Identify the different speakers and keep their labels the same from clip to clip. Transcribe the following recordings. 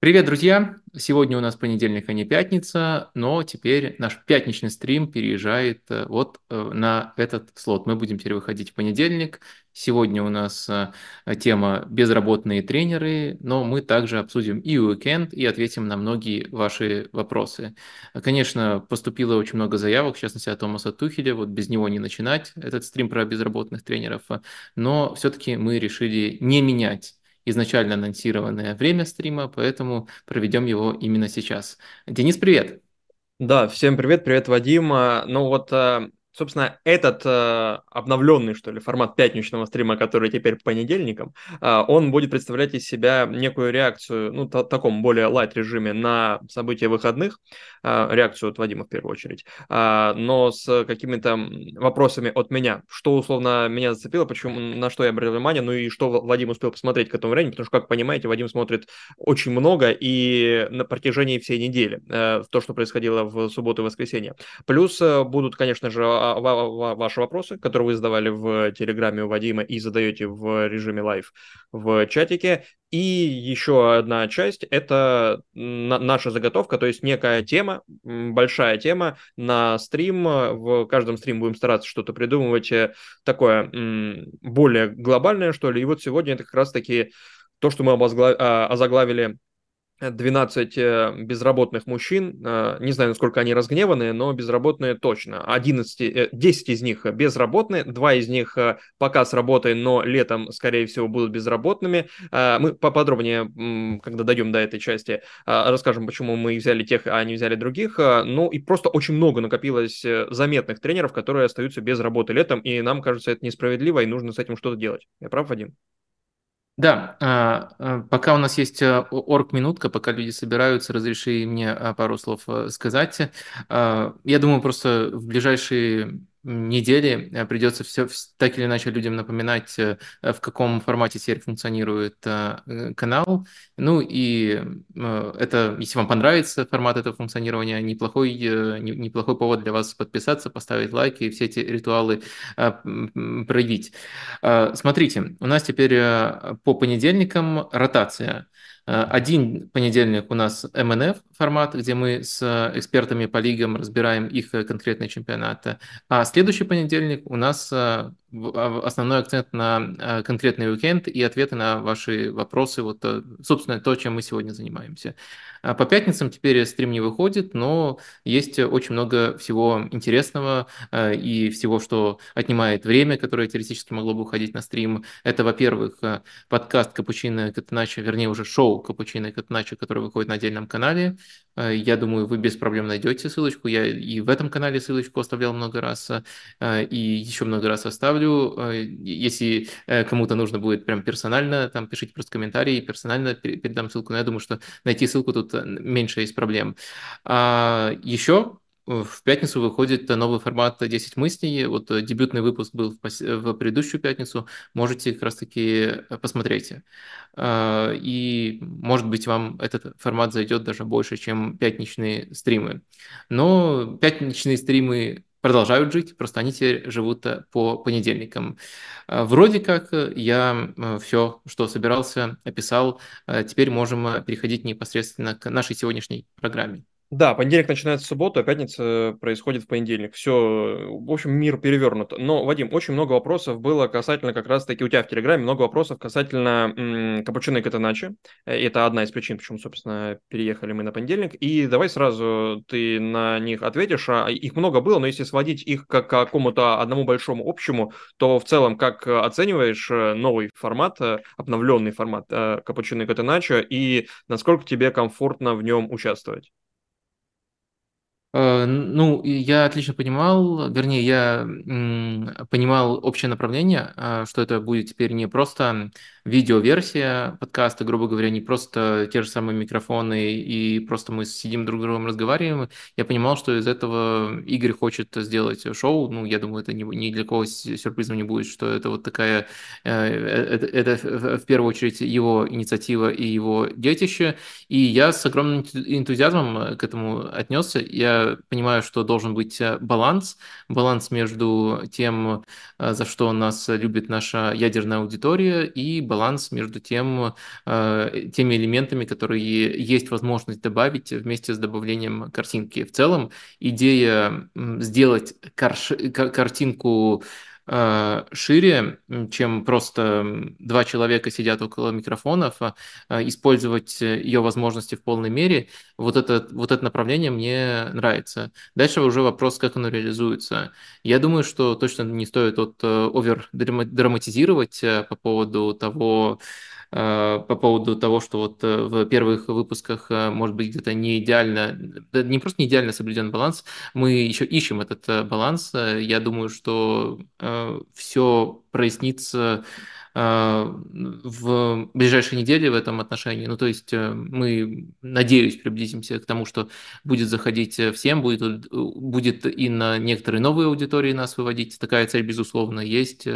Speaker 1: Привет, друзья! Сегодня у нас понедельник, а не пятница, но теперь наш пятничный стрим переезжает э, вот э, на этот слот. Мы будем теперь выходить в понедельник. Сегодня у нас э, тема «Безработные тренеры», но мы также обсудим и уикенд, и ответим на многие ваши вопросы. Конечно, поступило очень много заявок, в частности, от Томаса Тухеля, вот без него не начинать этот стрим про безработных тренеров, но все-таки мы решили не менять изначально анонсированное время стрима, поэтому проведем его именно сейчас. Денис, привет!
Speaker 2: Да, всем привет, привет, Вадим. Ну вот э, Собственно, этот э, обновленный, что ли, формат пятничного стрима, который теперь по понедельникам, э, он будет представлять из себя некую реакцию, ну, та- таком более лайт режиме на события выходных, э, реакцию от Вадима в первую очередь, э, но с какими-то вопросами от меня, что условно меня зацепило, почему, на что я обратил внимание, ну и что Вадим успел посмотреть к этому времени, потому что, как понимаете, Вадим смотрит очень много и на протяжении всей недели, э, то, что происходило в субботу и воскресенье. Плюс э, будут, конечно же, ваши вопросы, которые вы задавали в Телеграме у Вадима и задаете в режиме live в чатике. И еще одна часть – это наша заготовка, то есть некая тема, большая тема на стрим. В каждом стриме будем стараться что-то придумывать э, такое более глобальное, что ли. И вот сегодня это как раз-таки то, что мы. А, озаглавили 12 э, безработных мужчин, э, не знаю, насколько они разгневанные, но безработные точно. 11, 10 э, из них безработные, 2 из них пока с работой, но летом, скорее всего, будут безработными. Мы поподробнее, когда дойдем до этой части, расскажем, почему мы взяли тех, а не взяли других. Ну и просто очень много накопилось заметных тренеров, которые остаются без работы летом, и нам кажется это несправедливо, и нужно с этим что-то делать. Я прав, Вадим?
Speaker 1: Да, а, а, пока у нас есть э, орг-минутка, пока люди собираются, разреши мне а, пару слов э, сказать. Я думаю, просто в ближайшие недели э, придется все так или иначе людям напоминать, в каком формате теперь функционирует канал. Ну и это, если вам понравится формат этого функционирования, неплохой, неплохой повод для вас подписаться, поставить лайк и все эти ритуалы проявить. Смотрите, у нас теперь по понедельникам ротация. Э, один понедельник у нас МНФ формат, где мы с экспертами по лигам разбираем их конкретные чемпионаты. А следующий понедельник у нас э, основной акцент на э, конкретный уикенд и ответы на ваши вопросы. Вот, собственно, то, чем мы сегодня занимаемся. А по пятницам теперь стрим не выходит, но есть очень много всего интересного э, и всего, что отнимает время, которое теоретически могло бы уходить на стрим. Это, во-первых, э, подкаст Капучино Катаначо, вернее, уже шоу Капучино Катаначо, который выходит на отдельном канале. Э, я думаю, вы без проблем найдете ссылочку. Я и в этом канале ссылочку оставлял много раз, и еще много раз оставлю. Если кому-то нужно будет прям персонально, там пишите просто комментарии, персонально передам ссылку. Но я думаю, что найти ссылку тут тут меньше есть проблем. А еще в пятницу выходит новый формат 10 мыслей. Вот дебютный выпуск был в, предыдущую пятницу. Можете как раз-таки посмотреть. А, и, может быть, вам этот формат зайдет даже больше, чем пятничные стримы. Но пятничные стримы продолжают жить, просто они теперь живут э, по понедельникам. Вроде как э, я э, все, что собирался, описал. Теперь можем переходить непосредственно к нашей сегодняшней программе.
Speaker 2: Да, понедельник начинается в субботу, а пятница происходит в понедельник. Все, в общем, мир перевернут. Но, Вадим, очень много вопросов было касательно как раз-таки у тебя в Телеграме, много вопросов касательно м- Капучино и Катаначи. Это одна из причин, почему, собственно, переехали мы на понедельник. И давай сразу ты на них ответишь. А их много было, но если сводить их к какому-то одному большому общему, то в целом как оцениваешь э, новый формат, э, обновленный формат э, Капучино и Катаначо, и насколько тебе комфортно в нем участвовать?
Speaker 1: Э, ну, я отлично понимал, вернее, я понимал общее направление, а, что это будет теперь не просто видеоверсия подкаста, грубо говоря, не просто те же самые микрофоны и просто мы сидим друг с другом разговариваем. Я понимал, что из этого Игорь хочет сделать шоу. Ну, я думаю, это ни, для кого сюрпризом не будет, что это вот такая, э, это, это в первую очередь его инициатива и его детище. И я с огромным энтузиазмом к этому отнесся. Я понимаю, что должен быть баланс, баланс между тем, за что нас любит наша ядерная аудитория, и баланс между тем, теми элементами, которые есть возможность добавить вместе с добавлением картинки. В целом, идея сделать картинку Э, шире, чем просто два человека сидят около микрофонов, а, а использовать ее возможности в полной мере, вот это, вот это направление мне нравится. Дальше уже вопрос, как оно реализуется. Я думаю, что точно не стоит от э, овер драматизировать э, по поводу того, Э, по поводу того, что вот э, в первых выпусках э, может быть где-то не идеально, не просто не идеально соблюден баланс, мы еще ищем этот баланс. Я думаю, что все прояснится в ближайшие недели в этом отношении. Ну, то есть мы, надеюсь, приблизимся к тому, что будет заходить всем, будет, будет и на некоторые новые аудитории нас выводить. Такая цель, безусловно, есть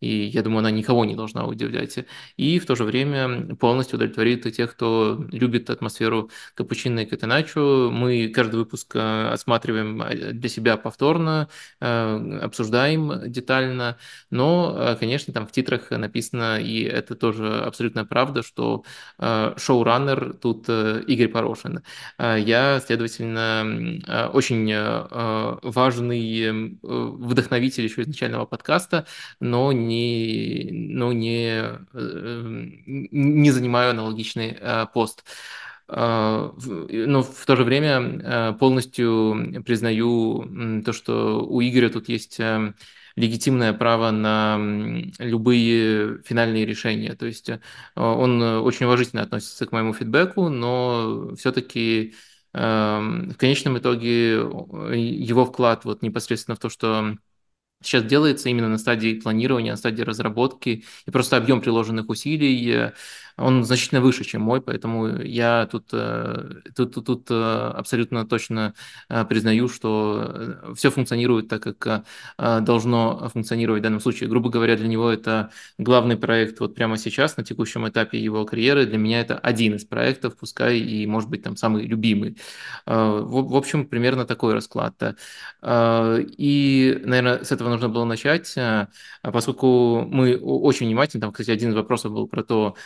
Speaker 1: и я думаю, она никого не должна удивлять. И в то же время полностью удовлетворит тех, кто любит атмосферу капучино и катеначо. Мы каждый выпуск э, осматриваем э, для себя повторно, э, обсуждаем детально, но, конечно, там в титрах написано, и это тоже абсолютная правда, что шоураннер тут Игорь Порошин. Я, следовательно, очень важный вдохновитель еще изначального подкаста, но не, ну, не, э, не занимаю аналогичный э, пост. Э, но в то же время полностью признаю то, что у Игоря тут есть легитимное право на любые финальные решения. То есть он очень уважительно относится к моему фидбэку, но все-таки в конечном итоге его вклад вот непосредственно в то, что сейчас делается именно на стадии планирования, на стадии разработки, и просто объем приложенных усилий э, он значительно выше, чем мой, поэтому я тут, э, тут, тут, тут э, абсолютно точно э, признаю, что все функционирует так, как должно функционировать в данном случае. Грубо говоря, для него это главный проект вот прямо сейчас, на текущем этапе его карьеры. Для меня это один из проектов, пускай и, может быть, там самый любимый. В, общем, примерно такой расклад. И, наверное, с этого нужно было начать, поскольку мы очень внимательно, там, кстати, один из вопросов был про то,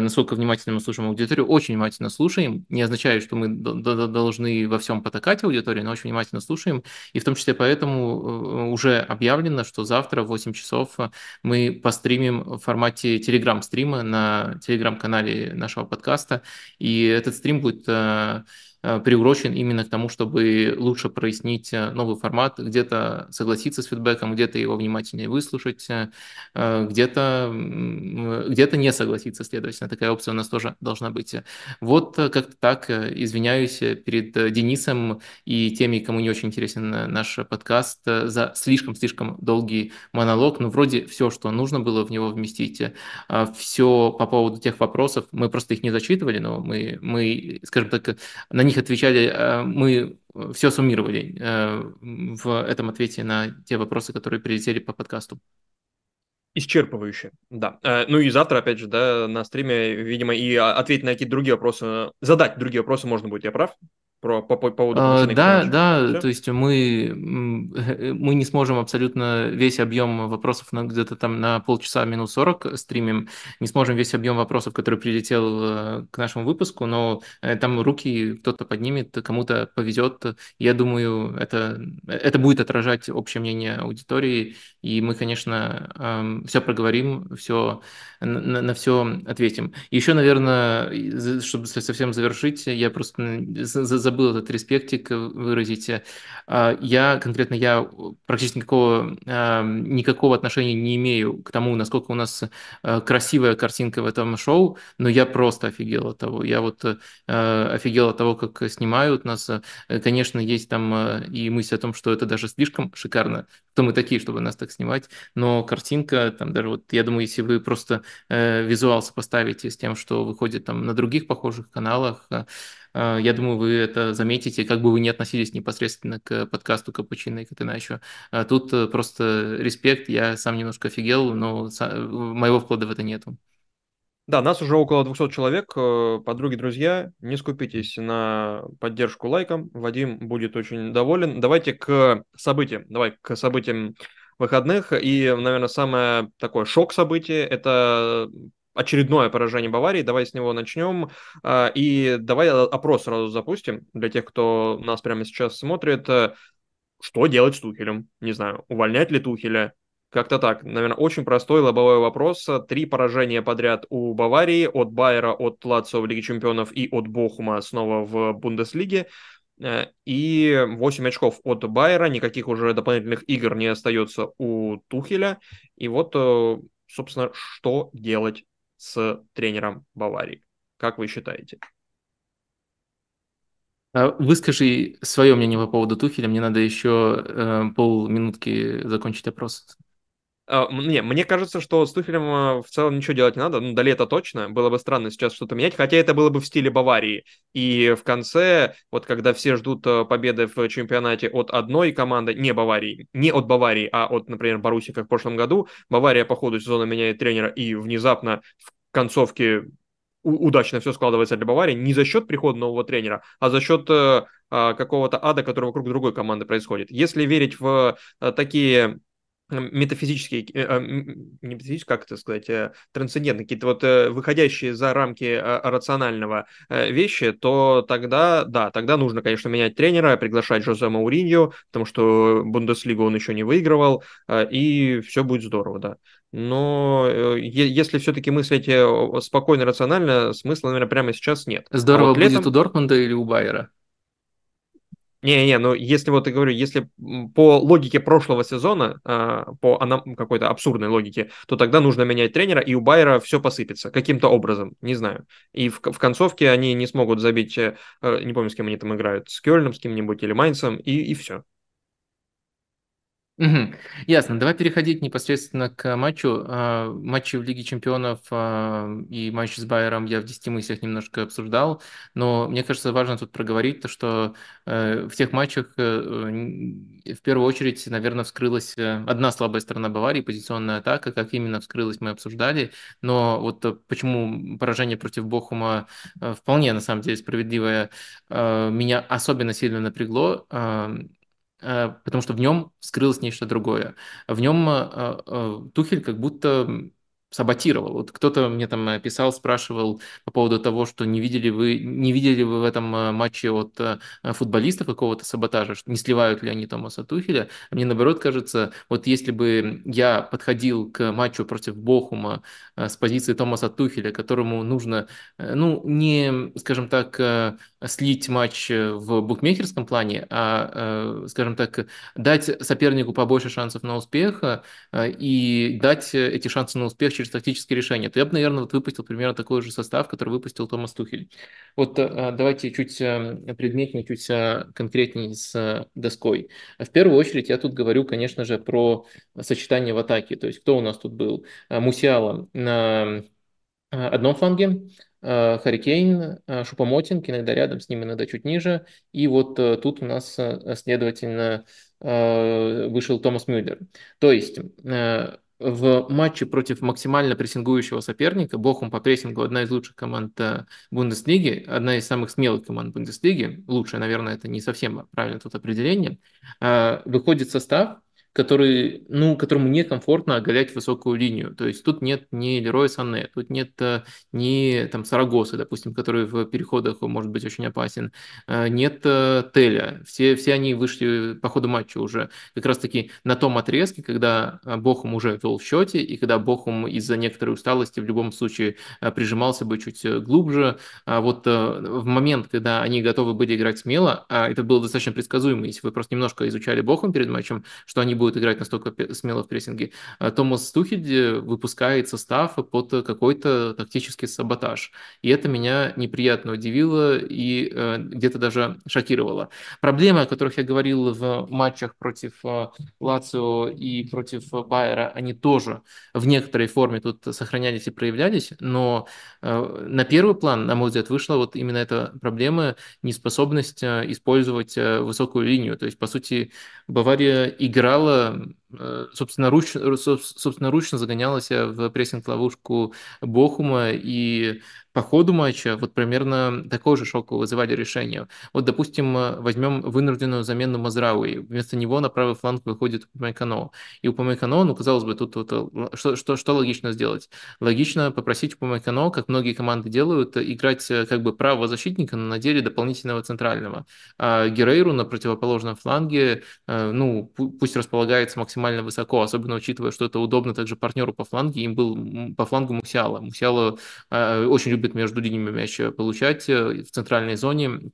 Speaker 1: насколько внимательно мы слушаем аудиторию, очень внимательно слушаем. Не означает, что мы должны во всем потакать аудитории, но очень внимательно слушаем. И в том числе поэтому э, уже объявлено, что завтра в 8 часов мы постримим в формате телеграм-стрима на телеграм-канале нашего подкаста. И этот стрим будет э, Э, приурочен именно к тому, чтобы лучше прояснить э, новый формат, где-то согласиться с фидбэком, где-то его внимательнее выслушать, э, где-то где не согласиться, следовательно, такая опция у нас тоже должна быть. Вот как-то так, извиняюсь перед Денисом и теми, кому не очень интересен наш подкаст, за слишком-слишком долгий монолог, но вроде все, что нужно было в него вместить, все по поводу тех вопросов, мы просто их не зачитывали, но мы, мы скажем так, на них отвечали, э, мы все суммировали э, в этом ответе на те вопросы, которые прилетели по подкасту.
Speaker 2: Исчерпывающе, да. Э, ну и завтра, опять же, да, на стриме, видимо, и ответить на какие-то другие вопросы, задать другие вопросы можно будет, я прав? Про, по, по поводу
Speaker 1: а, Да, да, Все? то есть мы, мы не сможем абсолютно весь объем вопросов на, где-то там на полчаса, минут 40 стримим, не сможем весь объем вопросов, который прилетел э, к нашему выпуску, но э, там руки кто-то поднимет, кому-то повезет. Я думаю, это, это будет отражать общее мнение аудитории, и мы, конечно, все проговорим, все, на, на все ответим. Еще, наверное, чтобы совсем завершить, я просто забыл этот респектик выразить. А, я, конкретно я практически никакого, а, никакого отношения не имею к тому, насколько у нас а, красивая картинка в этом шоу, но я просто офигел от того. Я вот офигел от того, как снимают нас. Конечно, есть там и мысль о том, что это даже слишком шикарно. Кто мы такие, чтобы нас так снимать? Но картинка, там даже вот, я думаю, если вы просто э, визуал сопоставите с тем, что выходит там на других похожих каналах, я думаю, вы это заметите, как бы вы ни относились непосредственно к подкасту Капучино и Катеначо. А тут э, просто респект, я сам немножко офигел, но моего вклада в это нету.
Speaker 2: Да, нас уже около 200 человек. Э, подруги, друзья, не скупитесь на поддержку лайком. Вадим будет очень доволен. Давайте к событиям. Давай к событиям выходных. И, наверное, самое такое шок событие – это очередное поражение Баварии. Давай с него начнем. А, и давай опрос сразу запустим для тех, кто нас прямо сейчас смотрит. Что делать с Тухелем? Не знаю, увольнять ли Тухеля? Как-то так. Наверное, очень простой лобовой вопрос. Три поражения подряд у Баварии, от Байера, от Лацио в Лиге Чемпионов и от Бохума снова в Бундеслиге. Э, и 8 очков от Байера, никаких уже дополнительных игр не остается у Тухеля. И вот, э, собственно, что делать с тренером Баварии? Как вы считаете?
Speaker 1: А выскажи свое мнение по поводу Тухеля. Мне надо еще э, полминутки закончить опрос.
Speaker 2: А, не, мне кажется, что с Тухелем а, в целом ничего делать не надо. Ну, до лета точно. Было бы странно сейчас что-то менять. Хотя это было бы в стиле Баварии. И в конце, вот когда все ждут а, победы в чемпионате от одной команды, не Баварии, не от Баварии, а от, например, Баруси, как в прошлом году, Бавария по ходу сезона меняет тренера и внезапно в концовке удачно все складывается для Баварии не за счет прихода нового тренера, а за счет э, какого-то ада, который вокруг другой команды происходит. Если верить в э, такие метафизические, э, а, не метафизические, как это сказать, э, трансцендентные, какие-то вот э, выходящие за рамки рационального вещи, то тогда, да, тогда нужно, конечно, менять тренера, приглашать Жозе Мауриньо, потому что Бундеслигу он еще не выигрывал, и все будет здорово, да. Но если все-таки мыслить спокойно, рационально, смысла, наверное, прямо сейчас нет.
Speaker 1: Здорово а вот летом... будет у Дортмунда или у Байера?
Speaker 2: Не-не, ну если вот я говорю, если по логике прошлого сезона, а, по какой-то абсурдной логике, то тогда нужно менять тренера, и у Байера все посыпется каким-то образом, не знаю. И в, в концовке они не смогут забить, э, не помню, с кем они там играют, с Кёльном, с кем-нибудь или Майнцем, и, и все.
Speaker 1: Угу. Ясно. Давай переходить непосредственно к матчу. А, матчи в Лиге Чемпионов а, и матч с Байером я в 10 мыслях немножко обсуждал, но мне кажется, важно тут проговорить то, что э, в тех матчах э, в первую очередь, наверное, вскрылась э, одна слабая сторона Баварии, позиционная атака, как именно вскрылась, мы обсуждали, но вот почему поражение против Бохума вполне, на самом деле, справедливое, меня особенно сильно напрягло, Э, потому что в нем скрылось нечто другое. В нем э, э, Тухель как будто саботировал. Вот кто-то мне там писал, спрашивал по поводу того, что не видели вы, не видели вы в этом матче от футболистов какого-то саботажа, что не сливают ли они Томаса Тухеля. Мне наоборот кажется, вот если бы я подходил к матчу против Бохума с позиции Томаса Тухеля, которому нужно, ну, не, скажем так, слить матч э, в букмекерском плане, а, э, скажем так, дать сопернику побольше шансов на успех э, и дать эти шансы на успех через тактические решения, то я бы, наверное, вот выпустил примерно такой же состав, который выпустил Томас Тухель. Вот давайте чуть предметнее, чуть конкретнее с доской. В первую очередь я тут говорю, конечно же, про сочетание в атаке. То есть кто у нас тут был? Мусиала на одном фланге, Харикейн, э, Шупомотинг, иногда рядом с ним, иногда чуть ниже. И вот э, тут у нас, следовательно, вышел Томас Мюллер. То есть в матче против максимально прессингующего соперника, Бохум по прессингу одна из лучших команд Бундеслиги, одна из самых смелых команд Бундеслиги, лучшая, наверное, это не совсем правильное тут определение, выходит состав, который, ну, которому некомфортно оголять высокую линию. То есть тут нет ни Лероя Санне, тут нет э, ни там Сарагоса, допустим, который в переходах может быть очень опасен, э, нет э, Теля. Все, все они вышли по ходу матча уже как раз-таки на том отрезке, когда Бохум уже вел в счете, и когда Бохум из-за некоторой усталости в любом случае прижимался бы чуть глубже. А вот в момент, когда они готовы были играть смело, а это было достаточно предсказуемо, если вы просто немножко изучали Бохум перед матчем, что они будет играть настолько смело в прессинге. А Томас э, выпускает состав под какой-то тактический саботаж. И это меня неприятно удивило и э, где-то даже шокировало. Проблемы, о которых я говорил в матчах против э, Лацио и против Байера, они тоже в некоторой форме тут сохранялись и проявлялись, но на первый план, на мой взгляд, вышла вот именно эта проблема, неспособность использовать высокую линию. То есть, по сути, Бавария играла собственно, руч, собственно, ручно загонялась в прессинг-ловушку Бохума, и по ходу матча вот примерно такое же шоковое вызывали решение. Вот, допустим, возьмем вынужденную замену Мазрауи. Вместо него на правый фланг выходит Упамекано. И Упамекано, ну, казалось бы, тут, тут что, что, что логично сделать? Логично попросить Упамекано, как многие команды делают, играть как бы правого защитника, но на деле дополнительного центрального. А Герейру на противоположном фланге, ну, пусть располагается максимально высоко, особенно учитывая, что это удобно также партнеру по фланге, им был по флангу Мусиала. Мусиала очень любит между линиями мяч получать э, в центральной зоне.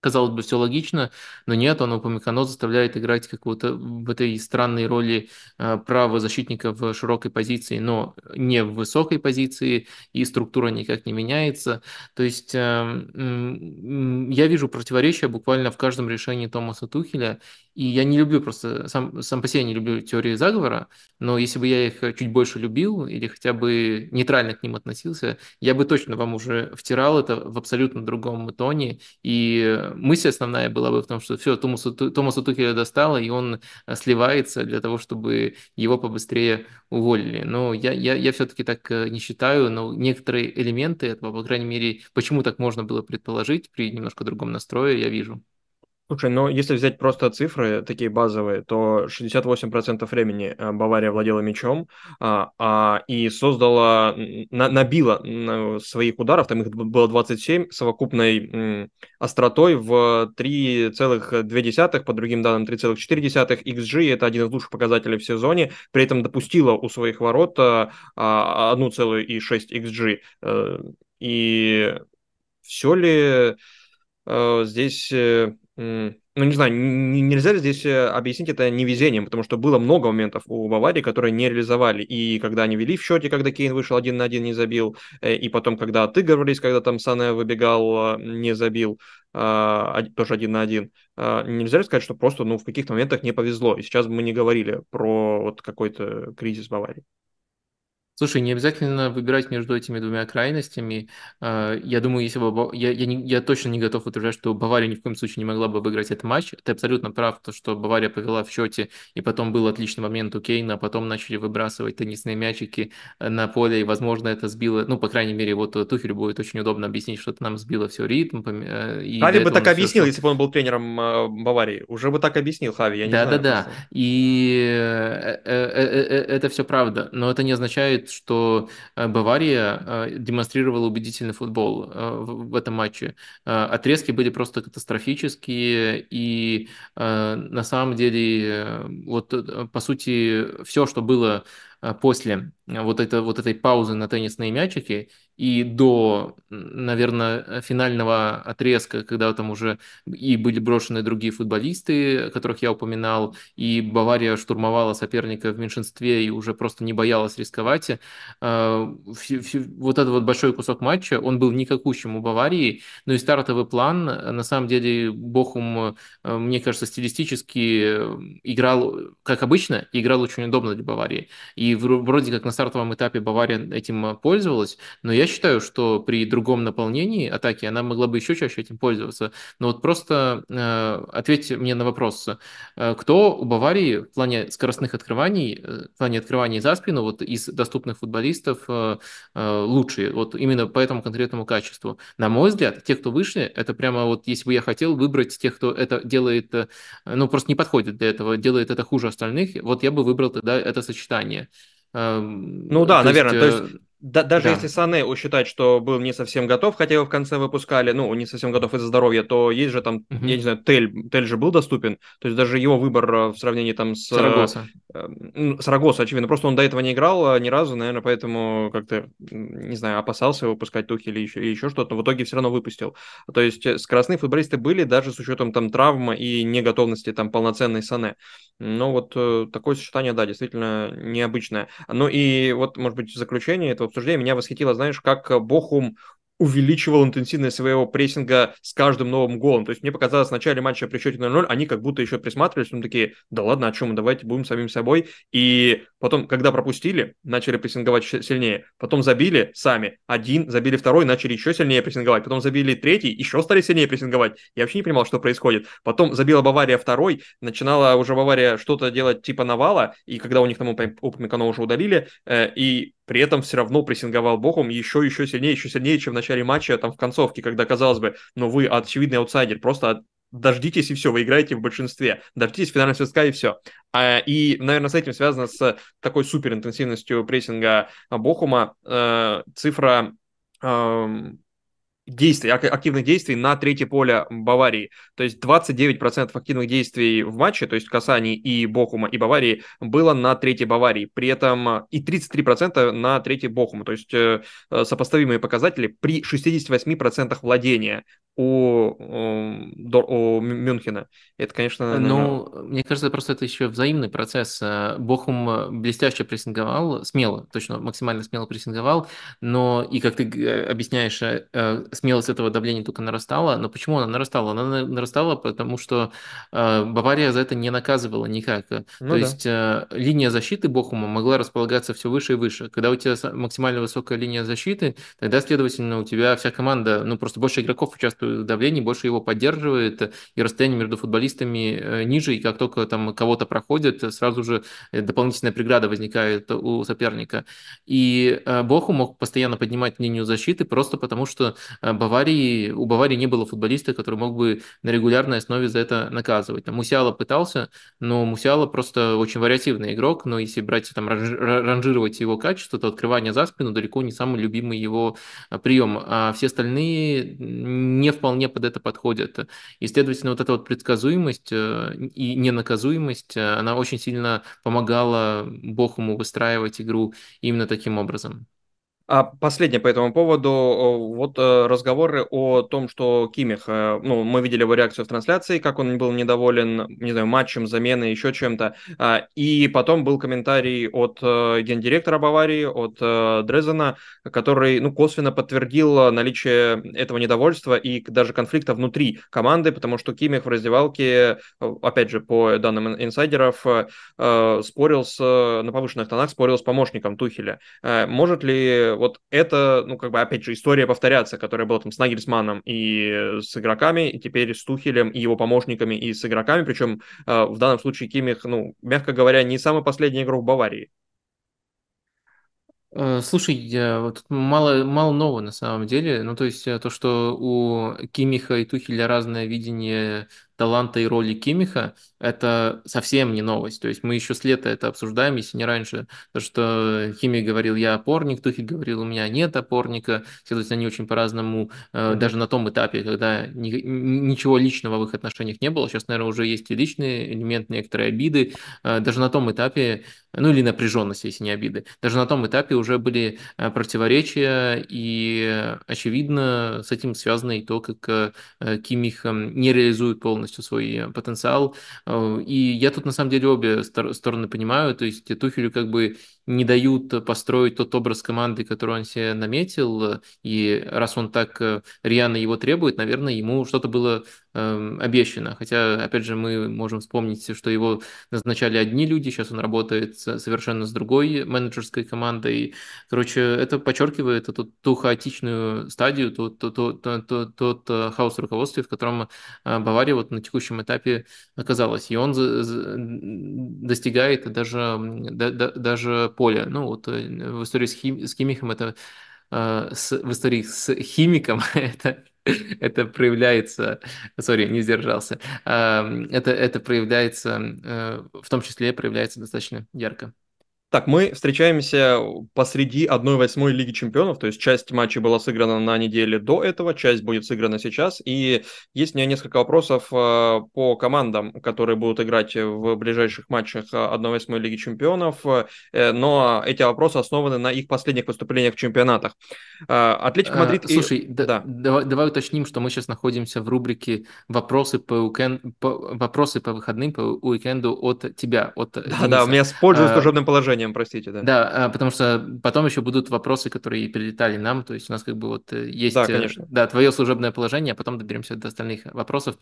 Speaker 1: Казалось бы, все логично, но нет, он Упамекано заставляет играть какую-то в этой странной роли э, правого защитника в широкой позиции, но не в высокой позиции, и структура никак не меняется. То есть эм, я вижу противоречия буквально в каждом решении Томаса Тухеля, и я не люблю просто, сам, сам по себе не люблю теории заговора, но если бы я их чуть больше любил или хотя бы нейтрально к ним относился, я бы точно вам уже втирал это в абсолютно другом тоне. И мысль основная была бы в том, что все, Томасу, Томасу Тухеля достало, и он сливается для того, чтобы его побыстрее уволили. Но я, я, я все-таки так э, не считаю, но некоторые элементы этого, по крайней мере, почему так можно было предположить при немножко другом настрое, я вижу.
Speaker 2: Слушай, ну если взять просто цифры такие базовые, то 68% времени э, Бавария владела мячом а, а, и создала, на, набила своих ударов, там их было 27, совокупной м, остротой в 3,2, по другим данным 3,4. XG – это один из лучших показателей в сезоне, при этом допустила у своих ворот а, 1,6 XG. Э, и все ли э, здесь ну, не знаю, нельзя ли здесь э, объяснить это невезением, потому что было много моментов у Баварии, которые не реализовали. И когда они вели в счете, когда Кейн вышел один на один, не забил, э, и потом, когда отыгрывались, когда там Сане выбегал, а, не забил, а, тоже один на один. А, нельзя ли сказать, что просто ну, в каких-то моментах не повезло. И сейчас мы не говорили про вот какой-то кризис Баварии.
Speaker 1: Слушай, не обязательно выбирать между этими двумя крайностями. А, я думаю, если бы я, я, не, я точно не готов утверждать, что Бавария ни в коем случае не могла бы выиграть этот матч. Ты абсолютно прав, то, что Бавария повела в счете, и потом был отличный момент у Кейна, а потом начали выбрасывать теннисные мячики э, на поле, и, возможно, это сбило, ну, по крайней мере, вот Тухелю будет очень удобно объяснить, что это нам сбило все ритм.
Speaker 2: Э, и Хави бы так объяснил, все, если бы он был тренером э, Баварии. Уже бы так объяснил Хави, я не
Speaker 1: да,
Speaker 2: знаю.
Speaker 1: Да-да-да, и это все правда, но это не означает, что Э, Бавария э, демонстрировала убедительный футбол э, в этом матче. Отрезки были просто катастрофические, и на самом деле, вот по сути, все, что было после вот, это, вот этой паузы на теннисные мячики и до, наверное, финального отрезка, когда там уже и были брошены другие футболисты, которых я упоминал, и Бавария штурмовала соперника в меньшинстве и уже просто не боялась рисковать. Э, вот этот вот большой кусок матча, он был никакущим у Баварии, но и стартовый план, на самом деле, Бохум, э, мне кажется, стилистически играл, как обычно, играл очень удобно для Баварии. И вроде как на стартовом этапе Бавария этим пользовалась, но я считаю, что при другом наполнении атаки она могла бы еще чаще этим пользоваться. Но вот просто э, ответьте мне на вопрос. Э, кто у Баварии в плане скоростных открываний, э, в плане открываний за спину вот из доступных футболистов э, э, лучшие? Вот именно по этому конкретному качеству. На мой взгляд, те, кто вышли, это прямо вот если бы я хотел выбрать тех, кто это делает, э, ну просто не подходит для этого, делает это хуже остальных, вот я бы выбрал тогда это сочетание.
Speaker 2: Ну да, наверное. То есть да, даже да. если Сане считать, что был не совсем готов, хотя его в конце выпускали, ну, не совсем готов из-за здоровья, то есть же там, угу. я не знаю, Тель, Тель же был доступен, то есть даже его выбор э, в сравнении там с...
Speaker 1: Сарагоса.
Speaker 2: Э, Сарагоса, очевидно, просто он до этого не играл э, ни разу, наверное, поэтому как-то, не знаю, опасался выпускать Тухи или еще, или еще что-то, но в итоге все равно выпустил. То есть скоростные футболисты были даже с учетом там травмы и неготовности там полноценной Сане. Но вот такое сочетание, да, действительно необычное. Ну и вот, может быть, в заключение этого обсуждения меня восхитило, знаешь, как Бохум увеличивал интенсивность своего прессинга с каждым новым голом. То есть мне показалось в начале матча при счете 0-0, они как будто еще присматривались, ну такие, да ладно, о чем мы, давайте будем самим собой. И потом, когда пропустили, начали прессинговать сильнее. Потом забили сами, один, забили второй, начали еще сильнее прессинговать. Потом забили третий, еще стали сильнее прессинговать. Я вообще не понимал, что происходит. Потом забила Бавария второй, начинала уже Бавария что-то делать типа навала, и когда у них там Упамекано уже удалили, э, и при этом все равно прессинговал Бохум еще, еще сильнее, еще сильнее, чем в начале матча, там, в концовке, когда, казалось бы, ну, вы очевидный аутсайдер, просто дождитесь и все, вы играете в большинстве, дождитесь финального свистка и все. А, и, наверное, с этим связано с такой суперинтенсивностью прессинга Бохума э, цифра э, действий, активных действий на третье поле Баварии. То есть 29% активных действий в матче, то есть касаний и Бохума, и Баварии, было на третьей Баварии. При этом э, и 33% на третьей Бохума. То есть э, э, сопоставимые показатели при 68% владения у, у, у Мюнхена. Это, конечно...
Speaker 1: Ну, мне кажется, просто это еще взаимный процесс. Бохум блестяще прессинговал, смело, точно, максимально смело прессинговал, но и, как ты объясняешь, смелость этого давления только нарастала. Но почему она нарастала? Она нарастала, потому что э, Бавария за это не наказывала никак. Ну, То да. есть э, линия защиты Бохума могла располагаться все выше и выше. Когда у тебя максимально высокая линия защиты, тогда, следовательно, у тебя вся команда, ну просто больше игроков участвует в давлении, больше его поддерживает, и расстояние между футболистами э, ниже, и как только там кого-то проходит, сразу же дополнительная преграда возникает у соперника. И э, Боху мог постоянно поднимать линию защиты просто потому, что Э, Баварии, у Баварии не было футболиста, который мог бы на регулярной основе за это наказывать. Там Мусиала пытался, но Мусиала просто очень вариативный игрок, но если брать, там, ранжировать его качество, то открывание за спину далеко не самый любимый его э, прием, а все остальные не вполне под это подходят. И, следовательно, вот эта вот предсказуемость э, и ненаказуемость, она очень сильно помогала Бохуму выстраивать игру именно таким образом.
Speaker 2: А последнее по этому поводу, вот э, разговоры о том, что Кимих, э, ну, мы видели его реакцию в трансляции, как он был недоволен, не знаю, матчем, заменой, еще чем-то, а, и потом был комментарий от э, гендиректора Баварии, от Дрезена, который, ну, косвенно подтвердил наличие этого недовольства и даже конфликта внутри команды, потому что Кимих в раздевалке, опять же, по данным инсайдеров, спорил с, на повышенных тонах, спорил с помощником Тухеля. Может ли вот это, ну, как бы, опять же, история повторяться, которая была там с Нагельсманом и с игроками, и теперь с Тухелем и его помощниками и с игроками, причем э, в данном случае Кимих, ну, мягко говоря, не самый последний игрок Баварии.
Speaker 1: Э, слушай, вот мало, мало нового на самом деле. Ну, то есть э, то, что у Кимиха и Тухеля разное видение таланта и роли Кимиха, это совсем не новость. То есть мы еще с лета это обсуждаем, если не раньше. То, что Кимих говорил, я опорник, Тухель говорил, у меня нет опорника. Следовательно, они очень по-разному, mm-hmm. даже на том этапе, когда ни, ничего личного в их отношениях не было. Сейчас, наверное, уже есть и личный элемент, некоторые обиды. Э, даже на том этапе, ну или напряженность, если не обиды. Даже на том этапе уже были э, противоречия, и очевидно с этим связано и то, как Кимих не реализует полностью свой э, потенциал. Э, и я тут на самом деле обе стороны понимаю. То есть Тухелю как бы не дают построить тот образ команды, который он себе наметил. И раз он так э, рьяно его требует, наверное, ему что-то было Эм, обещано. Хотя, опять же, мы можем вспомнить, что его назначали одни люди, сейчас он работает совершенно с другой менеджерской командой. Короче, это подчеркивает эту ту хаотичную стадию, тот, тот, тот, тот, тот э, хаос руководства, в котором э, Бавария вот на текущем этапе оказалась. И он достигает даже, даже поля. Ну, вот э, в истории с, хим, с Кимихом это с, в истории с химиком это это проявляется, сори, не сдержался, это, это проявляется, э, в том числе проявляется достаточно ярко.
Speaker 2: Так, мы встречаемся посреди 1-8 Лиги Чемпионов, то есть часть матчей была сыграна на неделе до этого, часть будет сыграна сейчас, и есть у меня несколько вопросов э, по командам, которые будут играть в ближайших матчах 1-8 Лиги Чемпионов, э, но эти вопросы основаны на их последних выступлениях в чемпионатах.
Speaker 1: Э, Атлетико а, Мадрид... А, слушай, и... да, давай, давай уточним, что мы сейчас находимся в рубрике «Вопросы по, уикенд... по... вопросы по выходным, по уикенду от тебя, от
Speaker 2: Да, Дениса. да, у меня с пользой служебным положением продолжением, простите, да.
Speaker 1: Да, а, потому что потом еще будут вопросы, которые прилетали нам, то есть у нас как бы вот э, есть,
Speaker 2: Да,
Speaker 1: э,
Speaker 2: конечно.
Speaker 1: да, твое служебное положение, а потом доберемся до остальных вопросов.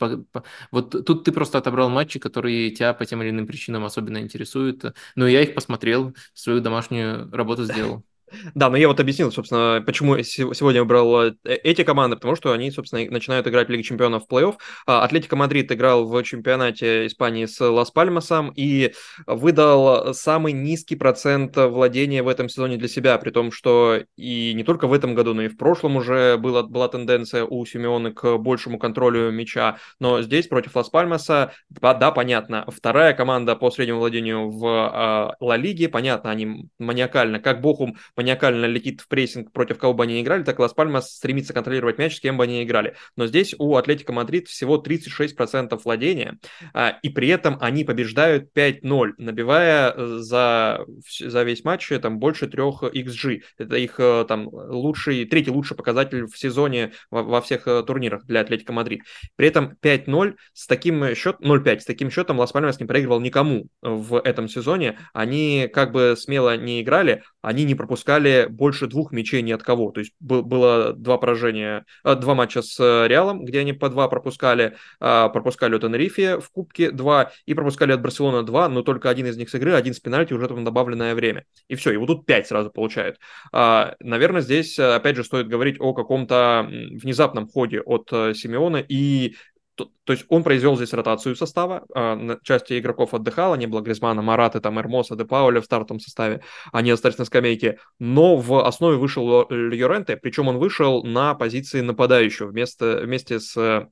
Speaker 1: Вот тут ты просто отобрал матчи, которые тебя по тем или иным причинам особенно интересуют, но я их посмотрел, свою домашнюю работу сделал.
Speaker 2: Да, но я вот объяснил, собственно, почему сегодня выбрал э, эти команды, потому что они, собственно, начинают играть в Лиге Чемпионов в плей-офф. А, Атлетико Мадрид играл в чемпионате Испании с Лас Пальмасом и выдал самый низкий процент владения в этом сезоне для себя, при том, что и не только в этом году, но и в прошлом уже была, была тенденция у Симеона к большему контролю мяча, но здесь против Лас Пальмаса, да, понятно, вторая команда по среднему владению в а, Ла Лиге, понятно, они маниакально, как Бохум маниакально летит в прессинг, против кого бы они ни играли, так Лас Пальмас стремится контролировать мяч, с кем бы они ни играли. Но здесь у Атлетика Мадрид всего 36% владения, а, и при этом они побеждают 5-0, набивая э, за, за весь матч э, там больше 3 xG. Это их э, там лучший, третий лучший показатель в сезоне во, во всех турнирах для Атлетика Мадрид. При этом 5-0 с таким счетом, 0-5, с таким счетом Лас Пальмас не проигрывал никому в этом сезоне. Они как бы смело не играли, они не пропускали больше двух мячей ни от кого. То есть было два поражения, а, два матча с э, Реалом, где они по два пропускали, а, пропускали от Тенерифе в Кубке два и пропускали от Барселона два, но только один из них с игры, один с пенальти уже там добавленное время. И все, и вот тут пять сразу получают. А, наверное, здесь э, опять же стоит говорить о каком-то внезапном ходе от э, Симеона и то, то есть он произвел здесь ротацию состава, э, части игроков отдыхала, не было Гризмана, Мараты, там, Эрмоса, Де Пауля в стартовом составе, они остались на скамейке, но в основе вышел Льоренте, причем он вышел на позиции нападающего вместо, вместе с...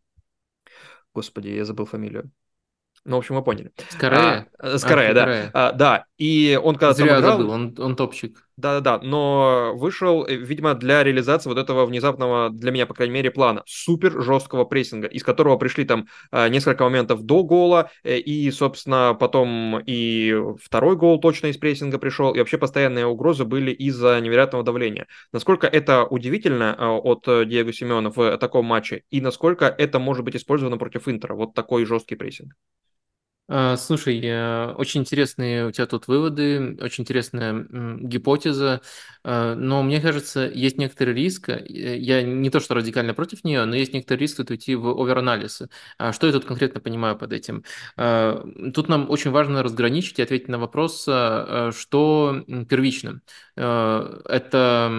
Speaker 2: Господи, я забыл фамилию. Ну, в общем, вы поняли.
Speaker 1: Скорее?
Speaker 2: А, скорее, а, да. А, да, и он когда
Speaker 1: Зря там играл... забыл, он, он топчик.
Speaker 2: Да-да-да, но вышел, э, видимо, для реализации вот этого внезапного, для меня, по крайней мере, плана, супер жесткого прессинга, из которого пришли там э, несколько моментов до гола, э, и, собственно, потом и второй гол точно из прессинга пришел, и вообще постоянные угрозы были из-за невероятного давления. Насколько это удивительно от Диего Симеона в таком матче, и насколько это может быть использовано против Интера, вот такой жесткий прессинг?
Speaker 1: А, слушай, очень интересные у тебя тут выводы, очень интересная гипотеза, а, но мне кажется, есть некоторый риск, э, я не то что радикально против нее, но есть некоторый риск тут уйти в оверанализ. А что я тут конкретно понимаю под этим? Тут нам очень важно разграничить и ответить на вопрос, что первично. Это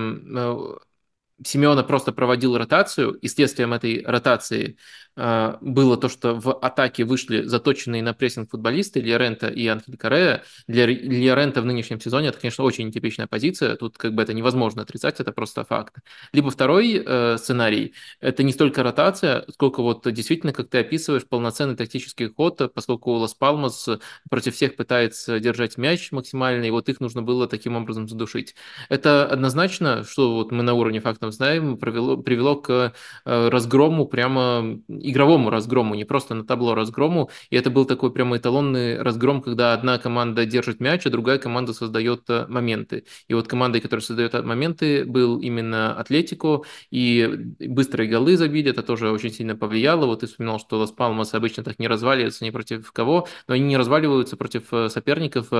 Speaker 1: Симеона просто проводил ротацию, и следствием этой ротации а, было то, что в атаке вышли заточенные на прессинг футболисты Лиорента и Анхель Карея. Для Лиорента в нынешнем сезоне это, конечно, очень нетипичная позиция. Тут как бы это невозможно отрицать, это просто факт. Либо второй э, сценарий – это не столько ротация, сколько вот действительно, как ты описываешь, полноценный тактический ход, поскольку Лас Палмас против всех пытается держать мяч максимально, и вот их нужно было таким образом задушить. Это однозначно, что вот мы на уровне фактов знаем, привело, привело к э, разгрому прямо игровому разгрому, не просто на табло разгрому. И это был такой прямо эталонный разгром, когда одна команда держит мяч, а другая команда создает э, моменты. И вот командой, которая создает моменты, был именно Атлетико, и быстрые голы забили, это тоже очень сильно повлияло. Вот ты вспоминал, что Лас Палмас обычно так не разваливаются ни против кого, но они не разваливаются против э, соперников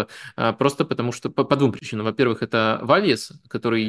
Speaker 1: просто потому что, по, по двум причинам. Во-первых, это Вальес, который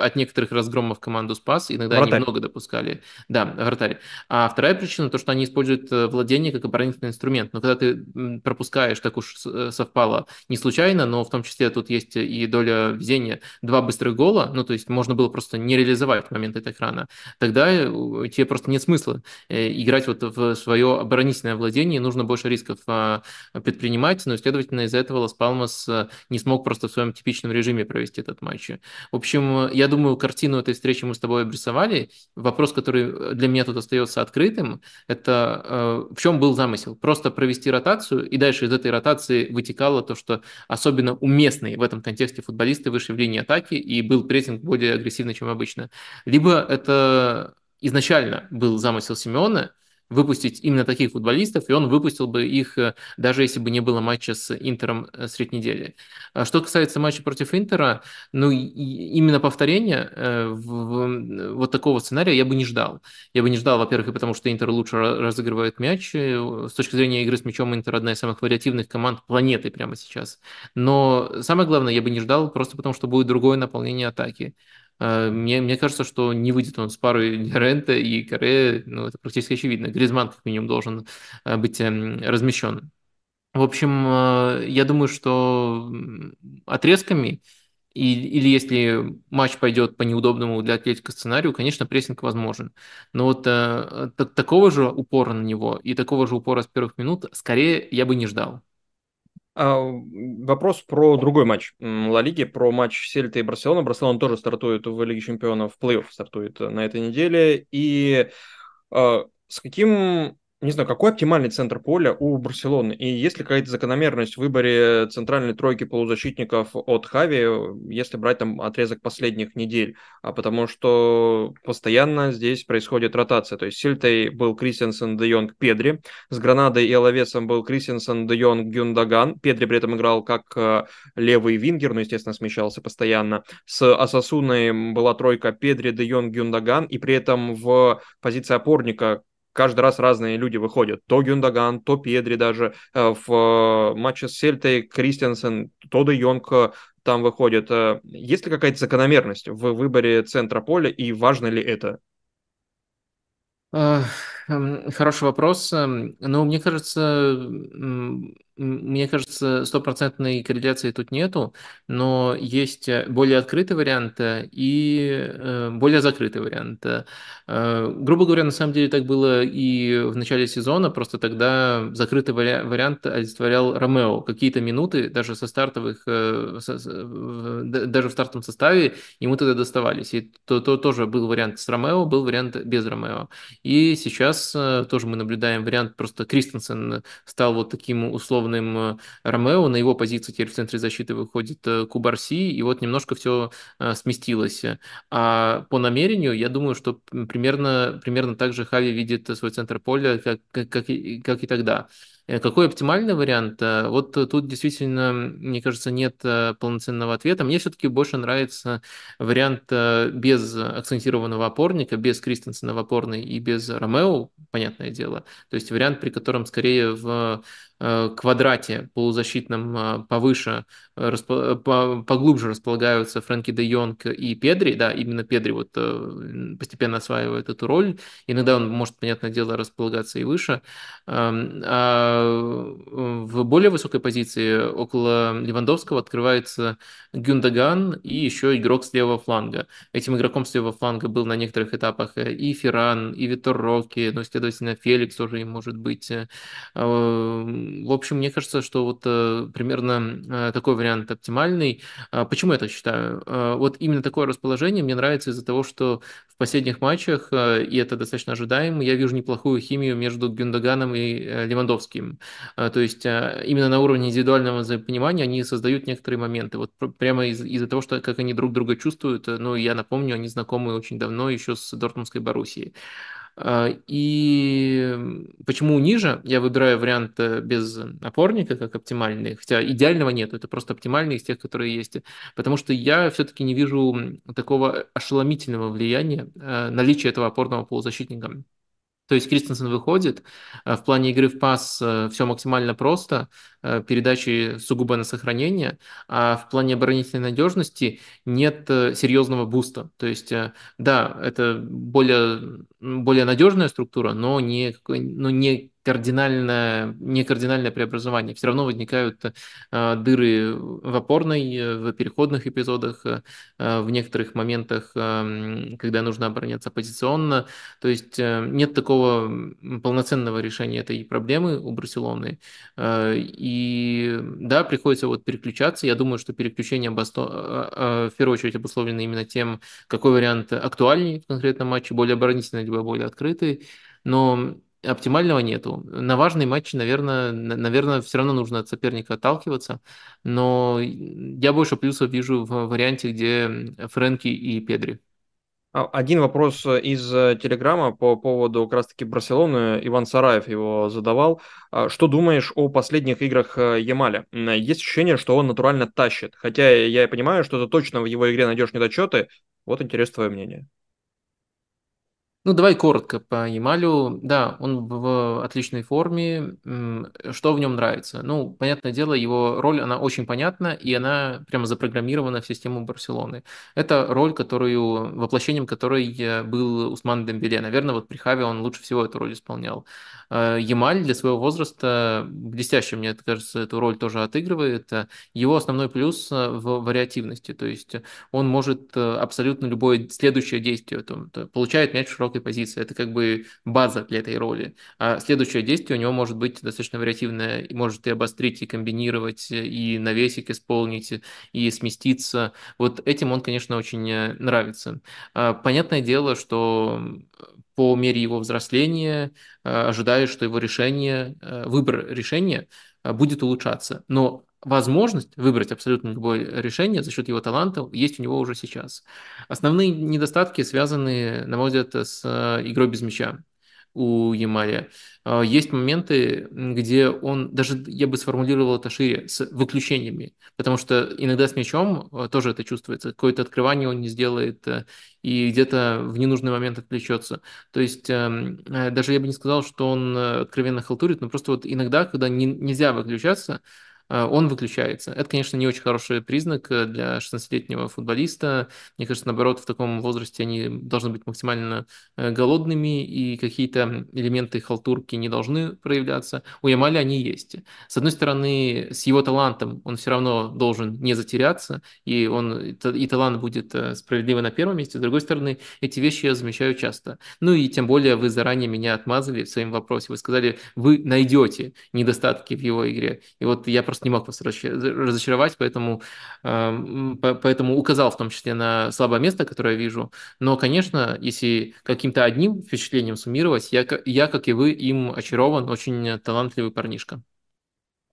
Speaker 1: от некоторых разгромов команду спас, иногда вратарь. они много допускали. Да, вратарь. А вторая причина, то, что они используют э, владение как оборонительный инструмент. Но когда ты пропускаешь, так уж э, совпало, не случайно, но в том числе тут есть и доля везения, два быстрых гола, ну, то есть можно было просто не реализовать в момент этого экрана, тогда э, тебе просто нет смысла играть вот в свое оборонительное владение, нужно больше рисков а, предпринимать, но, следовательно, из-за этого Лас Палмас не смог просто в своем типичном режиме провести этот матч. В общем, я думаю, картину этой встречи мы с тобой обрисовали. Вопрос, который для меня тут остается открыт, открытым, это э, в чем был замысел? Просто провести ротацию, и дальше из этой ротации вытекало то, что особенно уместные в этом контексте футболисты вышли в линии атаки, и был прессинг более агрессивный, чем обычно. Либо это изначально был замысел Симеона, выпустить именно таких футболистов, и он выпустил бы их, даже если бы не было матча с Интером средь недели. А что касается матча против Интера, ну, именно повторения вот такого сценария я бы не ждал. Я бы не ждал, во-первых, и потому что Интер лучше разыгрывает мяч. С точки зрения игры с мячом Интер одна из самых вариативных команд планеты прямо сейчас. Но самое главное, я бы не ждал, просто потому что будет другое наполнение атаки. Э, мне, мне кажется, что не выйдет он с парой Рента и Каре, ну, это практически очевидно. Гризман, как минимум, должен э, быть эм, размещен. В общем, э, я думаю, что отрезками или если матч пойдет по неудобному для Атлетика сценарию, конечно, прессинг возможен. Но вот э, такого же упора на него и такого же упора с первых минут скорее я бы не ждал.
Speaker 2: А, вопрос про другой матч Ла Лиги, про матч Сельта и Барселона. Барселона тоже стартует в Лиге Чемпионов, плей-офф стартует на этой неделе. И а, с каким не знаю, какой оптимальный центр поля у Барселоны? И есть ли какая-то закономерность в выборе центральной тройки полузащитников от Хави, если брать там отрезок последних недель? А потому что постоянно здесь происходит ротация. То есть Сильтой был Кристиансен, Де Йонг, Педри. С Гранадой и Алавесом был Кристиансен, Де Йонг, Гюндаган. Педри при этом играл как э, левый вингер, но, естественно, смещался постоянно. С Асасуной была тройка Педри, Де Йонг, Гюндаган. И при этом в позиции опорника каждый раз разные люди выходят. То Гюндаган, то Педри даже. Э, в э, матче с Сельтой Кристиансен, то Де Йонг э, там выходит. Есть ли какая-то закономерность в выборе центра поля и важно ли это?
Speaker 1: Эм, хороший вопрос. Эм, но мне кажется, мне кажется, стопроцентной корреляции тут нету, но есть э, более открытый вариант э, и э, более закрытый вариант. Грубо говоря, на самом деле так было и в начале сезона, просто тогда закрытый вариант олицетворял Ромео. Какие-то минуты, даже со стартовых, даже в стартовом составе ему тогда доставались. И то, то тоже был вариант с Ромео, был вариант без Ромео. И сейчас тоже мы наблюдаем вариант, просто Кристенсен стал вот таким условным условным э, Ромео, на его позицию теперь в центре защиты выходит э, Кубарси, и вот немножко все э, сместилось. А по намерению, я думаю, что примерно, примерно так же Хави видит свой центр поля, как, как, как, и, как и тогда. Какой оптимальный вариант? Вот тут действительно, мне кажется, нет полноценного ответа. Мне все-таки больше нравится вариант без акцентированного опорника, без Кристенсена в опорной и без Ромео, понятное дело. То есть вариант, при котором скорее в квадрате полузащитном э, повыше, э, поглубже располагаются Фрэнки де Йонг и Педри, да, именно Педри вот постепенно осваивает эту роль, иногда он может, понятное дело, располагаться и выше, эм, а в более высокой позиции около Левандовского открывается Гюндаган и еще игрок с левого фланга. Этим игроком с левого фланга был на некоторых этапах и Ферран, и Витор Рокки, ну, следовательно, Феликс тоже им может быть в общем, мне кажется, что вот э, примерно э, такой вариант оптимальный. А почему я так считаю? Э, вот именно такое расположение мне нравится из-за того, что в последних матчах, и это достаточно ожидаемо, я вижу неплохую химию между Гюндаганом и Левандовским. То есть именно на уровне индивидуального взаимопонимания они создают некоторые моменты. Вот прямо из- из-за того, что как они друг друга чувствуют, ну, я напомню, они знакомы очень давно, еще с Дортмундской Боруссией. А, и почему ниже? Я выбираю вариант э, без опорника как оптимальный, хотя идеального нет, это просто оптимальный из тех, которые есть. Потому что я все-таки не вижу такого ошеломительного влияния э, наличия этого опорного полузащитника. То есть Кристенсен выходит, э, в плане игры в пас все максимально просто, передачи сугубо на сохранение, а в плане оборонительной надежности нет серьезного буста. То есть, да, это более более надежная структура, но не, но не кардинальное, не кардинальное преобразование. Все равно возникают э, дыры в опорной, э, в переходных эпизодах, э, в некоторых моментах, э, когда нужно обороняться позиционно. То есть э, нет такого полноценного решения этой проблемы у Барселоны. Э, и да, приходится вот переключаться. Я думаю, что переключение обосто... э, э, в первую очередь обусловлено именно тем, какой вариант актуальнее в конкретном матче, более оборонительный либо более открытый. Но оптимального нету. На важные матчи, наверное, наверное, все равно нужно от соперника отталкиваться, но я больше плюсов вижу в варианте, где Фрэнки и Педри.
Speaker 2: А, Один вопрос э, из э, Телеграма по поводу как раз-таки Барселоны. Иван Сараев его задавал. А, Что думаешь о последних играх э, Ямаля? Есть ощущение, что он натурально тащит. Хотя я и понимаю, что ты точно в его игре найдешь недочеты. Вот интересно твое мнение.
Speaker 1: Ну, давай коротко по Ямалю. Да, он в отличной форме. Что в нем нравится? Ну, понятное дело, его роль, она очень понятна, и она прямо запрограммирована в систему Барселоны. Это роль, которую, воплощением которой был Усман Дембеле. Наверное, вот при Хаве он лучше всего эту роль исполнял. Э, Ямаль для своего возраста блестяще, мне кажется, эту роль тоже отыгрывает. Э, Его основной плюс э, в вариативности, то есть он может абсолютно любое следующее действие, то получает мяч в широкой позиции, это как бы база для этой роли. А следующее действие у него может быть достаточно вариативное, может и обострить, и комбинировать, и навесик исполнить, и сместиться. Вот этим он, конечно, очень э, нравится. А, Понятное дело, что по мере его взросления э, ожидаю, что его решение, э, выбор решения будет улучшаться. Но возможность выбрать абсолютно любое решение за счет его таланта есть у него уже сейчас. Основные недостатки связаны, на мой взгляд, с игрой без мяча у Ямаля. А, Есть моменты, где он, даже я бы сформулировал это шире, с выключениями, потому что иногда с мячом а, тоже это чувствуется, какое-то открывание он не сделает э, и где-то в ненужный момент отвлечется. То есть эм, э, даже я бы не сказал, что он э, откровенно халтурит, но просто вот иногда, когда не- нельзя выключаться, э, он выключается. Это, конечно, не очень хороший признак э, для 16-летнего футболиста. Мне кажется, наоборот, в таком возрасте они должны быть максимально э, голодными, и какие-то элементы халтурки не должны проявляться. У Ямаля они есть. С одной стороны, с его талантом он все равно должен не затеряться, и он и та- и талант будет э, справедливо на первом месте. С другой стороны, эти вещи я замечаю часто. Ну и тем более вы заранее меня отмазали в своем вопросе. Вы сказали, вы найдете недостатки в его игре. И вот я просто не мог вас разочаровать, поэтому, эм, по- поэтому указал в том числе на слабое место, которое я вижу. Но, конечно, если каким-то одним впечатлением суммировать, я, я, как и вы, им очарован, очень талантливый парнишка.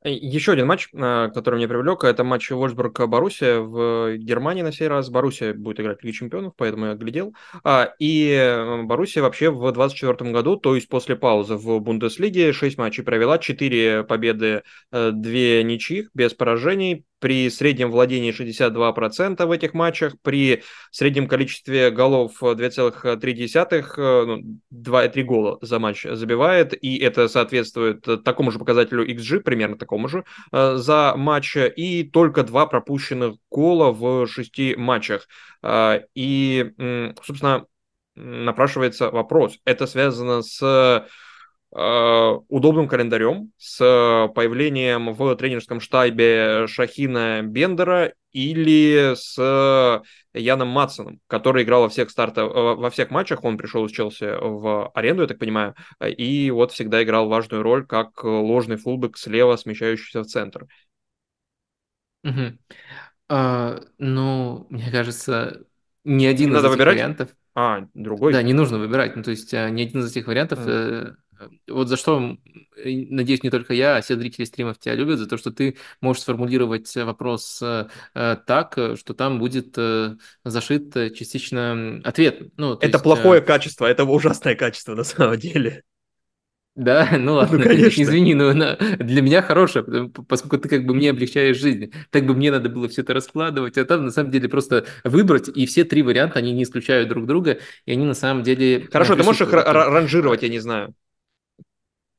Speaker 2: Еще один матч, э, который меня привлек, это матч Вольсбург-Боруссия в Германии на сей раз. Боруссия будет играть в Лиге Чемпионов, поэтому я глядел. А, И э, Боруссия вообще в 2024 году, то есть после паузы в Бундеслиге, 6 матчей провела, 4 победы, 2 ничьих, без поражений, при среднем владении 62% в этих матчах, при среднем количестве голов 2,3, ну, 2,3 гола за матч забивает, и это соответствует такому же показателю XG, примерно такому же, э, за матч, и только два пропущенных гола в шести матчах. Э, И, собственно, напрашивается вопрос, это связано с э, удобным календарем, с появлением в тренерском штабе Шахина Бендера или с Яном Матсоном, который играл во всех стартах, э, во всех матчах, он пришел из Челси в аренду, я так понимаю, и вот всегда играл важную роль как ложный фулбэк слева, смещающийся в центр.
Speaker 1: Мгм. А, ну, мне кажется, ни
Speaker 2: Не
Speaker 1: один из
Speaker 2: надо
Speaker 1: этих
Speaker 2: выбирать?
Speaker 1: вариантов
Speaker 2: А,
Speaker 1: Да,
Speaker 2: другой.
Speaker 1: не нужно выбирать. Ну, то есть а, ни один из этих вариантов,
Speaker 2: М.
Speaker 1: вот за что, надеюсь, не только я, а все зрители стримов тебя любят, за то, что ты можешь сформулировать э, вопрос э, э, так, что там будет зашит частично ответ. Ну, то
Speaker 2: Это
Speaker 1: есть,
Speaker 2: плохое качество, это ужасное качество на самом деле.
Speaker 1: да, ну
Speaker 2: Ну,
Speaker 1: ладно,
Speaker 2: конечно.
Speaker 1: извини, но на- для меня потому- поскольку ты как бы мне облегчаешь жизнь. Так бы мне надо было все это раскладывать, а там на самом деле просто выбрать, и все три варианта, они не исключают друг друга, и они на самом деле
Speaker 2: Хорошо, ты можешь их ранжировать, я не знаю.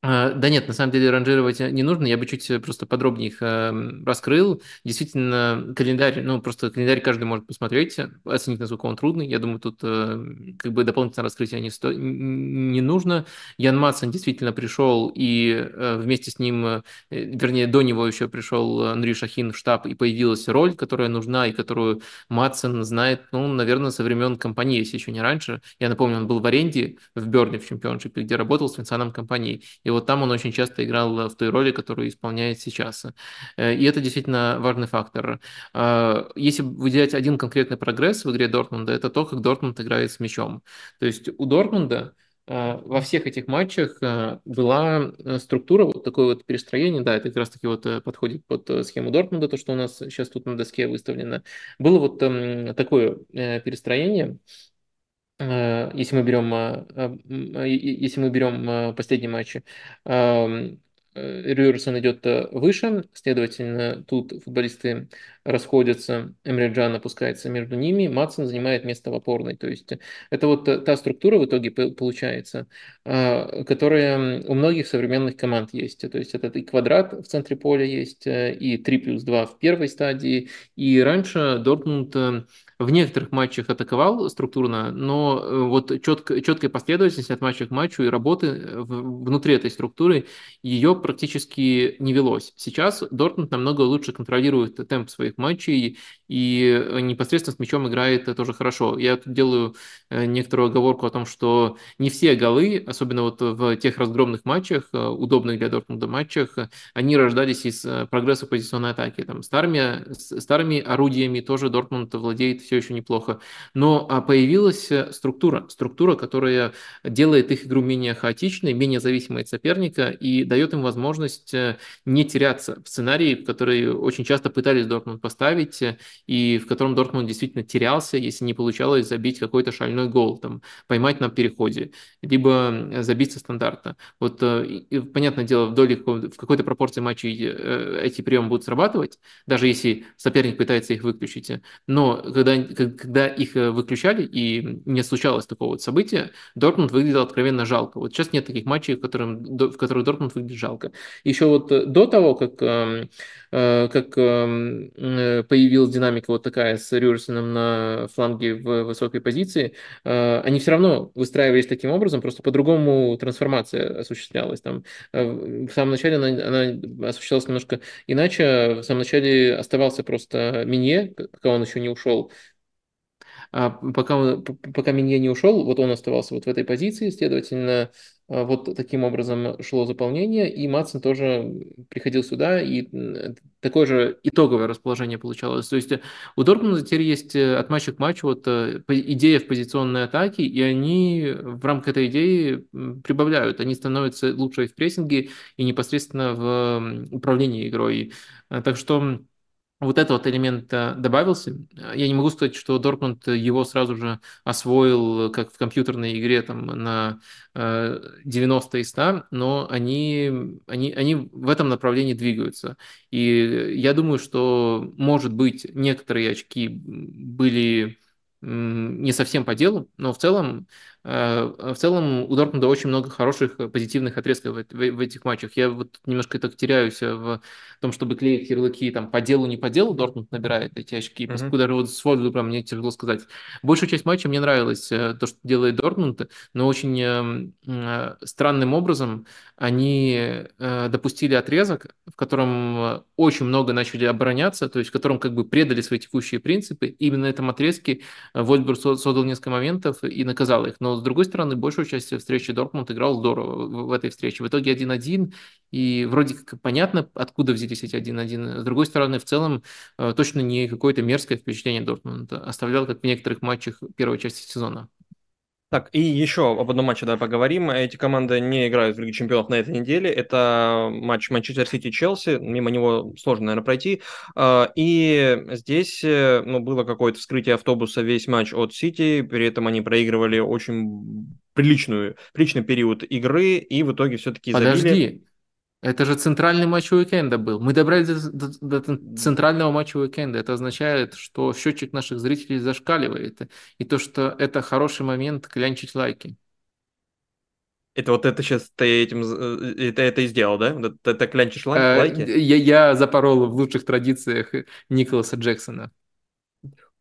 Speaker 1: А, Да нет, на самом деле ранжировать не нужно, я бы чуть э, просто подробнее их эм, раскрыл. Действительно, календарь, ну просто календарь каждый может посмотреть, оценить, насколько он трудный. Я думаю, тут э, как бы дополнительное раскрытие не, сто... не нужно. Ян Матсон действительно пришел, и э, вместе с ним, э, вернее, до него еще пришел Андрей Шахин в штаб, и появилась роль, которая нужна, и которую Матсон знает, ну, наверное, со времен компании, если еще не раньше. Я напомню, он был в аренде в Берне в чемпионшипе, где работал с Винсаном компанией. И вот там он очень часто играл в той роли, которую исполняет сейчас. Э, И это действительно важный фактор. А, Если выделять один конкретный прогресс в игре Дортмунда, это то, как Дортмунд играет с мячом. То есть у Дортмунда э, во всех этих матчах э, была э, структура, вот такое вот перестроение, да, это как раз таки вот э, подходит под э, схему Дортмунда, то, что у нас сейчас тут на доске выставлено. Было вот эм, такое э, перестроение, если мы берем, если мы берем последние матчи, Риверсон идет выше, следовательно, тут футболисты расходятся, Эмре Джан опускается между ними, Матсон занимает место в опорной. То есть это вот та структура в итоге получается, которая у многих современных команд есть. То есть это и квадрат в центре поля есть, и 3 плюс 2 в первой стадии, и раньше Дортмунд в некоторых матчах атаковал структурно, но э, вот четко, четкой последовательности от матча к матчу и работы э, внутри этой структуры ее практически не велось. Сейчас Дортмунд намного лучше контролирует темп своих матчей и э, непосредственно с мячом играет тоже хорошо. Я тут делаю некоторую оговорку о том, что не все голы, особенно вот в тех разгромных матчах, удобных для Дортмунда матчах, они рождались из прогресса позиционной атаки. Там старыми, старыми орудиями тоже Дортмунд владеет все еще неплохо. Но а, появилась э, структура, структура, которая делает их игру менее хаотичной, менее зависимой от соперника и дает им возможность э, не теряться в сценарии, который очень часто пытались Дортмунд поставить, э, и в котором Дортмунд действительно терялся, если не получалось забить какой-то шальной гол, там, поймать на переходе, либо забить со стандарта. Вот, понятное дело, в доле в какой-то пропорции матчей эти приемы будут срабатывать, даже если соперник пытается их выключить. Но когда когда их э, выключали и не случалось такого вот события, Дортмунд выглядел откровенно жалко. Вот сейчас нет таких матчей, в, котором, в которых Дортмунд выглядит жалко. Еще вот э, до того, как, эм, э, как эм, появилась динамика вот такая с Рюрсоном на фланге в высокой позиции, они все равно выстраивались таким образом, просто по-другому трансформация осуществлялась. Там, в самом начале она, она осуществлялась немножко иначе. В самом начале оставался просто Минье, пока он еще не ушел а пока, пока Минье не ушел, вот он оставался вот в этой позиции, следовательно, вот таким образом шло заполнение, и Матсон тоже приходил сюда, и такое же итоговое расположение получалось. То есть у Дортмунда теперь есть э, от матча к матчу вот э, идея в позиционной атаке, и они в рамках этой идеи прибавляют. Они становятся лучше в прессинге и непосредственно в управлении игрой. Так что вот этот вот элемент добавился. Я не могу сказать, что Дортмунд его сразу же освоил, как в компьютерной игре там, на 90 э, из 100, но они, они, они в этом направлении двигаются. И я думаю, что, может быть, некоторые очки были не совсем по делу, но в целом Э, в целом у Дортмунда очень много хороших э, позитивных отрезков в, в, в этих матчах. Я вот немножко так теряюсь э, в том, чтобы клеить ярлыки там по делу, не по делу. Дортмунд набирает эти очки. Mm-hmm. Поскольку даже вот с Вольфсбургом мне тяжело сказать. Большую часть матча мне нравилось то, что делает Дортмунд, но очень э, странным образом они э, допустили отрезок, в котором очень много начали обороняться, то есть в котором как бы предали свои текущие принципы. Именно на этом отрезке Вольсбург создал несколько моментов и наказал их. Но с другой стороны, большую часть встречи Дортмунд играл здорово в, этой встрече. В итоге 1-1, и вроде как понятно, откуда взялись эти 1-1. С другой стороны, в целом, э, точно не какое-то мерзкое впечатление Дортмунд оставлял, как в некоторых матчах первой части сезона.
Speaker 2: Так, и еще об одном матче давай поговорим. Эти команды не играют в Лиге Чемпионов на этой неделе. Это матч Манчестер Сити-Челси. Мимо него сложно, наверное, пройти. А, и здесь э, ну, было какое-то вскрытие автобуса весь матч от Сити. При этом они проигрывали очень приличную, приличный период игры. И в итоге все-таки
Speaker 1: Подожди. забили. Это же центральный матч уикенда был. Мы добрались до, до, до центрального матча уикенда. Это означает, что счетчик наших зрителей зашкаливает. И то, что это хороший момент клянчить лайки.
Speaker 2: Это вот это сейчас ты этим э, это, это и сделал, да? Это, это клянчишь лайки?
Speaker 1: Я, я запорол в лучших традициях Николаса Джексона.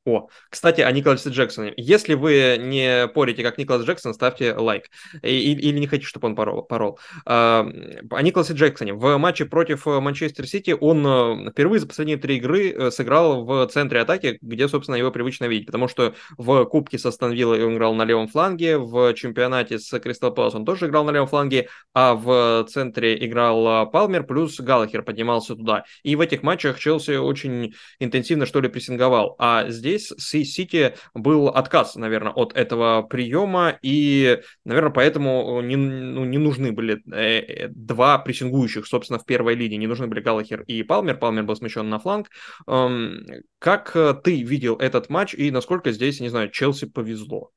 Speaker 2: О, кстати, о Николасе Джексоне. Если вы не порите, как Николас Джексон, ставьте лайк. И, или не хотите, чтобы он порол. порол. А, о Николасе Джексоне. В матче против Манчестер Сити он э, впервые за последние три игры э, сыграл в центре атаки, где, собственно, его привычно видеть. Потому что в Кубке со Станвилла он играл на левом фланге, в чемпионате с Кристал Пэлас он тоже играл на левом фланге, а в центре играл Палмер, плюс Галлахер поднимался туда. И в этих матчах Челси очень интенсивно, что ли, прессинговал. А здесь здесь Сити был отказ, наверное, от этого приема, и, наверное, поэтому не, ну, не нужны были э, два прессингующих, собственно, в первой линии. Не нужны были Галлахер и Палмер. Палмер был смещен на фланг. Эм, как ты видел этот матч и насколько здесь, не знаю, Челси повезло?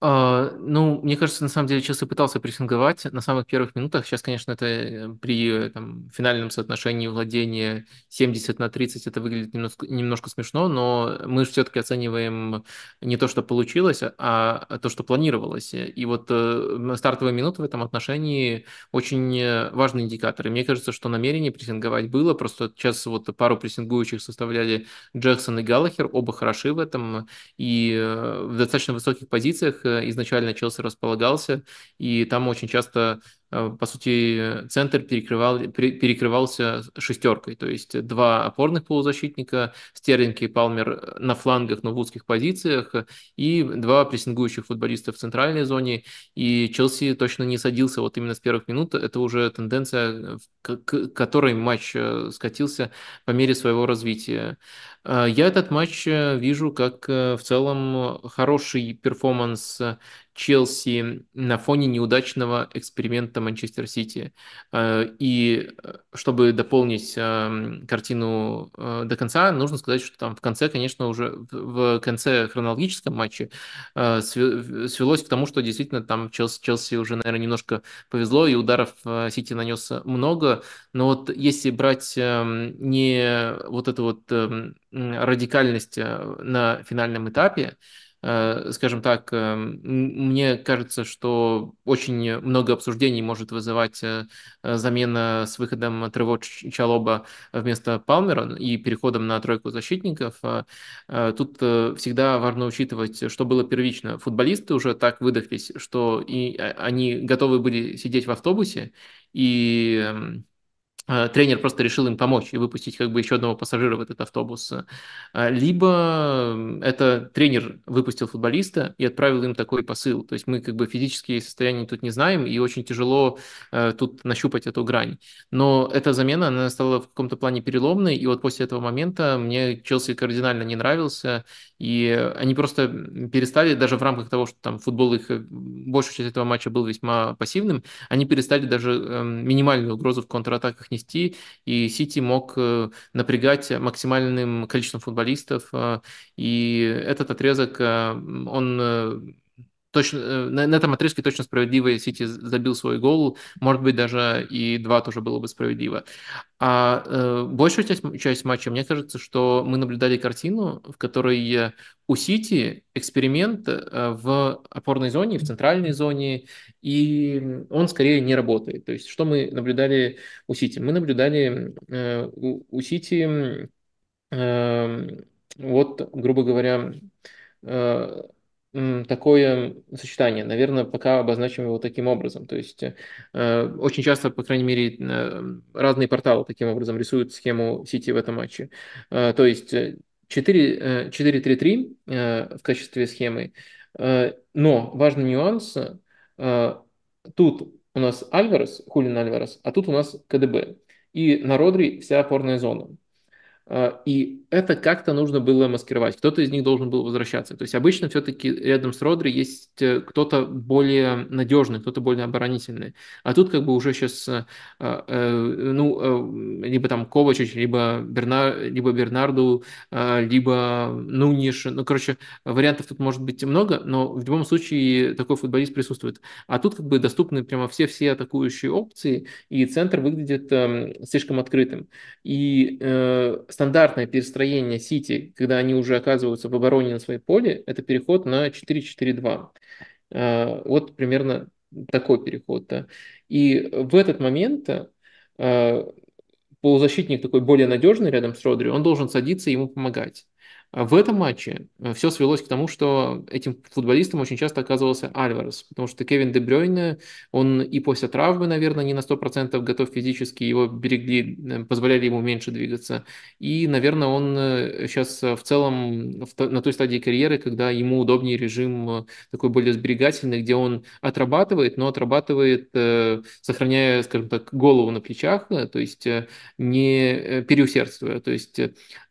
Speaker 1: А, ну, мне кажется, на самом деле Челси пытался прессинговать на самых первых минутах. Сейчас, конечно, это э, при там, финальном соотношении владения 70 на 30 это выглядит немножко, немножко смешно, но мы все-таки оцениваем не то, что получилось, а то, что планировалось. И вот э, стартовые минуты в этом отношении очень э, важный индикатор. И мне кажется, что намерение прессинговать было. Просто сейчас вот пару прессингующих составляли Джексон и Галлахер, оба хороши в этом и в достаточно высоких позициях изначально Челси располагался, и там очень часто Э, по сути, центр перекрывал, перекрывался шестеркой, то есть два опорных полузащитника, Стерлинг и Палмер на флангах, но в узких позициях, и два прессингующих футболиста в центральной зоне, и Челси точно не садился вот именно с первых минут, это уже тенденция, к которой матч э, скатился по мере своего развития. Э, я этот матч вижу как в целом хороший перформанс Челси на фоне неудачного эксперимента Манчестер Сити. Э, и э, чтобы дополнить эм, картину э, до конца, нужно сказать, что там в конце, конечно, уже в конце хронологическом матче свелось к тому, что действительно там Челси, Челси уже, наверное, немножко повезло, и ударов Сити нанес много. Но вот если брать эм, не вот эту вот эм, радикальность на финальном этапе, Э, скажем так, э, мне кажется, что очень много обсуждений может вызывать э, замена с выходом Трево Чалоба вместо Палмера и переходом на тройку защитников. Тут всегда важно учитывать, что было первично. Футболисты уже так выдохлись, что и они готовы были сидеть в автобусе, и эм, Э, тренер просто решил им помочь и выпустить как бы еще одного пассажира в этот автобус. Э, либо это тренер выпустил футболиста и отправил им такой посыл. То есть мы как бы физические состояния тут не знаем, и очень тяжело э, тут нащупать эту грань. Но эта замена, она стала в каком-то плане переломной, и вот после этого момента мне Челси кардинально не нравился, и они просто перестали, даже в рамках того, что там футбол их, большая часть этого матча был весьма пассивным, они перестали даже эм, минимальную угрозу в контратаках нести, и Сити мог э, напрягать максимальным количеством футболистов, э, и этот отрезок, э, он точно, на, на этом отрезке точно справедливо Сити забил свой гол, может быть, даже и два тоже было бы справедливо. А э, большая часть, часть матча, мне кажется, что мы наблюдали картину, в которой у Сити эксперимент э, в опорной зоне, в центральной зоне, и он скорее не работает. То есть, что мы наблюдали у Сити? Мы наблюдали э, у, у Сити, э, вот, грубо говоря, э, такое сочетание. Наверное, пока обозначим его таким образом. То есть э, очень часто, по крайней мере, э, разные порталы таким образом рисуют схему сети в этом матче. Э, то есть 4-3-3 в качестве схемы. Но важный нюанс. Тут у нас Альварес, Хулин Альварес, а тут у нас КДБ. И на Родри вся опорная зона. И это как-то нужно было маскировать. Кто-то из них должен был возвращаться. То есть обычно все-таки рядом с Родри есть э, кто-то более надежный, кто-то более оборонительный. А тут как бы уже сейчас, э, э, ну, либо там Ковачич, либо, Бернар, либо Бернарду, либо Нуниш. Ну, короче, вариантов тут может быть много, но в любом случае такой футболист присутствует. А тут как бы доступны прямо все-все атакующие опции, и центр выглядит эм, слишком открытым. И стандартное перестроение Сити, когда они уже оказываются в обороне на своей поле, это переход на 4-4-2. А, вот примерно такой переход. И в этот момент а, полузащитник такой более надежный рядом с Родри, он должен садиться и ему помогать. А в этом матче э, все свелось к тому, что этим футболистом очень часто оказывался Альварес, потому что Кевин Де Брёйне, он и после травмы, наверное, не на 100% готов физически, его берегли, э, позволяли ему меньше двигаться. И, наверное, он сейчас э, в целом на той стадии карьеры, когда ему удобнее режим такой более сберегательный, где он отрабатывает, но отрабатывает, сохраняя, скажем так, голову на плечах, то есть не переусердствуя, то есть,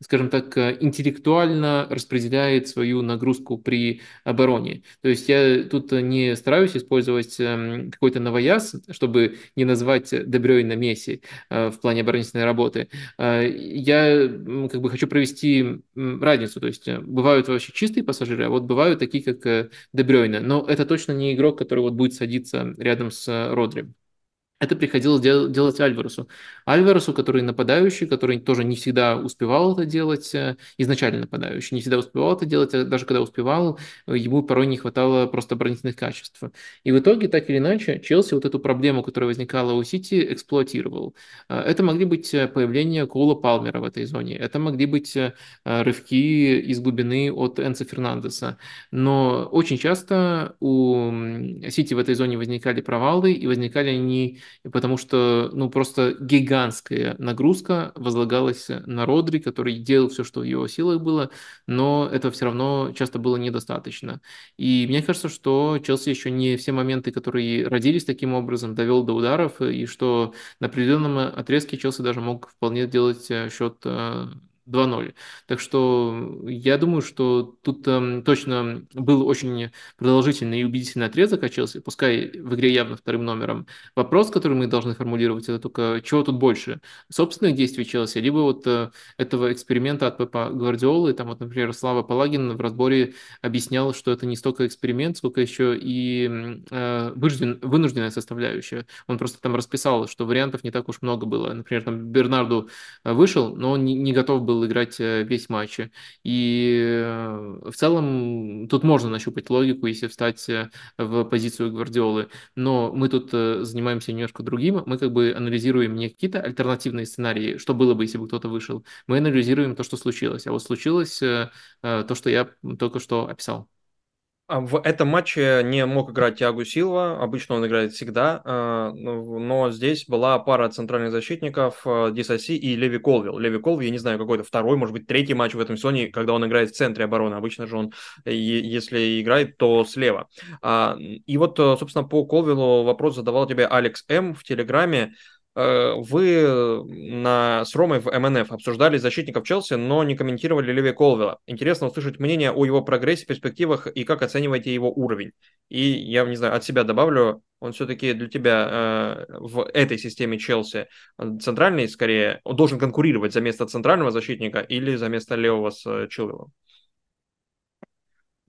Speaker 1: скажем так, интеллектуально индивидуально распределяет свою нагрузку при обороне. То есть я тут не стараюсь использовать эм, какой-то новояз, чтобы не назвать Дебрёйна Месси э, в плане оборонительной работы. Э, я как бы хочу провести разницу. То есть бывают вообще чистые пассажиры, а вот бывают такие, как Дебрёйна. Но это точно не игрок, который вот будет садиться рядом с Родри. Это приходилось дел- делать Альваресу. Альваресу, который нападающий, который тоже не всегда успевал это делать, э, изначально нападающий, не всегда успевал это делать, а даже когда успевал, э, ему порой не хватало просто оборонительных качеств. И в итоге, так или иначе, Челси вот эту проблему, которая возникала у Сити, эксплуатировал. Э, это могли быть появление Коула Палмера в этой зоне, это могли быть рывки из глубины от Энца Фернандеса. Но очень часто у Сити в этой зоне возникали провалы, и возникали они потому что, ну, просто гигантская нагрузка возлагалась на Родри, который делал все, что в его силах было, но это все равно часто было недостаточно. И мне кажется, что Челси еще не все моменты, которые родились таким образом, довел до ударов, и что на определенном отрезке Челси даже мог вполне делать э, счет э, 2-0. Так что я думаю, что тут э, точно был очень продолжительный и убедительный отрезок от Челси, пускай в игре явно вторым номером. Вопрос, который мы должны формулировать, это только чего тут больше? Собственных действий Челси, либо вот э, этого эксперимента от Пепа Гвардиолы, там вот, например, Слава Палагин в разборе объяснял, что это не столько эксперимент, сколько еще и э, вынужден, вынужденная составляющая. Он просто там расписал, что вариантов не так уж много было. Например, там Бернарду э, вышел, но он не, не готов был был играть э, весь матч. И э, в целом тут можно нащупать логику, если встать э, в позицию Гвардиолы. Но мы тут занимаемся немножко другим. Мы как бы анализируем не какие-то альтернативные сценарии, что было бы, если бы кто-то вышел. Мы анализируем то, что случилось. А вот случилось то, что я только что описал.
Speaker 2: А в этом матче не мог играть Тиагу Силва, обычно он играет всегда, а, но здесь была пара центральных защитников э, Дисаси и Леви Колвилл. Леви Колвилл, я не знаю, какой-то второй, может быть, третий матч в этом сезоне, когда он играет в центре обороны. Обычно же он, если играет, то слева. А, и вот, э, собственно, по Колвиллу вопрос задавал тебе Алекс М в Телеграме. Э, вы на, с Ромой в МНФ обсуждали защитников Челси, но не комментировали Леви Колвилла. Интересно услышать мнение о его прогрессе, перспективах и как оцениваете его уровень. И я, не знаю, от себя добавлю, он все-таки для тебя э, в этой системе Челси центральный, скорее, он должен конкурировать за место центрального защитника или за место левого с э, Чилвеллом?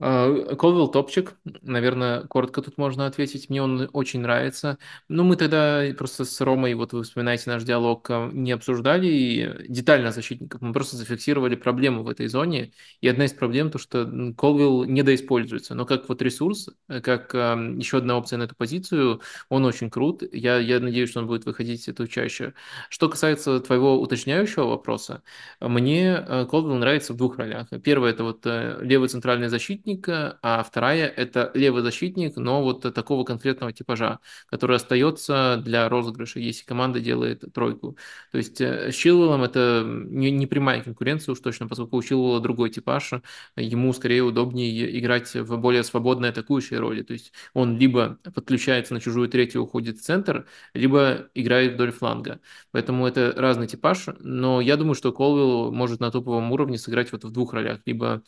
Speaker 1: А, Колвилл топчик, наверное, коротко тут можно ответить. Мне он очень нравится. Ну, мы тогда просто с Ромой, вот вы вспоминаете наш диалог, а, не обсуждали детально защитников. Мы просто зафиксировали проблему в этой зоне. И одна из проблем то, что Колвилл недоиспользуется. Но как вот ресурс, э, как еще одна опция на эту позицию, он очень крут. Я, я надеюсь, что он будет выходить это чаще. Что касается твоего уточняющего вопроса, мне э, Колвилл нравится в двух ролях. Первое – это вот э, левый центральный защитник, защитник, а вторая это левый защитник, но вот такого конкретного типажа, который остается для розыгрыша, если команда делает тройку. То есть э, с Чилвеллом это не, не прямая конкуренция уж точно, поскольку у Чилвелла другой типаж, ему скорее удобнее играть в более свободной атакующей роли. То есть он либо подключается на чужую третью, уходит в центр, либо играет вдоль фланга. Поэтому это разный типаж, но я думаю, что Колвилл может на топовом уровне сыграть вот в двух ролях. Либо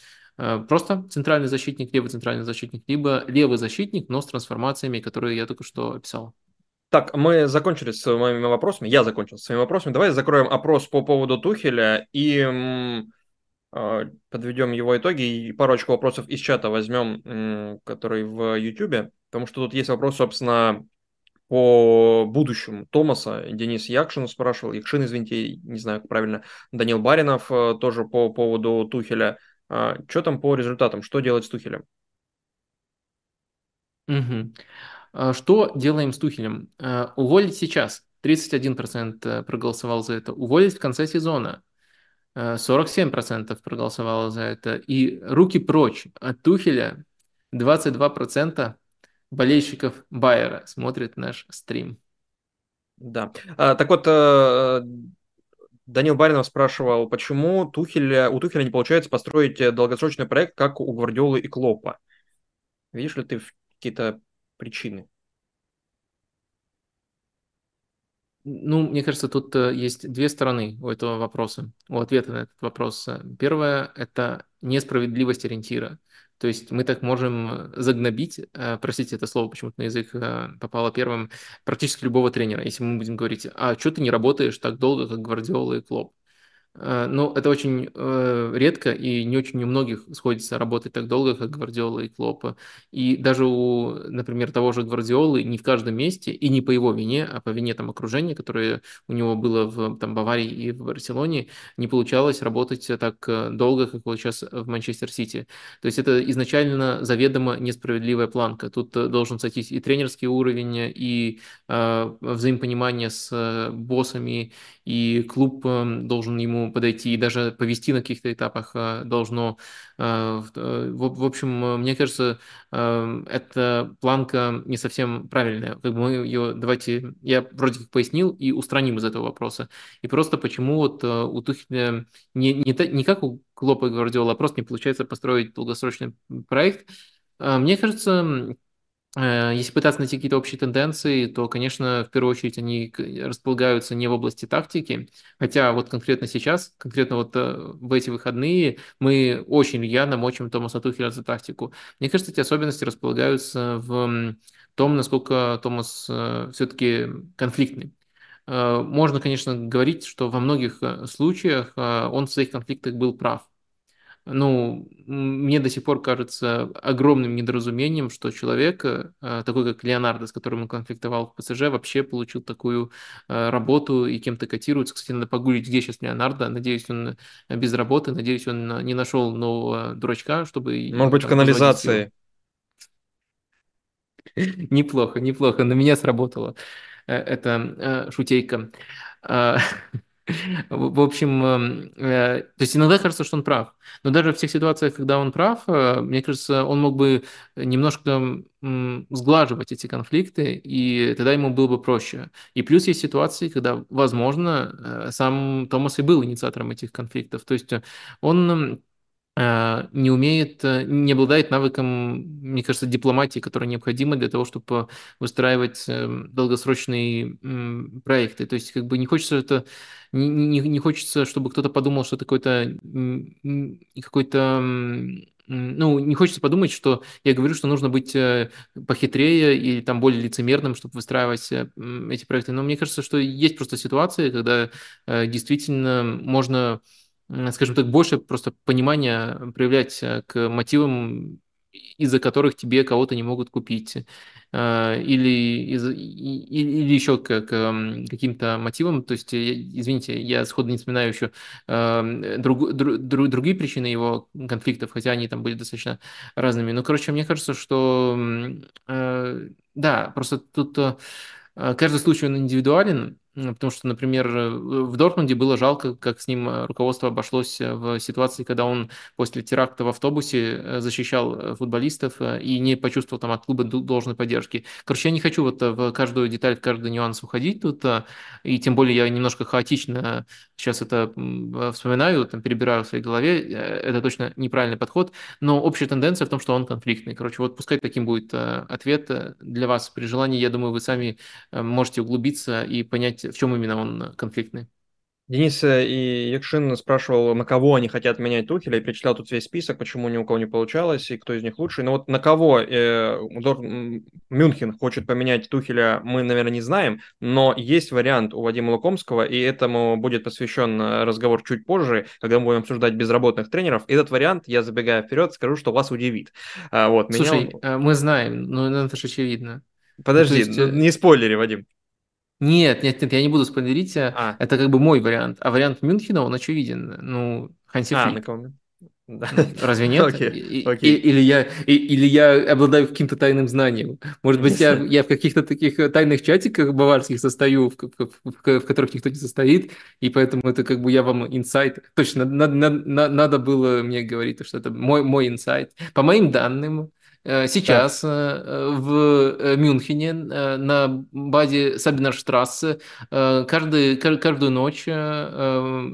Speaker 1: просто центральный защитник, левый центральный защитник, либо левый защитник, но с трансформациями, которые я только что описал.
Speaker 2: Так, мы закончили с моими вопросами. Я закончил с своими вопросами. Давай закроем опрос по поводу Тухеля и э, подведем его итоги. И парочку вопросов из чата возьмем, э, который в YouTube. Потому что тут есть вопрос, собственно, по будущему Томаса. Денис Якшин спрашивал. Якшин, извините, не знаю, как правильно. Данил Баринов э, тоже по поводу Тухеля. А, что там по результатам? Что делать с Тухелем?
Speaker 1: Угу. Что делаем с Тухелем? А, уволить сейчас. 31% э, проголосовал за это. Уволить в конце сезона. 47% проголосовало за это. И руки прочь от Тухеля 22% болельщиков Байера смотрит наш стрим.
Speaker 2: Да. А, так вот, э, Данил Баринов спрашивал, почему Тухеля, у Тухеля не получается построить э, долгосрочный проект, как у Гвардиолы и Клопа. Видишь ли ты какие-то причины?
Speaker 1: Ну, мне кажется, тут э, есть две стороны у этого вопроса, у ответа на этот вопрос. Первое – это несправедливость ориентира. То есть мы так можем загнобить, э, простите, это слово почему-то на язык э, попало первым, практически любого тренера, если мы будем говорить, а что ты не работаешь так долго, как Гвардиола и Клоп? Э, ну, это очень э, редко и не очень у многих сходится работать так долго, как Гвардиола и Клопа. И даже у, например, того же Гвардиолы не в каждом месте, и не по его вине, а по вине там окружения, которое у него было в там, Баварии и в Барселоне, не получалось работать так э, долго, как вот сейчас в Манчестер Сити. То есть это изначально заведомо несправедливая планка. Тут должен сойтись и тренерский уровень, и э, взаимопонимание с боссами, и клуб должен ему подойти и даже повести на каких-то этапах э, должно. Э, э, в общем, мне кажется, эта планка не совсем правильная. Как бы мы ее, давайте, я вроде как пояснил и устраним из этого вопроса. И просто почему вот у Тухеля не, не, не как у Клопа и Гвардиола, а просто не получается построить долгосрочный проект. Мне кажется, если пытаться найти какие-то общие тенденции, то, конечно, в первую очередь они располагаются не в области тактики, хотя вот конкретно сейчас, конкретно вот э, в эти выходные мы очень рьяно мочим Томаса Тухеля за тактику. Мне кажется, эти особенности располагаются в том, насколько Томас э, все-таки конфликтный. Можно, конечно, говорить, что во многих случаях он в своих конфликтах был прав ну, мне до сих пор кажется огромным недоразумением, что человек, э, такой как Леонардо, с которым он конфликтовал в ПСЖ, вообще получил такую э, работу и кем-то котируется. Кстати, надо погуглить, где сейчас Леонардо. Надеюсь, он без работы, надеюсь, он не нашел нового дурачка, чтобы...
Speaker 2: Может быть, в канализации.
Speaker 1: Неплохо, неплохо. На меня сработала э, эта шутейка. В общем, эм, э, то есть иногда кажется, что он прав. Но даже в тех ситуациях, когда он прав, э, мне кажется, он мог бы немножко сглаживать эти конфликты, и тогда ему было бы проще. И плюс есть ситуации, когда, возможно, э, сам Томас и был инициатором этих конфликтов. То есть он не умеет, э, не обладает навыком, мне кажется, дипломатии, которая необходима для того, чтобы выстраивать эм, долгосрочные проекты. То есть как бы не хочется это, не, не, не хочется, чтобы кто-то подумал, что это какой-то какой-то ну, не хочется подумать, что я говорю, что нужно быть э, похитрее и там более лицемерным, чтобы выстраивать эти проекты. Но мне кажется, что есть просто ситуации, когда действительно можно скажем так, больше просто понимания проявлять э, к мотивам, из-за которых тебе кого-то не могут купить, э, или, из, или еще к, к каким-то мотивам. То есть, извините, я сходу не вспоминаю еще э, друг, друг, другие причины его конфликтов, хотя они там были достаточно разными. Ну, короче, мне кажется, что да, просто тут каждый случай он индивидуален, Потому что, например, в Дортмунде было жалко, как с ним э, руководство обошлось э, в ситуации, когда он после теракта в автобусе э, защищал футболистов и не почувствовал там от клуба должной поддержки. Короче, я не хочу вот в каждую деталь, в каждый нюанс уходить тут, и тем более я немножко хаотично сейчас это вспоминаю, там перебираю в своей голове, это точно неправильный подход, но общая тенденция в том, что он конфликтный. Короче, вот пускай таким будет ответ для вас. При желании, я думаю, вы сами можете углубиться и понять, в чем именно он конфликтный.
Speaker 2: Денис э, и Якшин спрашивал, на кого они хотят менять Тухеля, и перечислял тут весь список, почему ни у кого не получалось, и кто из них лучший. Но вот на кого э, Дор... Мюнхен хочет поменять Тухеля, мы, наверное, не знаем, но есть вариант у Вадима Лукомского, и этому будет посвящен э, разговор чуть позже, когда мы будем обсуждать безработных тренеров. Этот вариант, я забегая вперед, скажу, что вас удивит.
Speaker 1: А, вот, Слушай, он... Э, мы знаем, но это же очевидно.
Speaker 2: Подожди, есть... ну, не спойлери, Вадим.
Speaker 1: Нет, нет, нет, я не буду спойлерить. Э, а. Это как бы мой вариант. А вариант Мюнхена, он очевиден. Ну, Ханси а, Флик. Да. Разве нет? Okay, okay. или, я, или я обладаю каким-то тайным знанием. Может быть, я, я в каких-то таких тайных чатиках баварских состою, в, в, в, в которых никто не состоит, и поэтому это как бы я вам инсайт. Точно, надо, надо, надо было мне говорить, что это мой, мой инсайт. По моим данным, Э, сейчас так. Э, в э, Мюнхене на базе Сабинерштрассе каждый, каждую ночь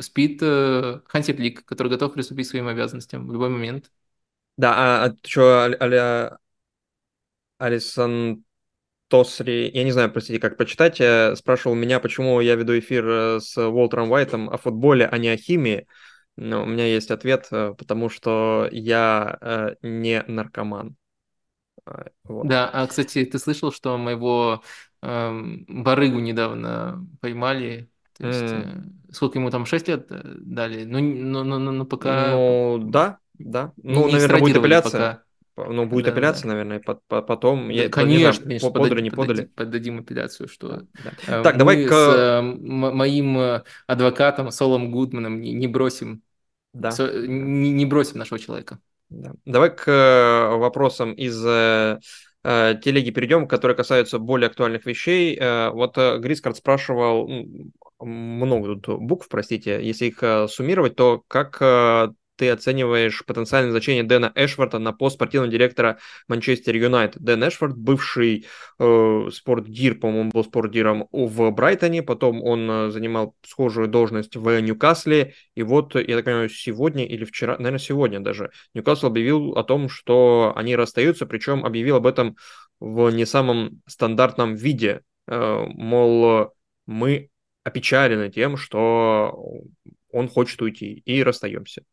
Speaker 1: спит Ханси Плик, который готов приступить к своим обязанностям в любой момент.
Speaker 2: Да, а, а что, Аля... Алисан Тосри, я не знаю, простите, как прочитать, спрашивал меня, почему я веду эфир с Уолтером Уайтом о футболе, а не о химии. Ну, у меня есть ответ, э, потому что я э, не наркоман. А, Вот.
Speaker 1: Да, а, кстати, ты слышал, что моего эм, барыгу недавно поймали? То есть, э, сколько ему там, 6 лет э, дали? Ну, но, но, но, но пока
Speaker 2: Ну, да, да. Ну, наверное, будет апелляция.
Speaker 1: пока.
Speaker 2: Ну, будет
Speaker 1: Да,
Speaker 2: апелляция,
Speaker 1: да.
Speaker 2: наверное, по- по- потом,
Speaker 1: Да,
Speaker 2: я по- не
Speaker 1: конечно,
Speaker 2: знаю,
Speaker 1: конечно,
Speaker 2: по- подали, не подали.
Speaker 1: подадим апелляцию,
Speaker 2: Да,
Speaker 1: что
Speaker 2: да.
Speaker 1: э,
Speaker 2: Так, давай
Speaker 1: мы с э,
Speaker 2: к...
Speaker 1: моим э, адвокатом Солом Гудманом не, не бросим,
Speaker 2: Да, да.
Speaker 1: не, не бросим нашего человека.
Speaker 2: Да. Давай к э, вопросам из э, э, телеги перейдем, которые касаются более актуальных вещей. Вот Грискард спрашивал, много букв, простите, если их суммировать, то как ты оцениваешь потенциальное значение Дэна Эшварда на пост спортивного директора Манчестер Юнайтед? Дэн Эшвард, бывший э, спортдир, по-моему, был спортдиром в Брайтоне, потом он э, занимал схожую должность в Ньюкасле, и вот, я так понимаю, сегодня или вчера, наверное, сегодня даже, Ньюкасл объявил о том, что они расстаются, причем объявил об этом в не самом стандартном виде. Э, Мол, мы опечалены тем, что он хочет уйти, и расстаемся.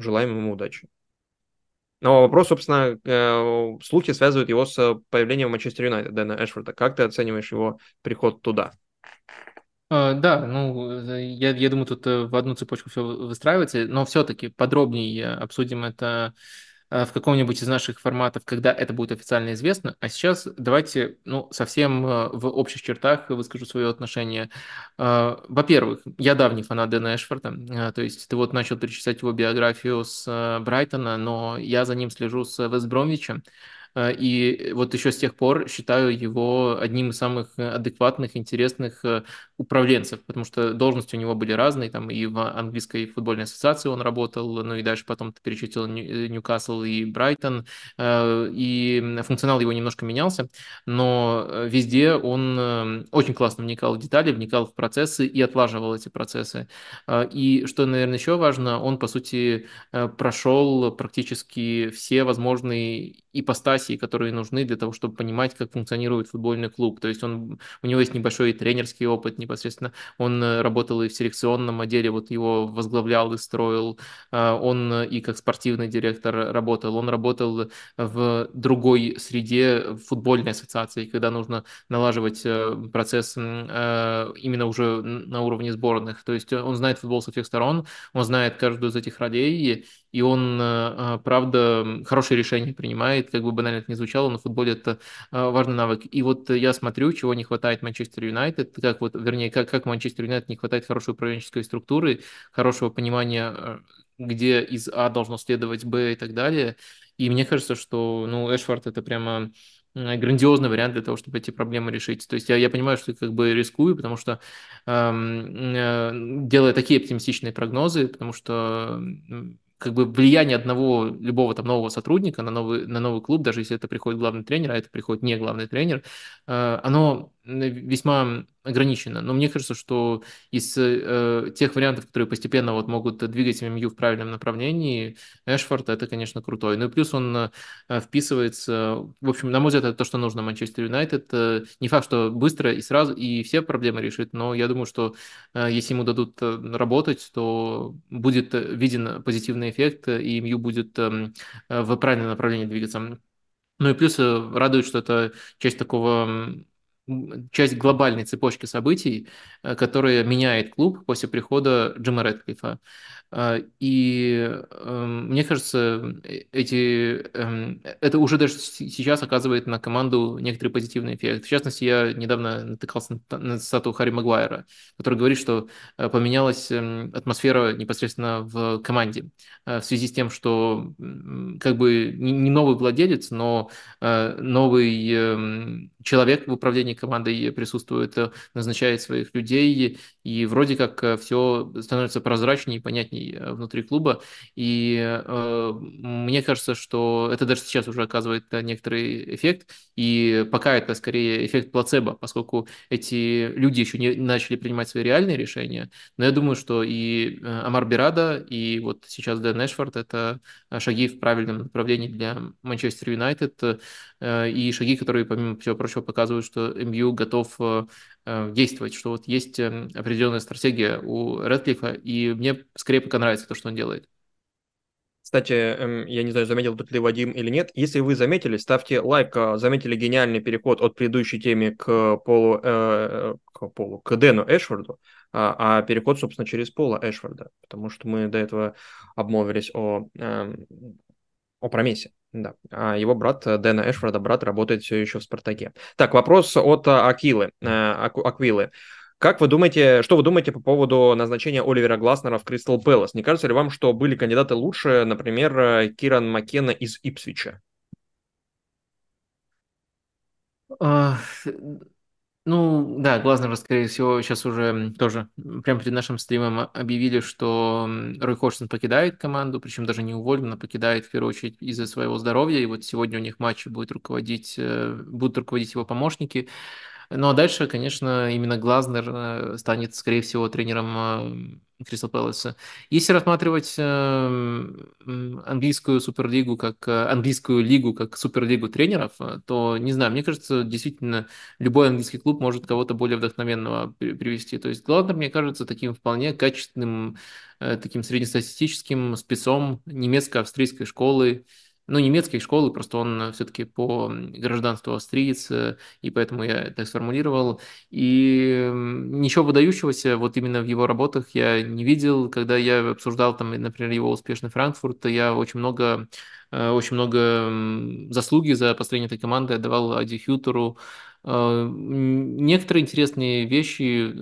Speaker 2: Желаем ему удачи. Но вопрос, собственно, э, слухи связывают его с появлением в Манчестер Юнайтед Дэна Эшфорда. Как ты оцениваешь его приход туда?
Speaker 1: А, Да, ну, э, я, я думаю, тут э, в одну цепочку все выстраивается, но все-таки подробнее обсудим это э, в каком-нибудь из наших форматов, когда это будет официально известно. А сейчас давайте, ну, совсем э, в общих чертах выскажу свое отношение. Э, Во-первых, я давний фанат Дэна Эшфорда, э, то есть ты вот начал перечислять его биографию с э, Брайтона, но я за ним слежу с Вестбромвича, Э, И вот еще с тех пор считаю его одним из самых э, адекватных, интересных э, управленцев, потому что должности у него были разные, там и в английской футбольной ассоциации он работал, ну и дальше потом перечислил э, Ньюкасл и Брайтон, э, и функционал его немножко менялся, но э, везде он очень классно вникал в детали, вникал в процессы и отлаживал эти процессы. И что, наверное, еще важно, он, по сути, прошел практически все возможные ипостаси, которые нужны для того, чтобы понимать, как функционирует футбольный клуб. То есть он, у него есть небольшой тренерский опыт непосредственно. Он э, работал и в селекционном отделе, вот его возглавлял и строил. А, Он э, и как спортивный директор работал. Он работал в другой среде футбольной ассоциации, когда нужно налаживать э, процесс именно уже на уровне сборных. То есть он знает футбол со всех сторон, он знает каждую из этих ролей, и он, э, э, правда, хорошие решения принимает, как бы банально это ни звучало, но в футболе это э, важный навык. И вот я смотрю, чего не хватает Манчестер Юнайтед, как вот, вернее, как, как Манчестер Юнайтед не хватает хорошей управленческой структуры, хорошего понимания, э, где из А должно следовать Б и так далее. И мне кажется, что, ну, Эшфорд это прямо грандиозный вариант для того, чтобы эти проблемы решить. То есть я, я понимаю, что я как бы рискую, потому что эм, э, делая такие оптимистичные прогнозы, потому что как бы влияние одного любого там нового сотрудника на новый, на новый клуб, даже если это приходит главный тренер, а это приходит не главный тренер, э, оно весьма ограничено. Но мне кажется, что из э, тех вариантов, которые постепенно вот могут двигать ММЮ в правильном направлении, Эшфорд это, конечно, крутой. Ну и плюс он э, вписывается, в общем, на мой взгляд, это то, что нужно Манчестер Юнайтед. Э, не факт, что быстро и сразу и все проблемы решит, но я думаю, что э, если ему дадут э, работать, то будет э, виден позитивный эффект, и МЮ будет эм, э, в правильном направлении двигаться. Ну и плюс э, радует, что это часть такого часть глобальной цепочки событий, э, которая меняет клуб после прихода Джима Рэдклиффа. А, И эм, мне кажется, э- эти, эм, это уже даже сейчас оказывает на команду некоторый позитивный эффект. В частности, я недавно натыкался на, цитату Харри Магуайра, который говорит, что э, поменялась эм, атмосфера непосредственно в команде э, в связи с тем, что как бы не новый владелец, но э, новый человек в управлении командой присутствует, э, назначает своих людей, и вроде как все становится прозрачнее и понятнее э, внутри клуба. И э, мне кажется, что это даже сейчас уже оказывает э, некоторый эффект, и пока это скорее эффект плацебо, поскольку эти люди еще не начали принимать свои реальные решения. Но я думаю, что и э, Амар Бирада, и вот сейчас Дэн Эшфорд – это шаги в правильном направлении для Манчестер Юнайтед, э, и шаги, которые, помимо всего прочего, показывают, что МБЮ готов действовать, что вот есть определенная стратегия у Редклифа, и мне скорее пока нравится то, что он делает.
Speaker 2: Кстати, эм, я не знаю, заметил тут ли Вадим или нет. Если вы заметили, ставьте лайк, а, заметили гениальный переход от предыдущей темы к Полу, э, к Полу, к Дэну Эшфорду, а, а переход, собственно, через Пола Эшфорда, потому что мы до этого обмолвились о, э, о Промесе. Да, а его брат Дэна Эшфорда, брат, работает все еще в «Спартаке». Так, вопрос от Акилы, э, Аквилы. Как вы думаете, что вы думаете по поводу назначения Оливера Гласнера в Кристал Пэлас? Не кажется ли вам, что были кандидаты лучше, например, э, Киран Маккена из Ипсвича?
Speaker 1: Ну, да, Глазнер, скорее всего, сейчас уже тоже прямо перед нашим стримом объявили, что Рой Ходжсон покидает команду, причем даже не уволен, а покидает в первую очередь из-за своего здоровья. И вот сегодня у них матч будет руководить, э, будут руководить его помощники. Ну а дальше, конечно, именно Глазнер э, станет, скорее всего, тренером Кристал Пэласа. Если рассматривать эм, английскую суперлигу как э, английскую лигу как суперлигу тренеров, э, то не знаю, мне кажется, действительно любой английский клуб может кого-то более вдохновенного привести. То есть Глазнер, мне кажется, таким вполне качественным, таким среднестатистическим спецом немецко-австрийской школы ну, немецкой школы, просто он э, все-таки по гражданству австриец, э, и поэтому я так сформулировал. И ничего выдающегося вот именно в его работах я не видел. Когда я обсуждал там, например, его успешный Франкфурт, я очень много э, очень много заслуги за построение этой команды отдавал Ади Хьютеру. Некоторые интересные вещи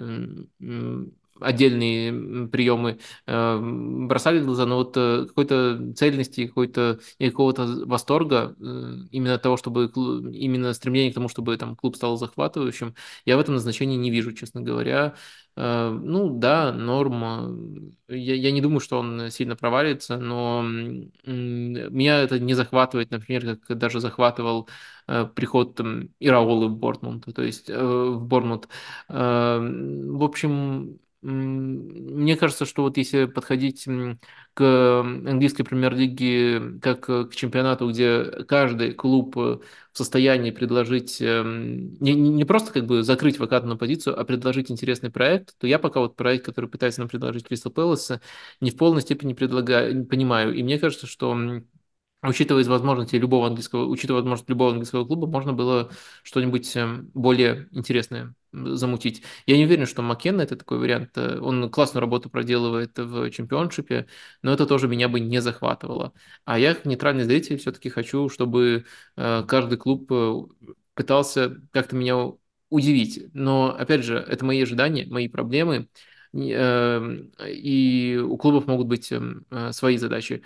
Speaker 1: отдельные приемы э, бросали глаза, но вот э, какой-то цельности, какой-то какого-то восторга, э, именно того, чтобы именно стремление к тому, чтобы там клуб стал захватывающим, я в этом назначении не вижу, честно говоря. Ну да, норм. Я, я не думаю, что он сильно провалится, но меня это не захватывает, например, как даже захватывал приход там, Ираолы в Бортмунд, то есть в Бормунд. В общем, мне кажется, что вот если подходить к английской премьер-лиге как к чемпионату, где каждый клуб э, в состоянии предложить эм, не, не просто как бы закрыть вакантную позицию, а предложить интересный проект, то я пока вот проект, который пытается нам предложить Кристал Пэлас, не в полной степени предлагаю, понимаю. И мне кажется, что учитывая возможности любого английского, учитывая возможности любого английского клуба, можно было что-нибудь эм, более интересное замутить. Я не уверен, что Маккенна это такой вариант. Э, он классную работу проделывает в чемпионшипе, но это тоже меня бы не захватывало. А я, как нейтральный зритель, все-таки хочу, чтобы э, каждый клуб э, пытался как-то меня удивить. Но, опять же, это мои ожидания, мои проблемы. Эм, и у клубов могут быть эм, свои задачи.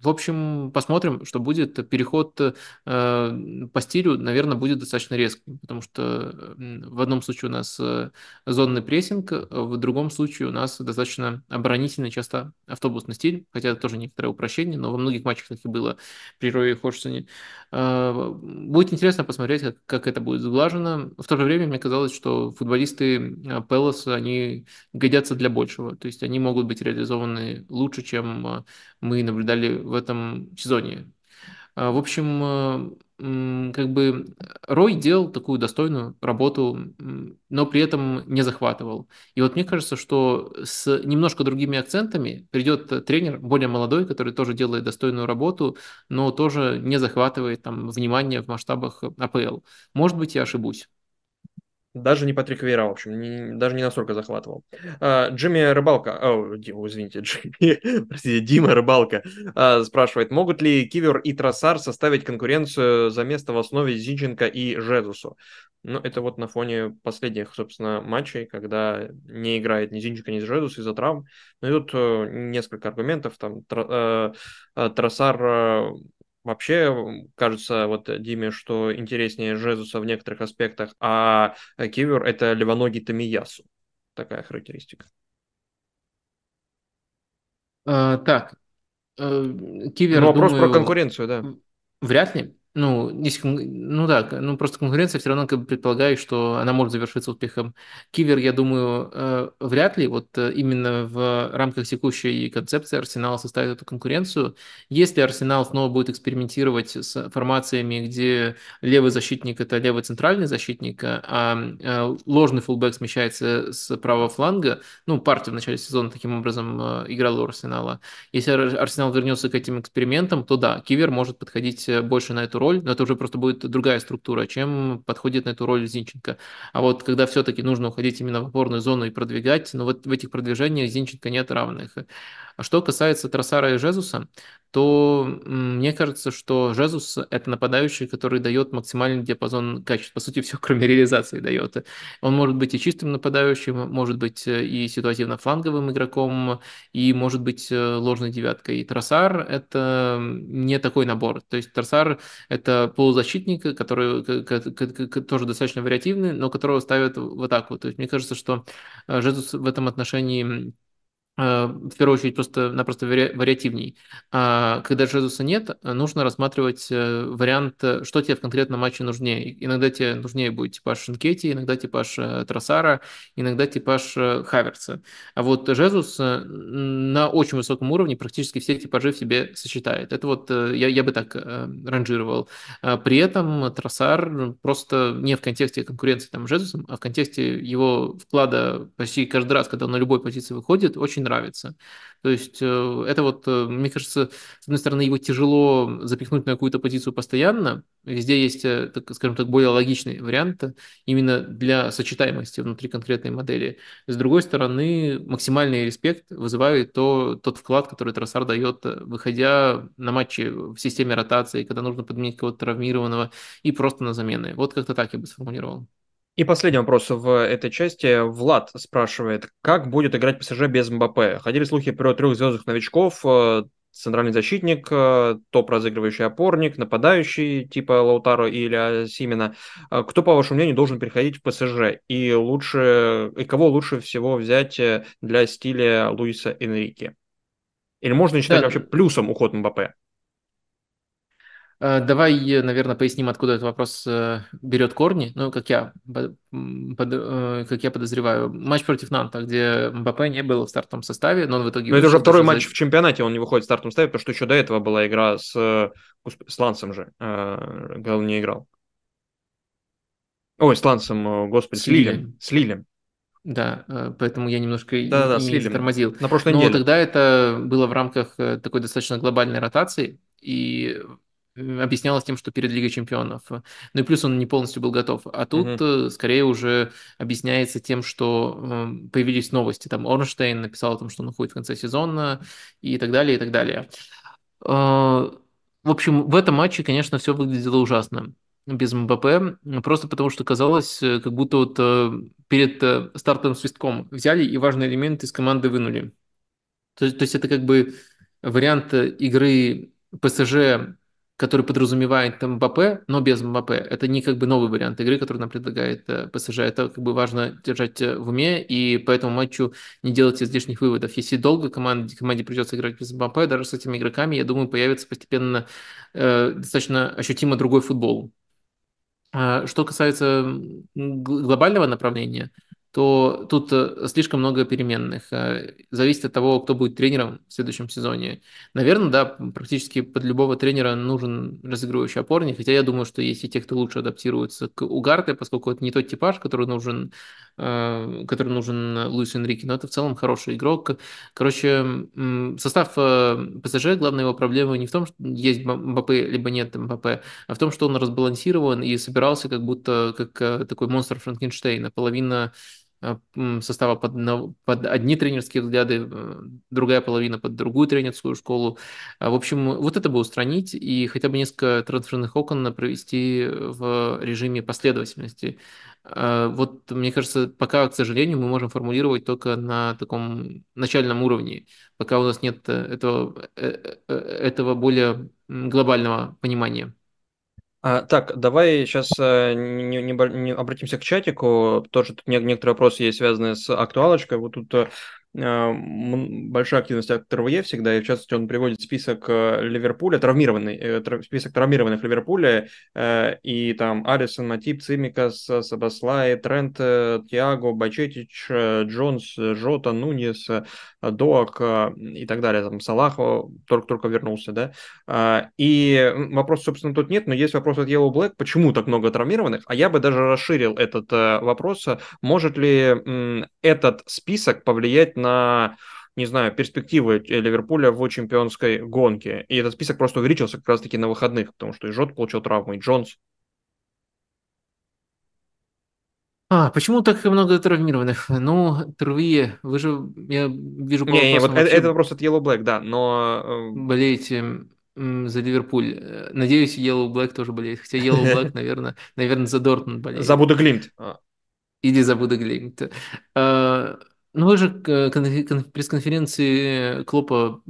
Speaker 1: В общем, посмотрим, что будет. Переход э, по стилю, наверное, будет достаточно резким, потому что в одном случае у нас э, зонный прессинг, в другом случае у нас достаточно оборонительный, часто автобусный стиль, хотя это тоже некоторое упрощение, но во многих матчах так и было при Рое Ходжсоне. Э, будет интересно посмотреть, как, как это будет сглажено. В то же время мне казалось, что футболисты э, Пелоса, они годятся для большего, то есть они могут быть реализованы лучше, чем э, мы наблюдали в этом сезоне. А, в общем, э, как бы Рой делал такую достойную работу, но при этом не захватывал. И вот мне кажется, что с немножко другими акцентами придет тренер, более молодой, который тоже делает достойную работу, но тоже не захватывает там внимание в масштабах АПЛ. Может быть, я ошибусь.
Speaker 2: Даже не Патрик Вейра, в общем, не, даже не настолько захватывал. А, Джимми Рыбалка, о, Дима, извините, Джимми, простите, Дима Рыбалка а, спрашивает, могут ли Кивер и Тросар составить конкуренцию за место в основе Зинченко и Жезусу? Ну, это вот на фоне последних, собственно, матчей, когда не играет ни Зинченко, ни Жезус из-за травм. Ну, и тут э, несколько аргументов. Там э, э, Тросар Вообще, кажется, вот Диме, что интереснее Жезуса в некоторых аспектах, а Кивер – это левоногий Тамиясу. Такая характеристика.
Speaker 1: А, так, э, Кивер,
Speaker 2: ну, вопрос
Speaker 1: думаю,
Speaker 2: про конкуренцию, да.
Speaker 1: Вряд ли. Ну, есть, ну да, ну просто конкуренция все равно как бы предполагает, что она может завершиться успехом. Кивер, я думаю, э, вряд ли вот э, именно в рамках текущей концепции Арсенал составит эту конкуренцию. Если Арсенал снова будет экспериментировать с формациями, где левый защитник – это левый центральный защитник, а э, ложный фулбэк смещается с правого фланга, ну, партия в начале сезона таким образом играла у Арсенала. Если Арсенал вернется к этим экспериментам, то да, Кивер может подходить больше на эту роль, роль, но это уже просто будет другая структура, чем подходит на эту роль Зинченко. А вот когда все-таки нужно уходить именно в опорную зону и продвигать, ну вот в этих продвижениях Зинченко нет равных. А что касается Тросара и Жезуса, то мне кажется, что Жезус – это нападающий, который дает максимальный диапазон качеств. По сути, все, кроме реализации дает. Он может быть и чистым нападающим, может быть э, и ситуативно-фланговым игроком, и может быть э, ложной девяткой. И Тросар – это не такой набор. То есть Тросар – это полузащитник, который тоже достаточно вариативный, но которого ставят в атаку. То есть мне кажется, что э, Жезус в этом отношении в первую очередь просто-напросто вариативней. А когда Джезуса нет, нужно рассматривать э, вариант, э, что тебе в конкретном матче нужнее. Иногда тебе нужнее будет типаж Шенкети, иногда типаж Тросара, иногда типаж Хаверца. А вот Жезус на очень высоком уровне практически все типажи в себе сочетает. Это вот я, я бы так ранжировал. А при этом Тросар просто не в контексте конкуренции там, с Жезусом, а в контексте его вклада почти каждый раз, когда он на любой позиции выходит, очень нравится. То есть э, это вот, э, мне кажется, с одной стороны, его тяжело запихнуть на какую-то позицию постоянно. Везде есть, э, так, скажем так, более логичный вариант именно для сочетаемости внутри конкретной модели. С другой стороны, максимальный респект вызывает то, тот вклад, который Трассар дает, выходя на матчи в системе ротации, когда нужно подменить кого-то травмированного и просто на замены. Вот как-то так я бы сформулировал.
Speaker 2: И последний вопрос в этой части. Влад спрашивает, как будет играть ПСЖ без МБП? Ходили слухи про трех звездных новичков, э, центральный защитник, э, топ разыгрывающий опорник, нападающий типа Лаутаро или Симена. Э, кто, по вашему мнению, должен переходить в ПСЖ? И лучше, и кого лучше всего взять для стиля Луиса Энрике? Или можно считать да. вообще плюсом уход МБП?
Speaker 1: Э, давай, наверное, поясним, откуда этот вопрос э, берет корни. Ну, как я, под, э, как я подозреваю, матч против Нанта, где МБП не был в стартовом составе, но он в итоге...
Speaker 2: Но это уже второй матч в чемпионате, он не выходит в стартовом составе, потому что еще до этого была игра с, с Лансом же, где он не играл. Ой, с Лансом, господи, с, с Лилем. Лилем. С Лилем.
Speaker 1: Да, поэтому я немножко да, да, не тормозил.
Speaker 2: На прошлой
Speaker 1: Но
Speaker 2: неделе.
Speaker 1: тогда это было в рамках такой достаточно глобальной ротации, и объяснялось тем, что перед Лигой Чемпионов. Ну и плюс он не полностью был готов. А тут угу. скорее уже объясняется тем, что эм, появились новости. Там Орнштейн написал о том, что он уходит в конце сезона и так далее, и так далее. Э, в общем, в этом матче, конечно, все выглядело ужасно без МБП, просто потому что казалось, э, как будто вот перед стартовым свистком взяли и важный элемент из команды вынули. То, то есть это как бы вариант игры ПСЖ который подразумевает МБП, но без МБП. Это не как бы новый вариант игры, который нам предлагает э, ПСЖ. Это как бы важно держать э, в уме, и по этому матчу не делать излишних выводов. Если долго команде, команде придется играть без МБП, даже с этими игроками, я думаю, появится постепенно э, достаточно ощутимо другой футбол. А что касается глобального направления – то тут э, слишком много переменных. Э, зависит от того, кто будет тренером в следующем сезоне. Наверное, да, практически под любого тренера нужен разыгрывающий опорник, хотя я думаю, что есть и те, кто лучше адаптируется к Угарте, поскольку это не тот типаж, который нужен, э, который нужен Луис Энрике, но это в целом хороший игрок. Короче, состав ПСЖ, главная его проблема не в том, что есть МБП либо нет МБП, а в том, что он разбалансирован и собирался как будто как такой монстр Франкенштейна. Половина состава под, под одни тренерские взгляды, э, другая половина под другую тренерскую школу. А, в общем, вот это бы устранить и хотя бы несколько трансферных окон провести в режиме последовательности. А, вот, мне кажется, пока, к сожалению, мы можем формулировать только на таком начальном уровне, пока у нас нет этого, э, этого более глобального понимания.
Speaker 2: А, так, давай сейчас э, не, не, не обратимся к чатику. Тоже тут некоторые вопросы есть, связанные с актуалочкой. Вот тут э, большая активность от РВЕ всегда, и в частности он приводит список э, Ливерпуля, травмированный, э, список травмированных Ливерпуля, и там Алисон, Матип, Цимикас, Сабаслай, Трент, Тиаго, Бачетич, Джонс, Жота, Нунис, Доак и так далее, там Салах только-только вернулся, да, и вопрос, собственно, тут нет, но есть вопрос от Yellow Black, почему так много травмированных, а я бы даже расширил этот вопрос, может ли этот список повлиять на не знаю, перспективы Ливерпуля в чемпионской гонке. И этот список просто увеличился как раз-таки на выходных, потому что и Жот получил травму, и Джонс.
Speaker 1: А, почему так много травмированных? Ну, ТРВИ, вы же, я вижу
Speaker 2: Не, не, вот это, это вопрос от Yellow Black, да, но...
Speaker 1: Э, болеете за Ливерпуль. Надеюсь, Yellow Black тоже болеет. Хотя Yellow Black, наверное, наверное, за Дортмунд болеет.
Speaker 2: За Будеглимт. А.
Speaker 1: Или за Будеглимт. А, ну, вы же пресс-конференции Клопа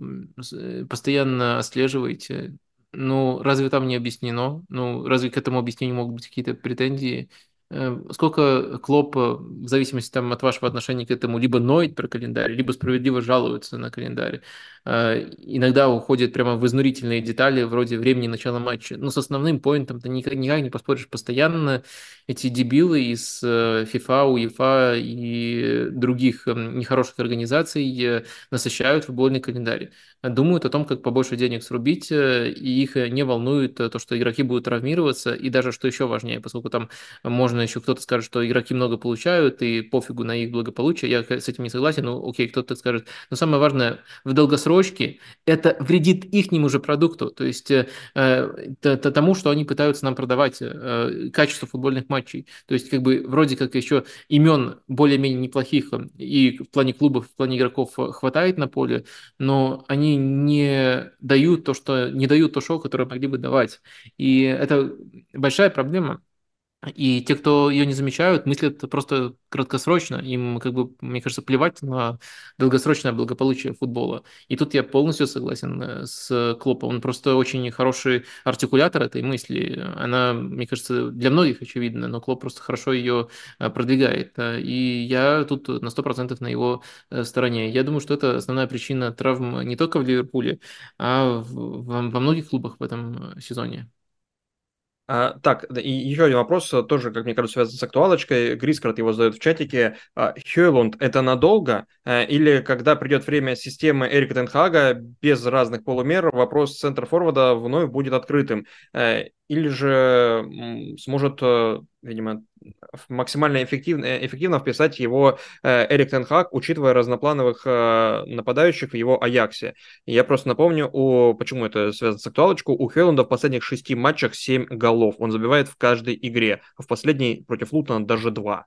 Speaker 1: э, постоянно отслеживаете. Ну, разве там не объяснено? Ну, разве к этому объяснению могут быть какие-то претензии? Э, сколько Клоп, в зависимости там, от вашего отношения к этому, либо ноет про календарь, либо справедливо жалуется на календарь. Э, иногда уходит прямо в изнурительные детали, вроде времени начала матча. Но с основным поинтом ты никак, никак не поспоришь. Постоянно эти дебилы из FIFA, UEFA и других нехороших организаций насыщают футбольный календарь думают о том, как побольше денег срубить, э, и их не волнует э, то, что игроки будут травмироваться, и даже, что еще важнее, поскольку там можно еще кто-то скажет, что игроки много получают, и пофигу на их благополучие, я с этим не согласен, ну окей, кто-то скажет, но самое важное, в долгосрочке это вредит ихнему же продукту, то есть э, тому, что они пытаются нам продавать, э, качество футбольных матчей, то есть как бы вроде как еще имен более-менее неплохих и в плане клубов, в плане игроков хватает на поле, но они не дают то, что не дают то шоу, которое могли бы давать. И это большая проблема. И те, кто ее не замечают, мыслят просто краткосрочно. Им, как бы, мне кажется, плевать на долгосрочное благополучие футбола. И тут я полностью согласен э, с Клопом. Он просто очень хороший артикулятор этой мысли. Она, мне кажется, для многих очевидна, но Клоп просто хорошо ее э, продвигает. И я тут на 100% на его э, стороне. Я думаю, что это основная причина травм не только в Ливерпуле, а во многих клубах в этом сезоне.
Speaker 2: А, так, и еще один вопрос, э, тоже, как мне кажется, связан с актуалочкой. Грискрат его задает в чатике. А, Хейлунд это надолго? А, или когда придет время системы Эрика Тенхага без разных полумер, вопрос центра форварда вновь будет открытым? Или же сможет, э, видимо, максимально эффективно, э, эффективно вписать его э, Эрик Тенхак, учитывая разноплановых нападающих в его Аяксе. я просто напомню, у, почему это связано с актуалочку, у Хелланда в последних шести матчах 7 голов. Он забивает в каждой игре, а в последней против Лутона даже два.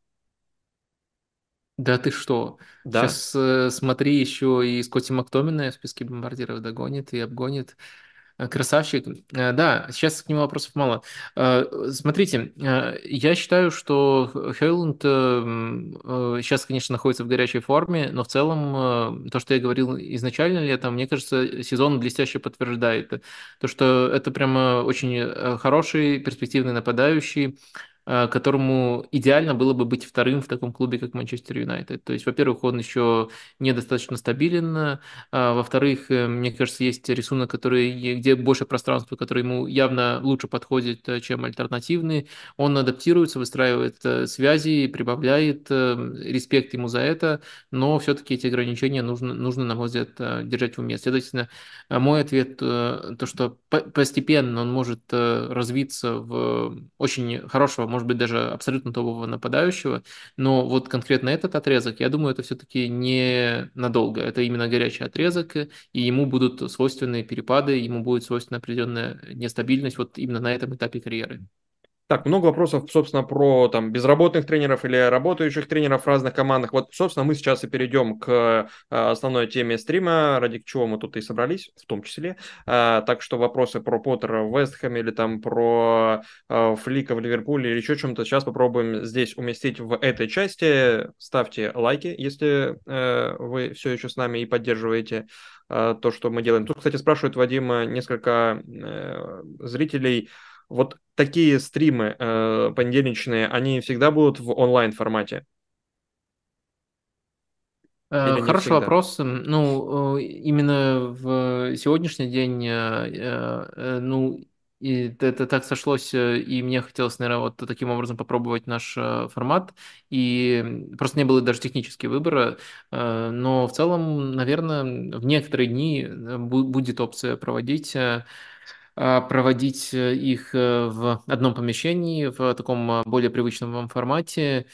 Speaker 1: Да ты что? Да. Сейчас э, смотри, еще и Скотти Мактомина в списке бомбардиров догонит и обгонит. Э, красавчик. Э, да, сейчас к нему вопросов мало. Э, смотрите, я считаю, что Хейлунд сейчас, конечно, находится в горячей форме, но в целом то, что я говорил изначально летом, мне кажется, сезон блестяще подтверждает. То, что это прямо очень хороший, перспективный нападающий, которому идеально было бы быть вторым в таком клубе, как Манчестер Юнайтед. То есть, во-первых, он еще недостаточно стабилен, а во-вторых, э, мне кажется, есть рисунок, который, где больше пространства, который ему явно лучше подходит, э, чем альтернативный. Он адаптируется, выстраивает связи, прибавляет респект ему за это, но все-таки эти ограничения нужно, нужно, на мой взгляд, держать в уме. Следовательно, мой ответ то, что постепенно он может развиться в очень хорошего может быть, даже абсолютно топового нападающего, но вот конкретно этот отрезок, я думаю, это все-таки не надолго, это именно горячий отрезок, и ему будут свойственны перепады, ему будет свойственна определенная нестабильность вот именно на этом этапе карьеры.
Speaker 2: Так, много вопросов, собственно, про там безработных тренеров или работающих тренеров в разных командах. Вот, собственно, мы сейчас и перейдем к э, основной теме стрима, ради чего мы тут и собрались, в том числе. А, так что вопросы про Поттера в Вестхэме или там про а, Флика в Ливерпуле или еще чем-то сейчас попробуем здесь уместить в этой части. Ставьте лайки, если э, вы все еще с нами и поддерживаете э, то, что мы делаем. Тут, кстати, спрашивает Вадима несколько э, зрителей, вот такие стримы э, понедельничные, они всегда будут в онлайн формате?
Speaker 1: Э,
Speaker 2: Или
Speaker 1: Хороший
Speaker 2: всегда?
Speaker 1: вопрос. Ну, э, именно в сегодняшний день, э, ну, и это так сошлось, и мне хотелось, наверное, вот таким образом попробовать наш формат, и просто не было даже технически выбора, но в целом, наверное, в некоторые дни бу- будет опция проводить проводить э, их э, в одном помещении, в таком а, более привычном вам формате.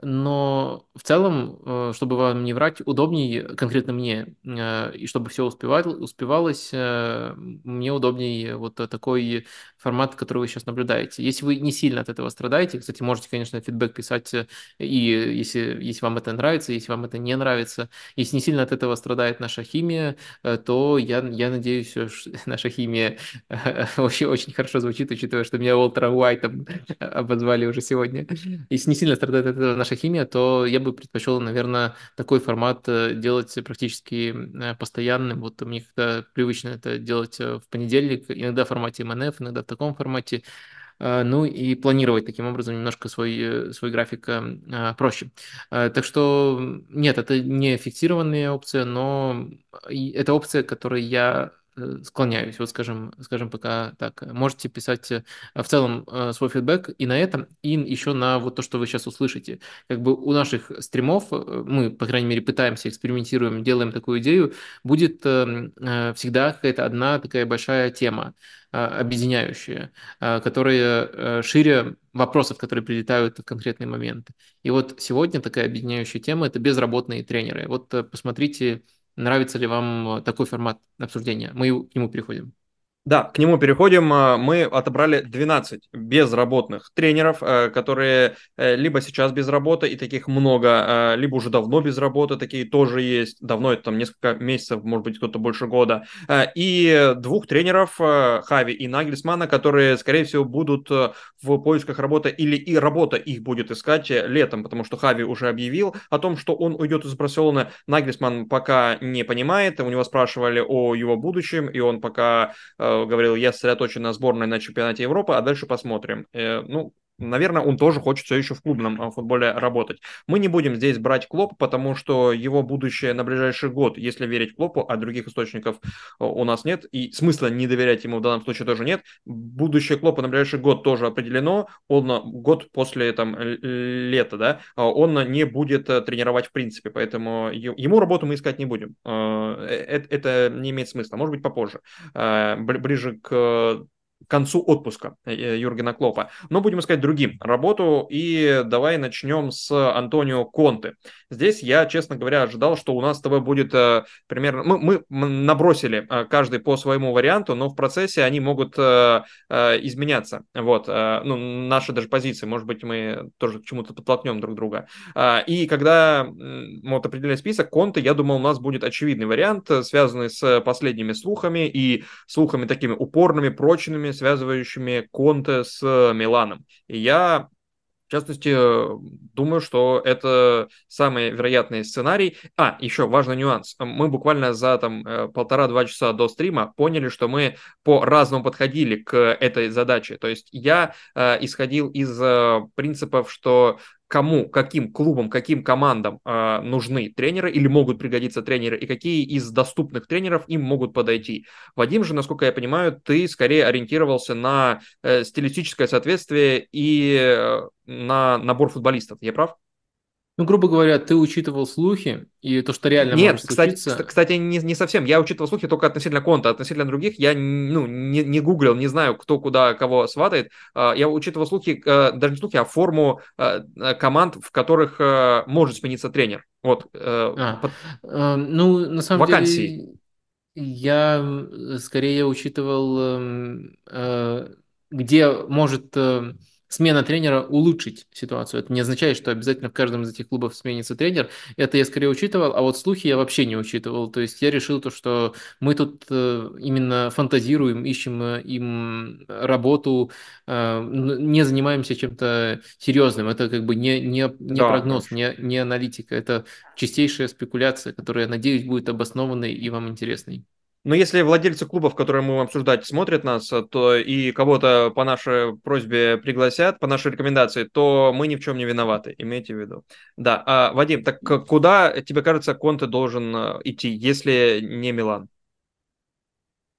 Speaker 1: Но в целом, э, чтобы вам не врать, удобнее конкретно мне, и чтобы все успевал, успевалось, мне удобнее вот такой формат, который вы сейчас наблюдаете. Если вы не сильно от этого страдаете, кстати, можете, конечно, фидбэк писать, э, и если, если вам это нравится, если вам это не нравится. Если не сильно от этого страдает наша химия, э, то я, я надеюсь, что наша химия Вообще очень хорошо звучит, учитывая, что меня Уолтером Уайтом обозвали уже сегодня. Если не сильно страдает от этого наша химия, то я бы предпочел, наверное, такой формат э, делать практически э, постоянным. Вот мне как-то привычно это делать э, в понедельник, иногда в формате МНФ, иногда в таком формате. Ну и планировать таким образом немножко свой, свой график проще. Так что нет, это не фиксированная опция, но это опция, которой я э, склоняюсь. Вот скажем, скажем пока так. Можете писать э, в целом э, свой фидбэк и на этом, и еще на вот то, что вы сейчас услышите. Как бы у наших стримов, мы, по крайней мере, пытаемся, экспериментируем, делаем такую идею, будет всегда какая-то одна такая большая тема объединяющая, которая шире вопросов, которые прилетают в конкретный момент. И вот сегодня такая объединяющая тема – это безработные тренеры. Вот посмотрите Нравится ли вам такой формат обсуждения? Мы к нему переходим.
Speaker 2: Да, к нему переходим. А, мы отобрали 12 безработных тренеров, а, которые э, либо сейчас без работы, и таких много, а, либо уже давно без работы, такие тоже есть. Давно, это там несколько месяцев, может быть, кто-то больше года. И двух тренеров, Хави и Нагельсмана, которые, скорее всего, будут э, в поисках работы, или и работа их будет искать э, летом, потому что Хави уже объявил о том, что он уйдет из Барселоны. Нагельсман пока не понимает, у него спрашивали о его будущем, и он пока говорил, я сосредоточен на сборной на чемпионате Европы, а дальше посмотрим. Э, ну, Наверное, он тоже хочет все еще в клубном э, футболе работать. Мы не будем здесь брать Клоп, потому что его будущее на ближайший год, если верить Клопу, а других источников э, у нас нет, и смысла не доверять ему в данном случае тоже нет. Будущее Клопа на ближайший год тоже определено. Он год после там, лета, да, он не будет тренировать в принципе, поэтому ему работу мы искать не будем. Это не имеет смысла, может быть, попозже, ближе к концу отпуска э, Юргена Клопа. Но будем искать другим работу. И давай начнем с Антонио Конте. Здесь я, честно говоря, ожидал, что у нас с тобой будет э, примерно... Мы, мы набросили э, каждый по своему варианту, но в процессе они могут э, э, изменяться. Вот. Э, ну, наши даже позиции. Может быть, мы тоже к чему-то подтолкнем друг друга. Э, и когда э, вот определили список Конте, я думал, у нас будет очевидный вариант, связанный с последними слухами и слухами такими упорными, прочными, связывающими Конте с Миланом. И я в частности, думаю, что это самый вероятный сценарий. А, еще важный нюанс. Мы буквально за там э, полтора-два часа до стрима поняли, что мы по-разному подходили к этой задаче. То есть я э, исходил из э, принципов, что кому, каким клубам, каким командам э, нужны тренеры или могут пригодиться тренеры, и какие из доступных тренеров им могут подойти. Вадим же, насколько я понимаю, ты скорее ориентировался на э, стилистическое соответствие и э, на набор футболистов. Я прав?
Speaker 1: Ну, грубо говоря, ты учитывал слухи и то, что реально
Speaker 2: Нет,
Speaker 1: может
Speaker 2: кстати,
Speaker 1: случиться.
Speaker 2: кстати, не, не совсем. Я учитывал слухи только относительно конта. Относительно других я ну, не, не гуглил, не знаю, кто куда кого сватает. А, я учитывал слухи, э, даже не слухи, а форму э, э, команд, в которых может смениться тренер. Вот. А,
Speaker 1: под... Ну, на самом вакансии. деле, я скорее учитывал, эм, где может смена тренера улучшить ситуацию. Это не означает, что обязательно в каждом из этих клубов сменится тренер. Это я скорее учитывал, а вот слухи я вообще не учитывал. То есть я решил то, что мы тут э, именно фантазируем, ищем э, им работу, э, не занимаемся чем-то серьезным. Это как бы не, не, не да, прогноз, не, не аналитика. Это чистейшая спекуляция, которая, надеюсь, будет обоснованной и вам интересной.
Speaker 2: Но если владельцы клубов, которые мы будем обсуждать, смотрят нас, то и кого-то по нашей просьбе пригласят, по нашей рекомендации, то мы ни в чем не виноваты, имейте в виду. Да, а, Вадим, так куда, тебе кажется, Конте должен э, идти, если не Милан?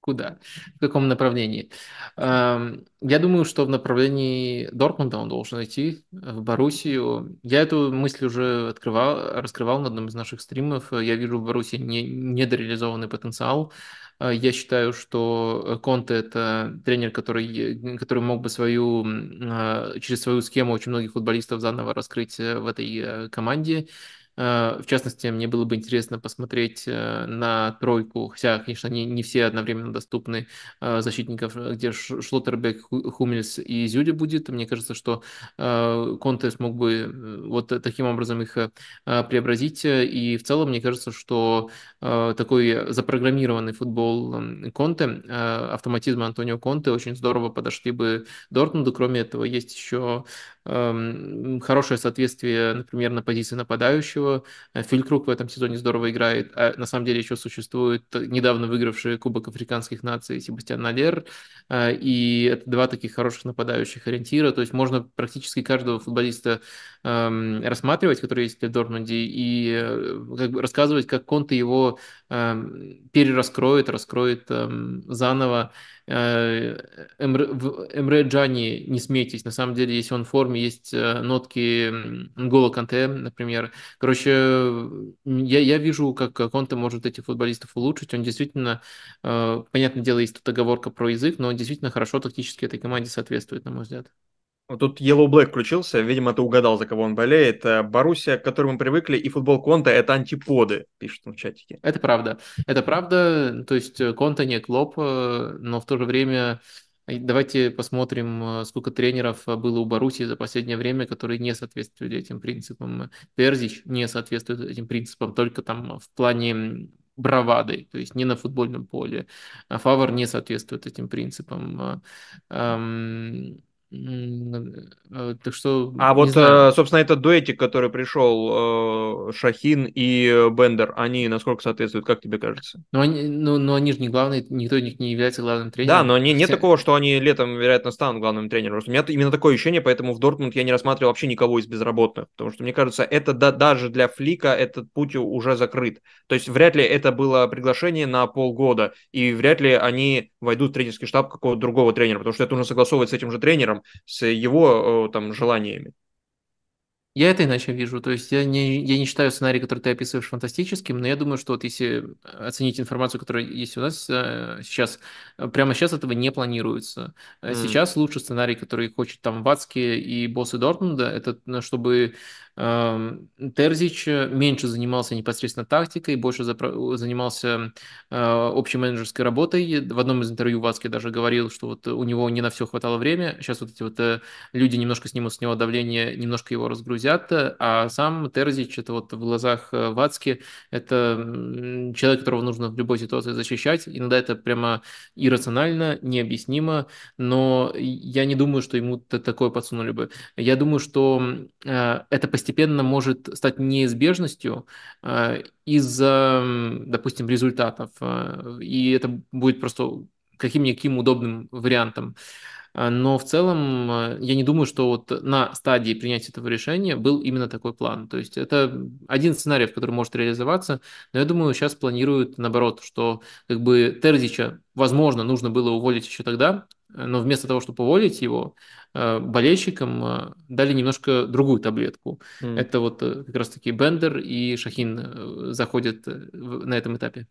Speaker 1: Куда? В каком направлении? Эм, я думаю, что в направлении Дортмунда он должен идти, в Боруссию. Я эту мысль уже открывал, раскрывал на одном из наших стримов. Я вижу в Боруссии не, недореализованный потенциал. Э, я считаю, что Конте – это тренер, который, который мог бы свою, э, через свою схему очень многих футболистов заново раскрыть в этой команде. Э, в частности, мне было бы интересно посмотреть э, на тройку, хотя, конечно, не, не все одновременно доступны э, защитников, где Шлоттербек, Хумельс и Зюди будет. Мне кажется, что Конте смог бы вот таким образом их преобразить. И в целом, мне кажется, что такой запрограммированный футбол Конте, автоматизм Антонио Конте очень здорово подошли бы Дортмунду. Кроме этого, есть еще хорошее соответствие, например, на позиции нападающего. Э, Филькрук в этом сезоне здорово играет. А на самом деле еще существует недавно выигравший Кубок африканских наций Себастьян Налер. Э, и это два таких хороших нападающих ориентира. То есть можно практически каждого футболиста эм, рассматривать, который есть в Дортмунде, и э, как бы рассказывать, как Конте его эм, перераскроет, раскроет заново. Э, Эмре, Джани, не смейтесь, на самом деле, если он в форме, есть э, нотки Нгола Канте, например. Короче, я, я вижу, как Конте может этих футболистов улучшить. Он действительно, э, понятное дело, есть тут оговорка про язык, но он действительно хорошо тактически этой команде соответствует, на мой взгляд.
Speaker 2: Вот тут Yellow Black включился, видимо, ты угадал, за кого он болеет. Боруссия, к которой мы привыкли, и футбол Конта – это антиподы, пишет он в чатике.
Speaker 1: Это правда. Это правда. То есть э, Конта не Клоп, э, но в то же время давайте посмотрим, э, сколько тренеров было у Боруссии за последнее время, которые не соответствуют этим принципам. Перзич не соответствует этим принципам, только там в плане бравады, то есть не на футбольном поле. А Фавор не соответствует этим принципам.
Speaker 2: Э, так что, А вот, знаю. Э, собственно, этот дуэтик, который пришел, э, Шахин и Бендер, они насколько соответствуют, как тебе кажется?
Speaker 1: Ну, они, ну, но они же не главные, никто из них не является главным тренером.
Speaker 2: Да, но не, нет такого, что они летом, вероятно, станут главным тренером. У меня именно такое ощущение, поэтому в Дортмунд я не рассматривал вообще никого из безработных, потому что, мне кажется, это да, даже для Флика этот путь уже закрыт. То есть вряд ли это было приглашение на полгода, и вряд ли они войдут в тренерский штаб какого-то другого тренера, потому что это нужно согласовывать с этим же тренером, с его там желаниями.
Speaker 1: Я это иначе вижу. То есть я не, я не считаю сценарий, который ты описываешь, фантастическим, но я думаю, что вот если оценить информацию, которая есть у нас э, сейчас, прямо сейчас этого не планируется. Mm. Сейчас лучший сценарий, который хочет там Вацки и боссы Дортмунда, это чтобы Эм, Терзич меньше занимался непосредственно тактикой, больше занимался э, общей менеджерской работой. В одном из интервью Вацки даже говорил, что вот у него не на все хватало времени. Сейчас вот эти вот э, люди немножко снимут с него давление, немножко его разгрузят, а сам Терзич, это вот в глазах э, Вацки, это человек, которого нужно в любой ситуации защищать. Иногда это прямо иррационально, необъяснимо, но я не думаю, что ему такое подсунули бы. Я думаю, что это постепенно постепенно может стать неизбежностью э, из-за, допустим, результатов. Э, и это будет просто каким-никаким удобным вариантом. Э, но в целом я не думаю, что вот на стадии принятия этого решения был именно такой план. То есть это один сценарий, который может реализоваться, но я думаю, сейчас планируют наоборот, что как бы Терзича, возможно, нужно было уволить еще тогда, но вместо того, чтобы уволить его, Э, болельщикам э, дали немножко другую таблетку. Mm. Это вот э, как раз-таки Бендер и Шахин заходят на этом этапе.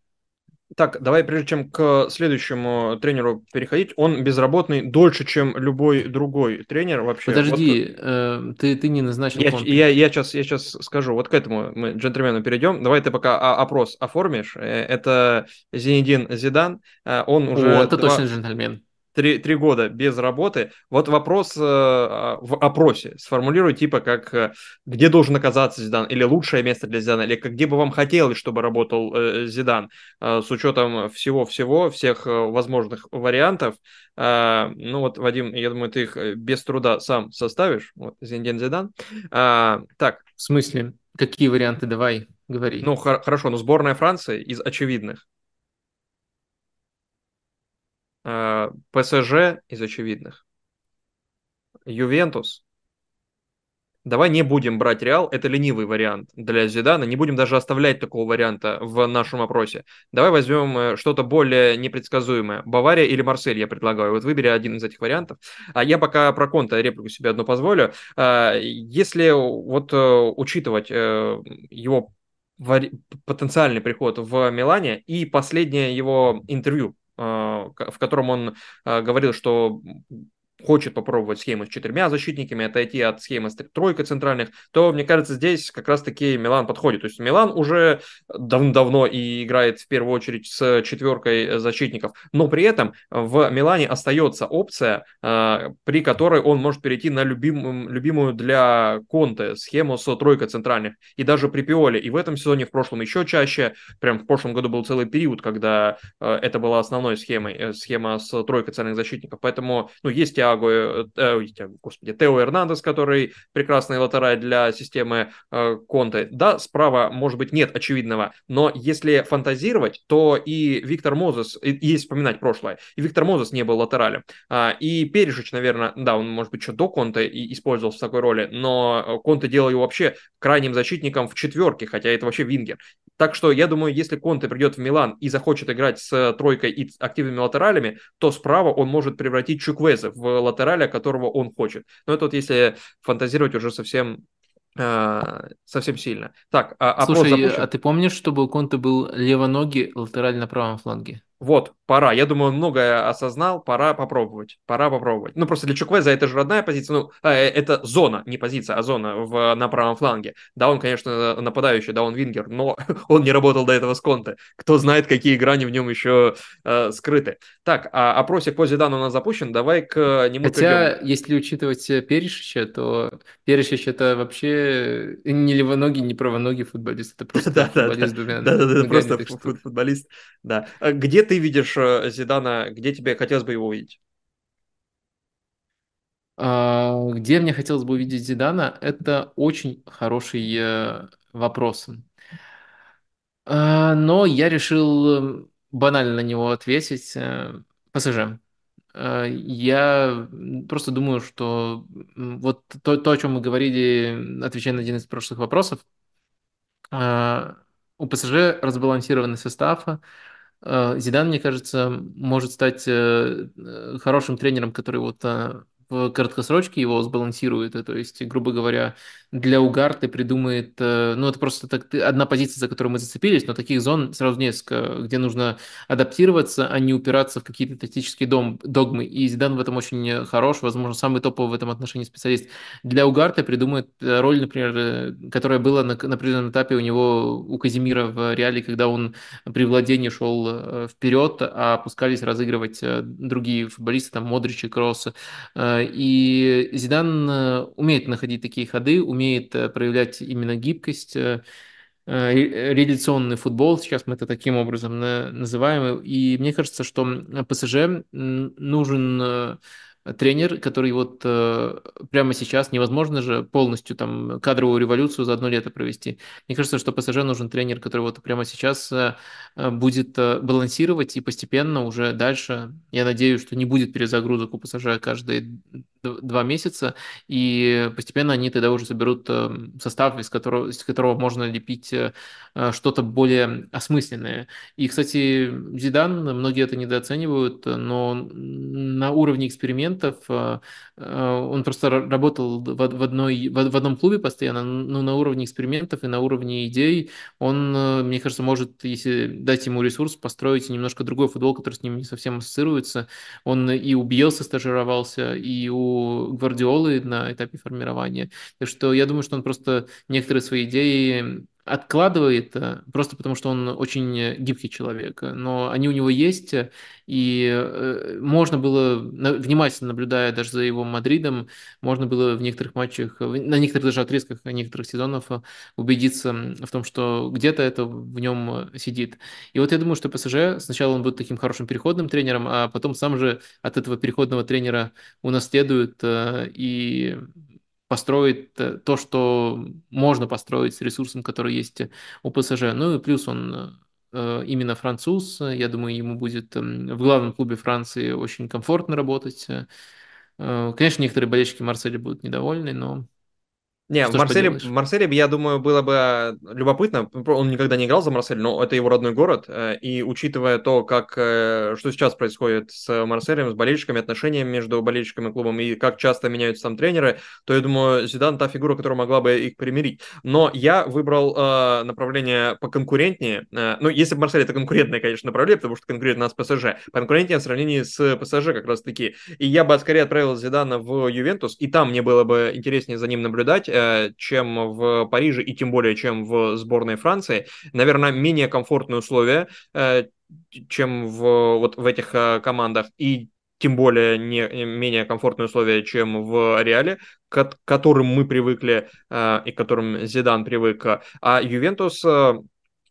Speaker 2: Так, давай прежде чем к следующему тренеру переходить, он безработный дольше, чем любой другой тренер вообще.
Speaker 1: Подожди, вот... э, ты, ты не назначил
Speaker 2: я, я, я, сейчас, я сейчас скажу, вот к этому мы джентльмену перейдем. Давай ты пока опрос оформишь. Это Зенедин Зидан, он уже...
Speaker 1: О, это два... точно джентльмен
Speaker 2: три, три года без работы. Вот вопрос э, а, в опросе сформулируй типа как э, где должен оказаться Зидан, или лучшее место для Зидана, или где бы вам хотелось, чтобы работал э, Зидан, э, с учетом всего-всего, всех э, возможных вариантов. Э, ну вот, Вадим, я думаю, ты их э, без труда сам составишь. Вот, Зиндин Зидан. Э, так.
Speaker 1: В смысле? Какие варианты? Давай, говори.
Speaker 2: Ну, хор- хорошо, но сборная Франции из очевидных. Э, ПСЖ из очевидных. Ювентус. Давай не будем брать Реал, это ленивый вариант для Зидана, не будем даже оставлять такого варианта в нашем опросе. Давай возьмем э, что-то более непредсказуемое. Бавария или Марсель, я предлагаю. Вот выбери один из этих вариантов. А я пока про Конта реплику себе одну позволю. А, если вот э, учитывать э, его потенциальный приход в Милане и последнее его интервью, в котором он говорил, что хочет попробовать схему с четырьмя защитниками, отойти от схемы с тройкой центральных, то, мне кажется, здесь как раз-таки Милан подходит. То есть Милан уже давно и играет в первую очередь с четверкой защитников, но при этом в Милане остается опция, а, при которой он может перейти на любим, любимую для Конте схему с тройкой центральных. И даже при Пиоле, и в этом сезоне, в прошлом еще чаще, прям в прошлом году был целый период, когда а, это была основной схемой, э, схема с тройкой центральных защитников. Поэтому, ну, есть Тиаго Тиаго, э, э господи, Тео Эрнандес, который прекрасный латераль для системы э, Конте. Да, справа, может быть, нет очевидного, но если фантазировать, то и Виктор Мозес, и, и вспоминать прошлое, и Виктор Мозес не был латералем. А, и Перешич, наверное, да, он, может быть, еще до Конте и использовался в такой роли, но Конте делал его вообще крайним защитником в четверке, хотя это вообще вингер. Так что я думаю, если Конте придет в Милан и захочет играть с тройкой и активными латералями, то справа он может превратить Чуквезе в латераля, которого он хочет. Но это вот если фантазировать уже совсем э, совсем сильно. Так,
Speaker 1: а, Слушай, запущен. а ты помнишь, чтобы у Конте был левоногий латераль на правом фланге?
Speaker 2: Вот, пора. Я думаю, он многое осознал, пора попробовать. Пора попробовать. Ну, просто для Чуквеза это же родная позиция. Ну, э, это зона, не позиция, а зона в, на правом фланге. Да, он, конечно, нападающий, да, он вингер, но он не работал до этого с Конте. Кто знает, какие грани в нем еще э, скрыты. Так, а опросик по Зидану у нас запущен. Давай к нему
Speaker 1: Хотя, перейдем. если учитывать Перешича, то Перешич это вообще не левоногий, не правоногий футболист. Это просто футболист с двумя Да, да, да, просто
Speaker 2: футболист. Да. Где ты видишь э, Зидана, где тебе хотелось бы его увидеть?
Speaker 1: А, где мне хотелось бы увидеть Зидана, это очень хороший э, вопрос. А, но я решил э, банально на него ответить. ПСЖ. Я просто думаю, что вот то, то, о чем мы говорили, отвечая на один из прошлых вопросов, у ПСЖ разбалансированный состав, Э, Зидан, мне кажется, может стать э, э, хорошим тренером, который вот в краткосрочке его сбалансирует, то есть, грубо говоря, для Угарты придумает, ну, это просто так, одна позиция, за которую мы зацепились, но таких зон сразу несколько, где нужно адаптироваться, а не упираться в какие-то тактические дом, догмы, и Зидан в этом очень хорош, возможно, самый топовый в этом отношении специалист. Для Угарты придумает роль, например, которая была на, на определенном этапе у него, у Казимира в Реале, когда он при владении шел Э, вперед, а опускались разыгрывать э, другие футболисты, там Модрич и Кросс. Э, и Зидан умеет находить такие ходы, умеет проявлять именно гибкость, реляционный футбол, сейчас мы это таким образом называем. И мне кажется, что ПСЖ нужен тренер, который вот э, прямо сейчас невозможно же полностью там кадровую революцию за одно лето провести. Мне кажется, что ПСЖ нужен тренер, который вот прямо сейчас э, будет э, балансировать и постепенно уже дальше, я надеюсь, что не будет перезагрузок у ПСЖ каждые два месяца, и постепенно они тогда уже соберут э, состав, из которого, из которого можно лепить э, что-то более осмысленное. И, кстати, Зидан, многие это недооценивают, но на уровне экспериментов э, он просто работал в, одной, в одном клубе постоянно, но на уровне экспериментов и на уровне идей он, мне кажется, может, если дать ему ресурс, построить немножко другой футбол, который с ним не совсем ассоциируется. Он и у Биелса стажировался, и у Гвардиолы на этапе формирования. Так что я думаю, что он просто некоторые свои идеи откладывает, э, просто потому что он очень гибкий человек. Но они у него есть, и э, можно было, внимательно наблюдая даже за его Мадридом, можно было в некоторых матчах, на некоторых даже отрезках некоторых сезонов убедиться в том, что где-то это в нем сидит. И вот я думаю, что ПСЖ сначала он будет таким хорошим переходным тренером, а потом сам же от этого переходного тренера унаследует э, и построить э, то, что можно построить с ресурсом, который есть у ПСЖ. Ну и плюс он именно француз. Я думаю, ему будет в главном клубе Франции очень комфортно работать. Конечно, некоторые болельщики Марселя будут недовольны, но
Speaker 2: не,
Speaker 1: Что
Speaker 2: Марселе, Марселе, я думаю, было бы а, любопытно. Он никогда не играл за Марсель, но это его родной город. Э, и учитывая то, как, э, что сейчас происходит с Марселем, с болельщиками, отношениями между болельщиками и клубом, и как часто меняются там тренеры, то я думаю, Зидан та фигура, которая могла бы их примирить. Но я выбрал э, направление поконкурентнее. Э, ну, если бы Марсель это конкурентное, конечно, направление, потому что конкурент у нас ПСЖ. Конкурентнее в сравнении с ПСЖ как раз-таки. И я бы скорее отправил Зидана в Ювентус, и там мне было бы интереснее за ним наблюдать чем в Париже и тем более, чем в сборной Франции. Наверное, менее комфортные условия, э, чем в, вот в этих э, командах. И тем более не менее комфортные условия, чем в Реале, к которым мы привыкли и к которым Зидан привык. А Ювентус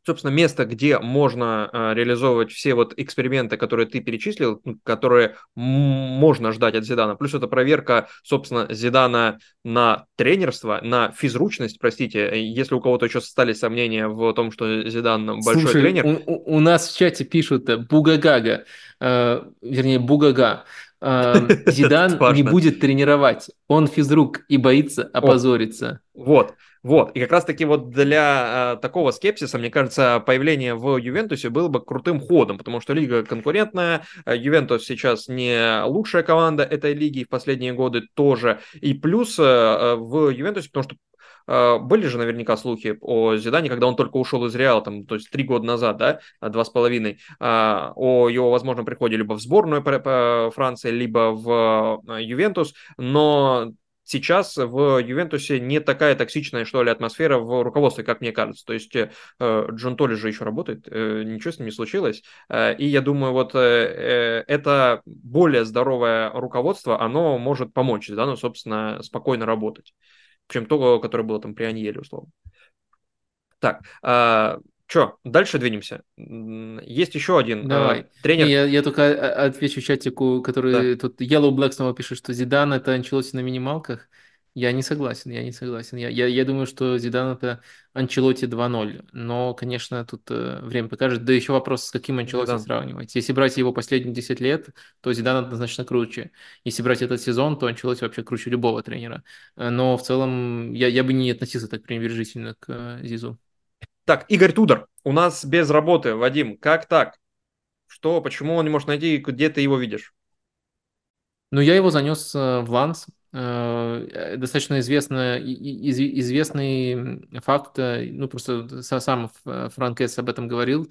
Speaker 2: собственно, место, где можно э, реализовывать все вот эксперименты, которые ты перечислил, которые можно ждать от Зидана. Плюс это проверка, собственно, Зидана на тренерство, на физручность, простите, если у кого-то еще остались сомнения в том, что Зидан большой
Speaker 1: Слушай,
Speaker 2: тренер.
Speaker 1: У, у нас в чате пишут э, Бугагага, э, вернее, Бугага. Э, Зидан не будет тренировать. Он физрук и боится опозориться.
Speaker 2: Вот. Вот, и как раз-таки вот для э, такого скепсиса, мне кажется, появление в Ювентусе было бы крутым ходом, потому что лига конкурентная, э, Ювентус сейчас не лучшая команда этой лиги, в последние годы тоже, и плюс э, в Ювентусе, потому что были же наверняка слухи о Зидане, когда он только ушел из Реала, там, то есть три года назад, да, два с половиной, о его возможном приходе либо в сборную Франции, либо в Ювентус, но сейчас в Ювентусе не такая токсичная, что ли, атмосфера в руководстве, как мне кажется. То есть э, Джон Толли же еще работает, э, ничего с ним не случилось. Э, и я думаю, вот это более здоровое руководство, оно может помочь, да, ну, собственно, спокойно работать, чем то, которое было там при Аньеле, условно. Так, Че, дальше двинемся. Есть еще один
Speaker 1: Давай. Э, тренер. Не, я, я только отвечу чатику, который да. тут Yellow Black снова пишет, что Зидан это Анчелоти на минималках. Я не согласен, я не согласен. Я, я, я думаю, что Зидан это Анчелоти 2.0. Но, конечно, тут э, время покажет. Да еще вопрос, с каким Анчелоти Зидан. сравнивать. Если брать его последние 10 лет, то Зидан однозначно круче. Если брать этот сезон, то Анчелоти вообще круче любого тренера. Э, но в целом я, я бы не относился так пренебрежительно к э, Зизу.
Speaker 2: Так, Игорь Тудор, у нас без работы, Вадим, как так? Что, почему он не может найти, где ты его видишь?
Speaker 1: Ну, я его занес э, в Ланс. Э, достаточно известно, известный факт, э, ну, просто сам Франк Эс об этом говорил,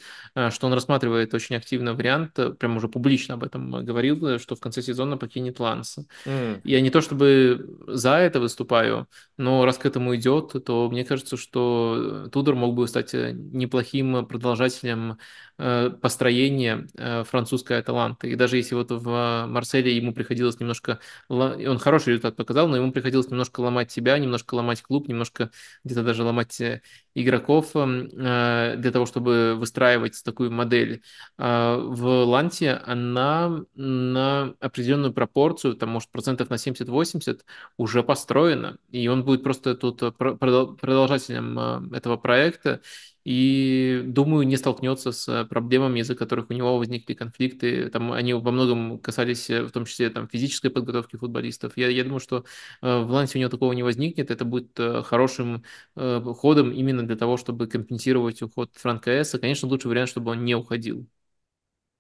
Speaker 1: что он рассматривает очень активно вариант, прямо уже публично об этом говорил, что в конце сезона покинет Ланс. Mm. Я не то чтобы за это выступаю, но раз к этому идет, то мне кажется, что Тудор мог бы стать неплохим продолжателем Э, построение э, французской Аталанты. И даже если вот в Марселе ему приходилось немножко... Он хороший результат показал, но ему приходилось немножко ломать себя, немножко ломать клуб, немножко где-то даже ломать э, игроков для того, чтобы выстраивать такую модель. А в Ланте она на определенную пропорцию, там, может, процентов на 70-80 уже построена, и он будет просто тут продолжателем этого проекта, и, думаю, не столкнется с проблемами, из-за которых у него возникли конфликты. Там они во многом касались, э, в том числе, там, физической подготовки футболистов. Я, я думаю, что э, в Лансе у него такого не возникнет. Это будет э, хорошим ходом именно для того, чтобы компенсировать уход Франка Эсса. Конечно, лучший вариант, чтобы он не уходил.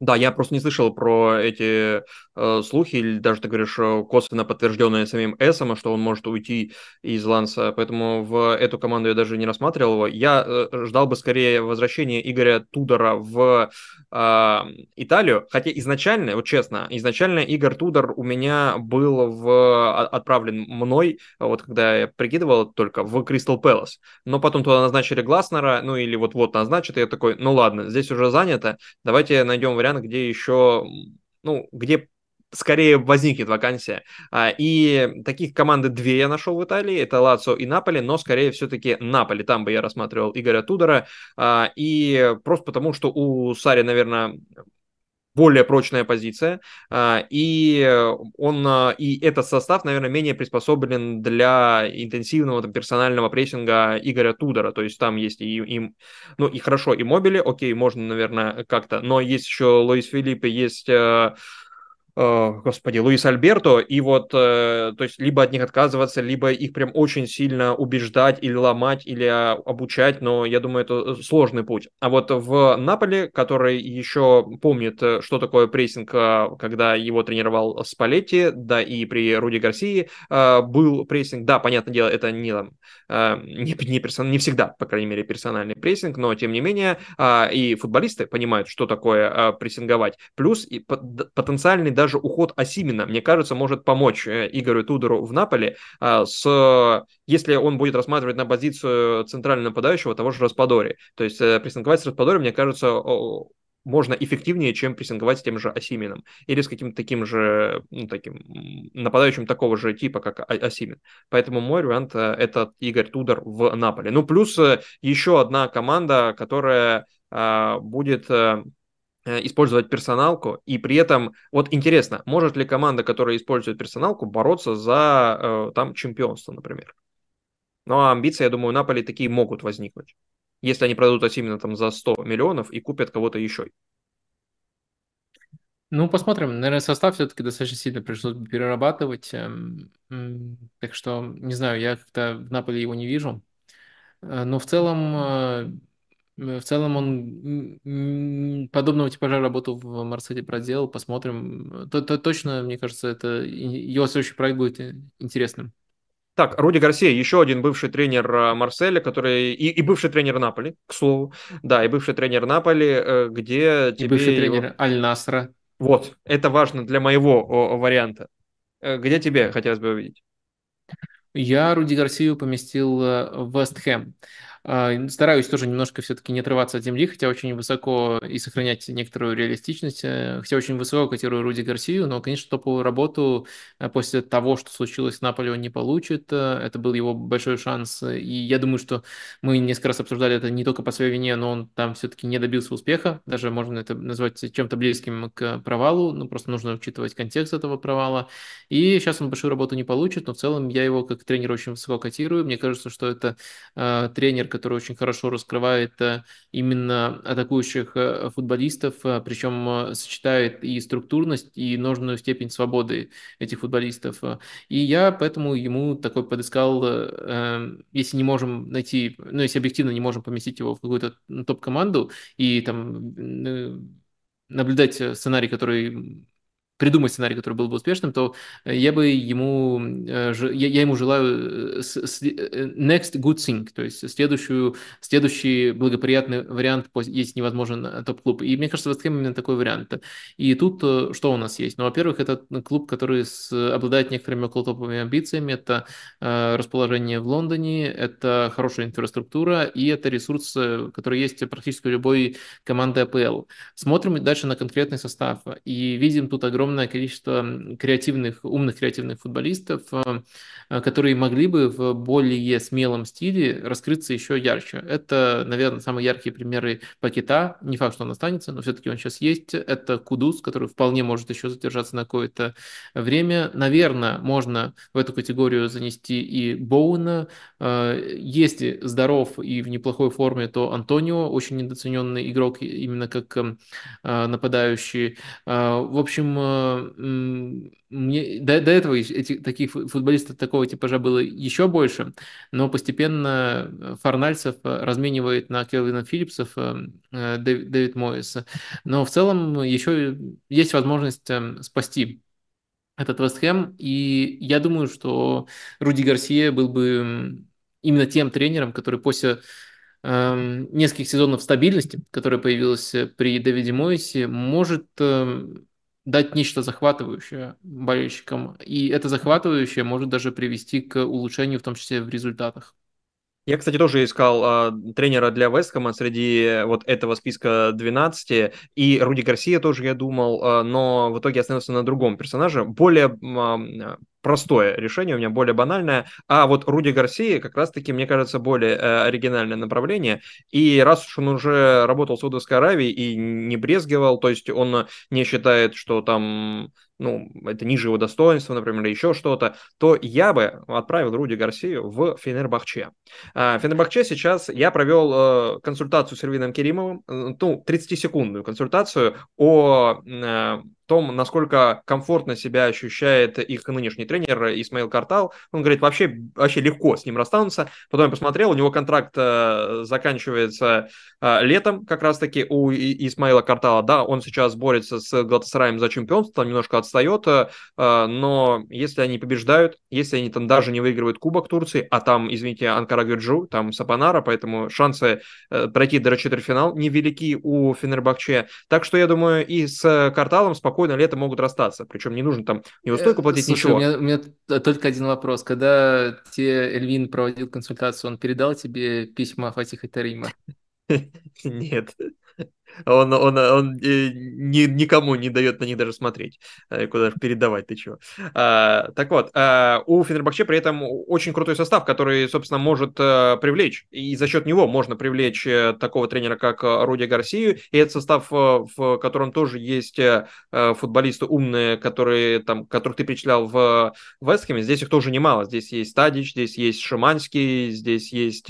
Speaker 2: Да, я просто не слышал про эти э, слухи, или даже, ты говоришь, э, косвенно подтвержденные самим Эсом, что он может уйти из Ланса, поэтому в эту команду я даже не рассматривал. Его. Я э, ждал бы скорее возвращения Игоря Тудора в э, Италию, хотя изначально, вот честно, изначально Игорь Тудор у меня был в, отправлен мной, вот когда я прикидывал только, в Кристал Пэлас, но потом туда назначили Гласнера, ну или вот-вот назначат, и я такой, ну ладно, здесь уже занято, давайте найдем вариант вариант, где еще, ну, где скорее возникнет вакансия. А, и таких команды две я нашел в Италии, это Лацо и Наполи, но скорее все-таки Наполи, там бы я рассматривал Игоря Тудора, а, и просто потому, что у Сари, наверное, более прочная позиция, а, и он а, и этот состав, наверное, менее приспособлен для интенсивного там, персонального прессинга Игоря Тудора, то есть там есть и, и ну и хорошо, и мобили, окей, можно, наверное, как-то, но есть еще Луис Филиппе, есть Э, господи, Луис Альберто, и вот, э, то есть, либо от них отказываться, либо их прям очень сильно убеждать или ломать, или а, обучать, но я думаю, это э, сложный путь. А вот в Наполе, который еще помнит, что такое прессинг, когда его тренировал Спалетти, да и при Руди Гарсии был прессинг, да, понятное дело, это не, не, не, персон, не всегда, по крайней мере, персональный прессинг, но тем не менее и футболисты понимают, что такое прессинговать, плюс и потенциальный даже уход Асимина, мне кажется, может помочь э, Игорю Тудору в Наполе, а, с, если он будет рассматривать на позицию центрального нападающего того же Распадори. То есть э, прессинговать с Распадори, мне кажется, можно эффективнее, чем прессинговать с тем же Асимином. Или с каким-то таким же, ну, таким нападающим такого же типа, как Асимин. Поэтому мой вариант э, – это Игорь Тудор в Наполе. Ну, плюс еще одна команда, которая а, будет использовать персоналку, и при этом, вот интересно, может ли команда, которая использует персоналку, бороться за э, там чемпионство, например? Ну, а амбиции, я думаю, Наполи такие могут возникнуть, если они продадут именно там за 100 миллионов и купят кого-то еще.
Speaker 1: Ну, посмотрим. Наверное, состав все-таки достаточно сильно пришлось перерабатывать. Эм, так что, не знаю, я как-то в Наполе его не вижу. Э, но в целом в целом он подобного типажа работу в Марселе проделал. Посмотрим. То, то, точно, мне кажется, это его следующий проект будет интересным.
Speaker 2: Так, Руди Гарсия, еще один бывший тренер а, Марселя, который и, и бывший тренер Наполи, к слову. Да, и бывший тренер Наполи, э, где
Speaker 1: и тебе... бывший тренер Аль-Насра.
Speaker 2: Вот, это важно для моего варианта. Э, где тебе хотелось бы увидеть?
Speaker 1: Я Руди Гарсию поместил э, в Вест Хэм. А, стараюсь тоже немножко все-таки не отрываться от земли, хотя очень высоко и сохранять некоторую реалистичность, э, хотя очень высоко котирую Руди Гарсию, но, конечно, топовую работу э, после того, что случилось в Наполе, он не получит. Э, это был его большой шанс, и я думаю, что мы несколько раз обсуждали это не только по своей вине, но он там все-таки не добился успеха, даже можно это назвать чем-то близким к провалу, ну, просто нужно учитывать контекст этого провала. И сейчас он большую работу не получит, но в целом я его как тренер очень высоко котирую. Мне кажется, что это э, тренер, который очень хорошо раскрывает э, именно атакующих э, футболистов, э, причем сочетает и структурность, и нужную степень свободы этих футболистов. И я поэтому ему такой подыскал, если не можем найти, ну, если объективно не можем поместить его в какую-то топ-команду и там наблюдать сценарий, который придумать сценарий, который был бы успешным, то э, я бы ему, э, я ему желаю э, next good thing, то есть следующую, следующий благоприятный вариант, есть невозможен топ-клуб. И мне кажется, Вестхэм именно такой вариант. И тут что у нас есть? Ну, во-первых, это клуб, который с, обладает некоторыми околотоповыми амбициями, это расположение в Лондоне, это хорошая инфраструктура и это ресурс, который есть практически у любой команды АПЛ. Смотрим дальше на конкретный состав и видим тут огромное огромное количество креативных, умных креативных футболистов, э, э, которые могли бы в более смелом стиле раскрыться еще ярче. Это, наверное, самые яркие примеры Пакета. Не факт, что он останется, но все-таки он сейчас есть. Это Кудус, который вполне может еще задержаться на какое-то время. Наверное, можно в эту категорию занести и Боуна. Э, если здоров и в неплохой форме, то Антонио, очень недооцененный игрок именно как нападающий. В общем, мне, до, до этого эти, таких футболистов такого типажа было еще больше, но постепенно э, Фарнальцев э, разменивает на Келвина Филлипсов э, Дэвид, Дэвид Моэс. Но в целом еще есть возможность эм, спасти этот Вестхэм, и я думаю, что Руди Гарсия был бы именно тем тренером, который после эм, нескольких сезонов стабильности, которая появилась при Дэвиде Моисе, может эм, дать нечто захватывающее болельщикам. И это захватывающее может даже привести к улучшению, в том числе в результатах.
Speaker 2: Я, кстати, тоже искал э, тренера для Вестхэма среди вот этого списка 12, и Руди Гарсия тоже я думал, э, но в итоге остановился на другом персонаже, более э, простое решение, у меня более банальное. А вот Руди Гарсия как раз-таки, мне кажется, более э, оригинальное направление. И раз уж он уже работал в Саудовской Аравии и не брезгивал, то есть он не считает, что там ну, это ниже его достоинства, например, или еще что-то, то я бы отправил Руди Гарсию в Фенербахче. А, Фенербахче сейчас я провел э, консультацию с Эрвином Керимовым, э, ну, 30-секундную консультацию о э, том, насколько комфортно себя ощущает их нынешний тренер Исмаил Картал. Он говорит, вообще, вообще легко с ним расстанутся. Потом я посмотрел, у него контракт заканчивается летом как раз-таки у Исмаила Картала. Да, он сейчас борется с Галатасараем за чемпионство, немножко отстает, э, но если они побеждают, если они там даже не выигрывают Кубок Турции, а там, извините, Анкара Гюрджу, там Сапанара, поэтому шансы э, пройти до четвертьфинал невелики у Фенербахче. Так что я думаю, и с Карталом спокойно лето могут расстаться. Причем не нужно там неустойку э, платить, Слушай, ничего.
Speaker 1: У меня, у меня только один вопрос. Когда тебе Эльвин проводил консультацию, он передал тебе письма Фатиха Тарима?
Speaker 2: Нет. Он, он, он э, ни, никому не дает на них даже смотреть, э, куда передавать, ты чего. А, так вот, а, у Фенербахче при этом очень крутой состав, который, собственно, может а, привлечь, и за счет него можно привлечь такого тренера, как Руди Гарсию, и этот состав, в котором тоже есть футболисты умные, которые, там, которых ты перечислял в Вестхэме, здесь их тоже немало, здесь есть Стадич, здесь есть Шиманский, здесь есть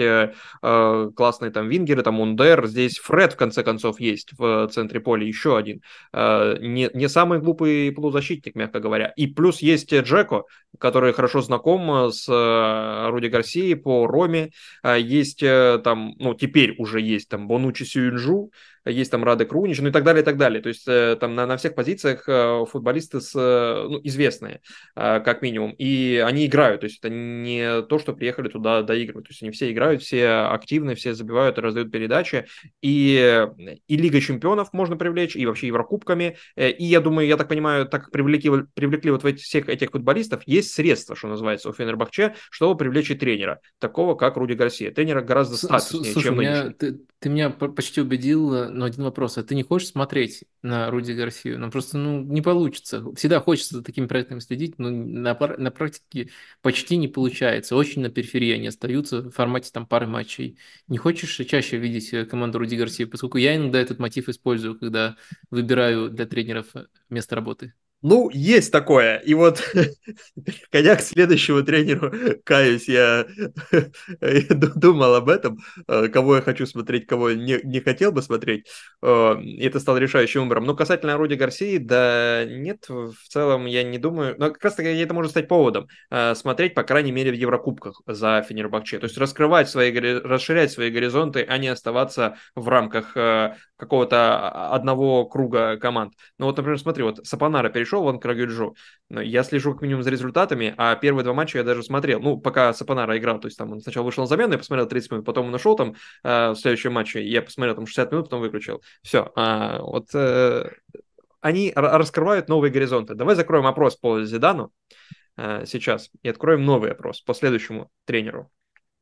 Speaker 2: классные там вингеры, там Ундер, здесь Фред, в конце концов, есть есть в центре поля еще один. Э, не, не самый глупый полузащитник, мягко говоря. И плюс есть Джеко, который хорошо знаком с э, Руди Гарсией по Роме. Э, есть там, ну, теперь уже есть там Бонучи Сюинджу, есть там Радек Рунич, ну и так далее, и так далее. То есть э, там на, на всех позициях э, футболисты с, э, ну, известные, как минимум, и они играют, то есть это не то, что приехали туда доигрывать, то есть они все играют, все активны, все забивают и раздают передачи, и, и Лига Чемпионов можно привлечь, и вообще Еврокубками, и я думаю, я так понимаю, так привлекли, привлекли вот всех этих футболистов, есть средства, что называется, у Фенербахче, чтобы привлечь и тренера, такого как Руди Гарсия. Тренера гораздо статуснее,
Speaker 1: Слушай,
Speaker 2: чем
Speaker 1: меня, ты, ты меня почти убедил но один вопрос. А ты не хочешь смотреть на Руди Гарсию? Ну, просто ну, не получится. Всегда хочется за такими проектами следить, но на, на практике почти не получается. Очень на периферии они остаются в формате там пары матчей. Не хочешь чаще видеть э, команду Руди Гарсии? Поскольку я иногда этот мотив использую, когда выбираю для тренеров э, место работы.
Speaker 2: Ну, есть такое. И вот, переходя к следующему тренеру, каюсь, я думал об этом, э, кого я хочу смотреть, кого не, не хотел бы смотреть. Э, и это стало решающим выбором. Но касательно Руди Гарсии, да нет, в целом я не думаю. Но как раз таки это может стать поводом э, смотреть, по крайней мере, в Еврокубках за Фенербахче. То есть раскрывать свои, расширять свои горизонты, а не оставаться в рамках какого-то одного круга команд. Ну вот, например, смотри, вот Сапанара перешел в Анкарагюджу, я слежу как минимум за результатами, а первые два матча я даже смотрел, ну, пока Сапанара играл, то есть там он сначала вышел на замену, я посмотрел 30 минут, потом он ушел там э, в следующем матче, я посмотрел там 60 минут, потом выключил. Все, а, вот э, они раскрывают новые горизонты. Давай закроем опрос по Зидану э, сейчас и откроем новый опрос по следующему тренеру.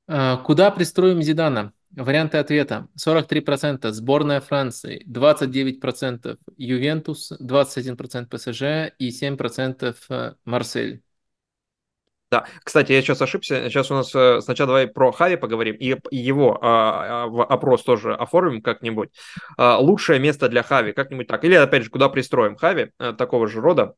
Speaker 1: А, куда пристроим Зидана? Варианты ответа. 43% сборная Франции, 29% Ювентус, 21% ПСЖ и 7% э, Марсель.
Speaker 2: Да, кстати, я сейчас ошибся. Сейчас у нас э, сначала давай про Хави поговорим и его а, а, опрос тоже оформим как-нибудь. А, лучшее место для Хави, как-нибудь так. Или опять же, куда пристроим Хави а, такого же рода.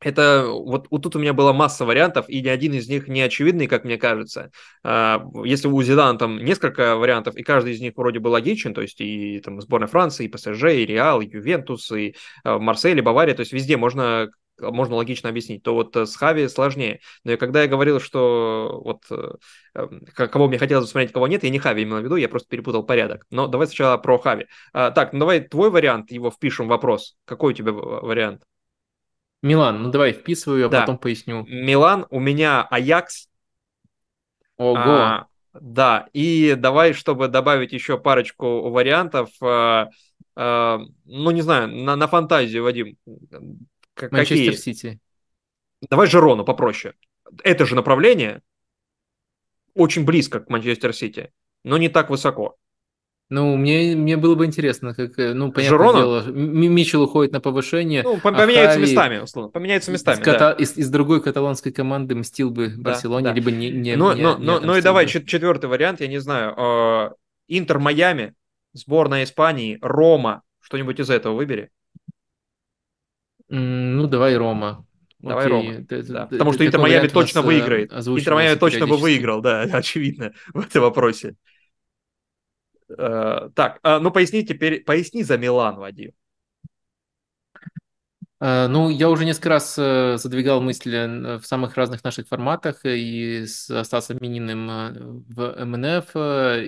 Speaker 2: Это вот, вот тут у меня была масса вариантов, и ни один из них не очевидный, как мне кажется. А, если у Зидана там несколько вариантов, и каждый из них вроде бы логичен, то есть и там сборная Франции, и ПСЖ, и Реал, и Ювентус, и а, Марсель, и Бавария, то есть везде можно можно логично объяснить, то вот с Хави сложнее. Но и когда я говорил, что вот э, эм, кого мне хотелось посмотреть, кого нет, я не Хави имел в виду, я просто перепутал порядок. Но давай сначала про Хави. А, так, ну давай твой вариант, его впишем в вопрос. Какой у тебя вариант?
Speaker 1: Милан, ну давай вписываю, а да. потом поясню.
Speaker 2: Милан, у меня Аякс.
Speaker 1: Ого. А,
Speaker 2: да, и давай, чтобы добавить еще парочку вариантов, а, а, ну не знаю, на, на фантазию, Вадим.
Speaker 1: Манчестер Сити.
Speaker 2: Давай Жерону попроще. Это же направление очень близко к Манчестер Сити, но не так высоко.
Speaker 1: Ну, мне, мне было бы интересно, как, э, ну, понятное
Speaker 2: Жирона?
Speaker 1: дело, Мичел уходит на повышение,
Speaker 2: ну,
Speaker 1: а
Speaker 2: поменяются
Speaker 1: Хави
Speaker 2: местами, условно, поменяются местами,
Speaker 1: из, ката...
Speaker 2: да.
Speaker 1: из, из другой каталонской команды мстил бы
Speaker 2: Да,
Speaker 1: Барселоне,
Speaker 2: да.
Speaker 1: либо не, не,
Speaker 2: ну,
Speaker 1: не,
Speaker 2: ну,
Speaker 1: не
Speaker 2: ну, ну и давай
Speaker 1: бы.
Speaker 2: четвертый вариант, я не знаю. Э, Интер Майами, сборная Испании, Рома, что-нибудь из этого выбери.
Speaker 1: Ну, давай Рома.
Speaker 2: Давай
Speaker 1: Окей.
Speaker 2: Рома.
Speaker 1: Ты,
Speaker 2: да.
Speaker 1: ты,
Speaker 2: Потому что Интер Майами точно выиграет. Интер Майами точно бы выиграл, да, очевидно, в этом вопросе. Uh, так, uh, ну поясни теперь, поясни за Милан, Вадим.
Speaker 1: Э, ну, я уже несколько раз э, задвигал мысли в самых разных наших форматах, и с Стасом Мининым э, в МНФ,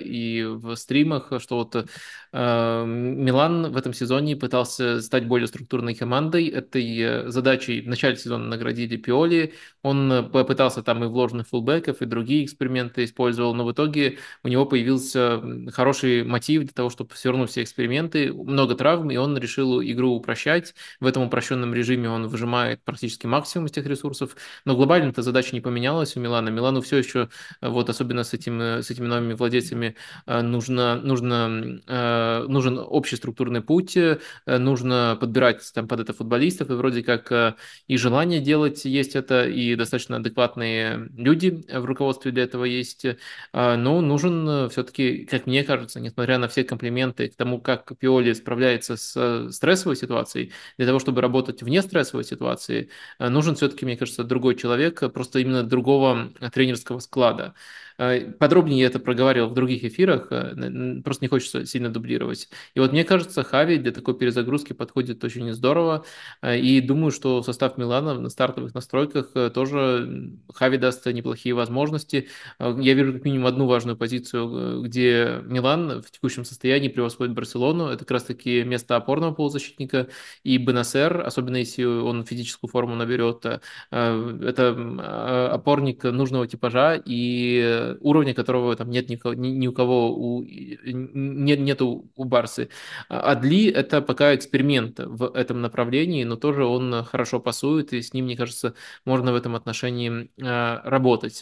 Speaker 1: и в стримах, что вот Милан в этом сезоне пытался стать более структурной командой. Этой задачей в начале сезона наградили Пиоли. Он попытался там и вложенных фулбеков, и другие эксперименты использовал, но в итоге у него появился хороший мотив для того, чтобы равно все эксперименты, много травм, и он решил игру упрощать. В этом упрощенном режиме он выжимает практически максимум из тех ресурсов, но глобально эта задача не поменялась у Милана. Милану все еще, вот особенно с, этим, с этими новыми владельцами, нужно, нужно Э, нужен общий структурный путь, э, нужно подбирать там под это футболистов, и вроде как э, и желание делать есть это, и достаточно адекватные люди в руководстве для этого есть, но нужен все-таки, как мне кажется, несмотря на все комплименты к тому, как Пиоли справляется с стрессовой ситуацией, для того, чтобы работать вне стрессовой ситуации, нужен все-таки, мне кажется, другой человек, просто именно другого тренерского склада. Э, подробнее я это проговаривал в других эфирах, э, просто не хочется сильно дублировать. И вот мне кажется, Хави для такой перезагрузки подходит очень здорово, э, и думаю, что состав Милана на стартовых настройках тоже Хави даст неплохие возможности. Я вижу как минимум одну важную позицию, где Милан в текущем состоянии превосходит Барселону, это как раз-таки место опорного полузащитника, и Бенасер, особенно если он физическую форму наберет, это опорник нужного типажа, и уровня которого там нет никого, ни, ни у кого, у, нет, нету у Барсы. А Адли – это пока эксперимент в этом направлении, но тоже он хорошо пасует, и с ним, мне кажется, можно в этом отношении а, работать.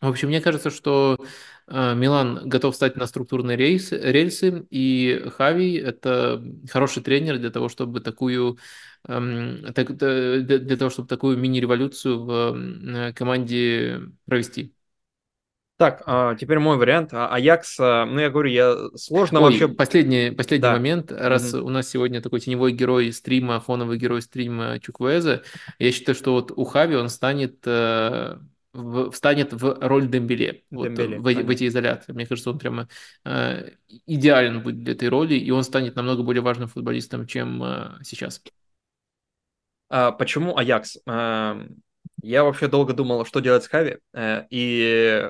Speaker 1: В общем, мне кажется, что а, Милан готов стать на структурные рейсы, рельсы, и Хави – это хороший тренер для того, чтобы такую для того, чтобы такую мини-революцию в команде провести.
Speaker 2: Так, а, теперь мой вариант. А, Аякс, а, ну я говорю, я сложно
Speaker 1: Ой,
Speaker 2: вообще...
Speaker 1: Последний, последний
Speaker 2: да.
Speaker 1: момент. Раз mm-hmm. у нас сегодня такой теневой герой стрима, фоновый герой стрима Чуквеза, я считаю, что вот у Хави он станет э, в, встанет в роль Дембеле, Дембеле вот, в, в эти изоляции. Мне кажется, он прямо э, идеален будет для этой роли, и он станет намного более важным футболистом, чем э, сейчас.
Speaker 2: А, почему Аякс? А, я вообще долго думал, что делать с Хави, э, и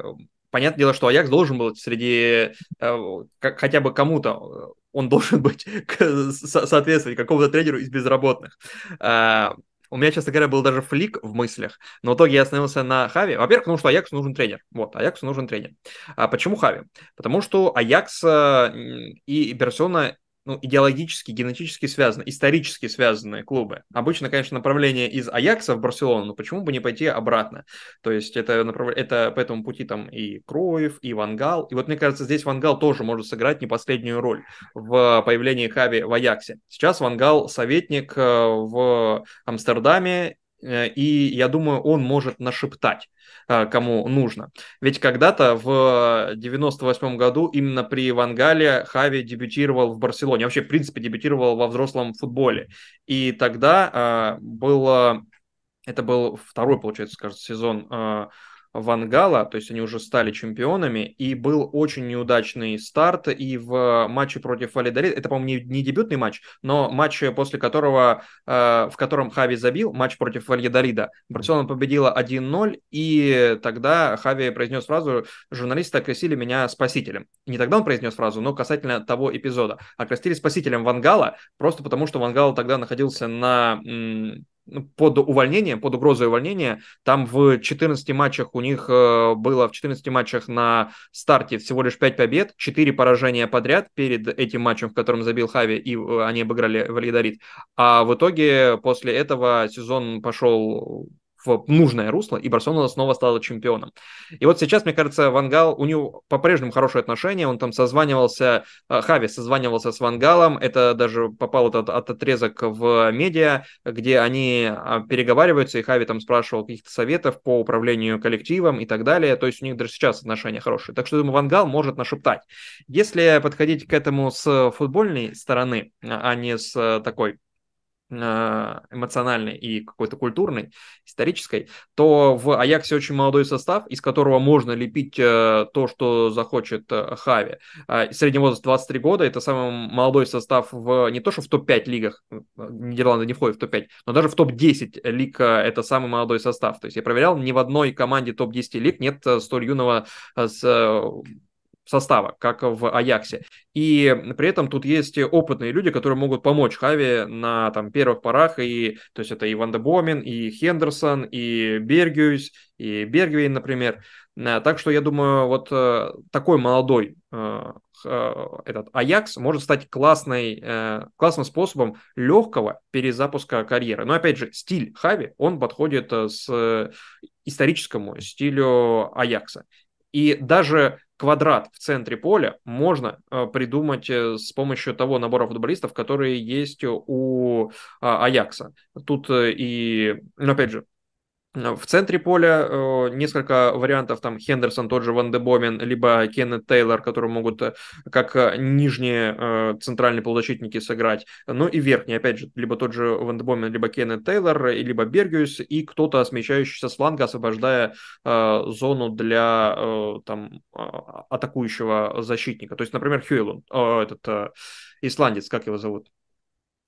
Speaker 2: понятное дело, что Аякс должен был среди э, хотя бы кому-то, э, он должен быть соответствовать какому-то тренеру из безработных. Э, у меня, честно говоря, был даже флик в мыслях, но в итоге я остановился на Хави. Во-первых, потому что Аяксу нужен тренер. Вот, Аяксу нужен тренер. А почему Хави? Потому что Аякс и Барселона ну, идеологически, генетически связаны, исторически связанные клубы. Обычно, конечно, направление из Аякса в Барселону, но почему бы не пойти обратно? То есть это, направ... это по этому пути там и Кроев, и Вангал. И вот мне кажется, здесь Вангал тоже может сыграть не последнюю роль в появлении Хави в Аяксе. Сейчас Вангал советник э, в Амстердаме, и я думаю, он может нашептать а, кому нужно. Ведь когда-то в 98 году именно при Вангале Хави дебютировал в Барселоне, вообще, в принципе, дебютировал во взрослом футболе. И тогда э, было, это был второй, получается, кажется, сезон э, Вангала, то есть они уже стали чемпионами, и был очень неудачный старт и в матче против Валидарида, это, по-моему, не, не дебютный матч, но матч, после которого, э, в котором Хави забил, матч против Вальядарида, Барселона победила 1-0, и тогда Хави произнес фразу «журналисты окрестили меня спасителем». Не тогда он произнес фразу, но касательно того эпизода. Окрестили спасителем Вангала, просто потому что Вангал тогда находился на под увольнением, под угрозой увольнения. Там в 14 матчах у них э, было в 14 матчах на старте всего лишь 5 побед, 4 поражения подряд перед этим матчем, в котором забил Хави, и э, они обыграли Валидорит. А в итоге после этого сезон пошел в нужное русло, и Барселона снова стала чемпионом. И вот сейчас, мне кажется, Вангал, у него по-прежнему хорошие отношения, он там созванивался, э, Хави созванивался с Вангалом, это даже попал этот, этот отрезок в медиа, где они а, переговариваются, и Хави там спрашивал каких-то советов по управлению коллективом и так далее, то есть у них даже сейчас отношения хорошие. Так что, думаю, Вангал может нашептать. Если подходить к этому с футбольной стороны, а не с такой Э, эмоциональной и какой-то культурной, исторической, то в Аяксе очень молодой состав, из которого можно лепить э, то, что захочет э, Хави. Средний возраст 23 года, это самый молодой состав в не то что в топ-5 лигах, Нидерланды не входят в топ-5, но даже в топ-10 лиг это самый молодой состав. То есть я проверял, ни в одной команде топ-10 лиг нет столь юного с состава, как в Аяксе. И при этом тут есть опытные люди, которые могут помочь Хави на там, первых порах. И, то есть это и Ван де Бомин, и Хендерсон, и Бергюс, и Бергвейн, например. Э, так что я думаю, вот э, такой молодой э, этот Аякс может стать классной, классным способом легкого перезапуска карьеры. Но опять же, стиль Хави, он подходит с историческому стилю Аякса. И даже квадрат в центре поля можно э, придумать э, с помощью того набора футболистов, которые есть у а, Аякса. Тут э, и, ну, опять же, в центре поля э, несколько вариантов, там Хендерсон, тот же Ван де Бомен, либо Кеннет Тейлор, которые могут э, как э, нижние э, центральные полузащитники сыграть. Ну и верхний, опять же, либо тот же Ван де Бомен, либо Кеннет Тейлор, либо Бергиус, и кто-то смещающийся с фланга, освобождая э, зону для э, там, э, атакующего защитника. То есть, например, Хьюэлун, э, этот э, исландец, как его зовут?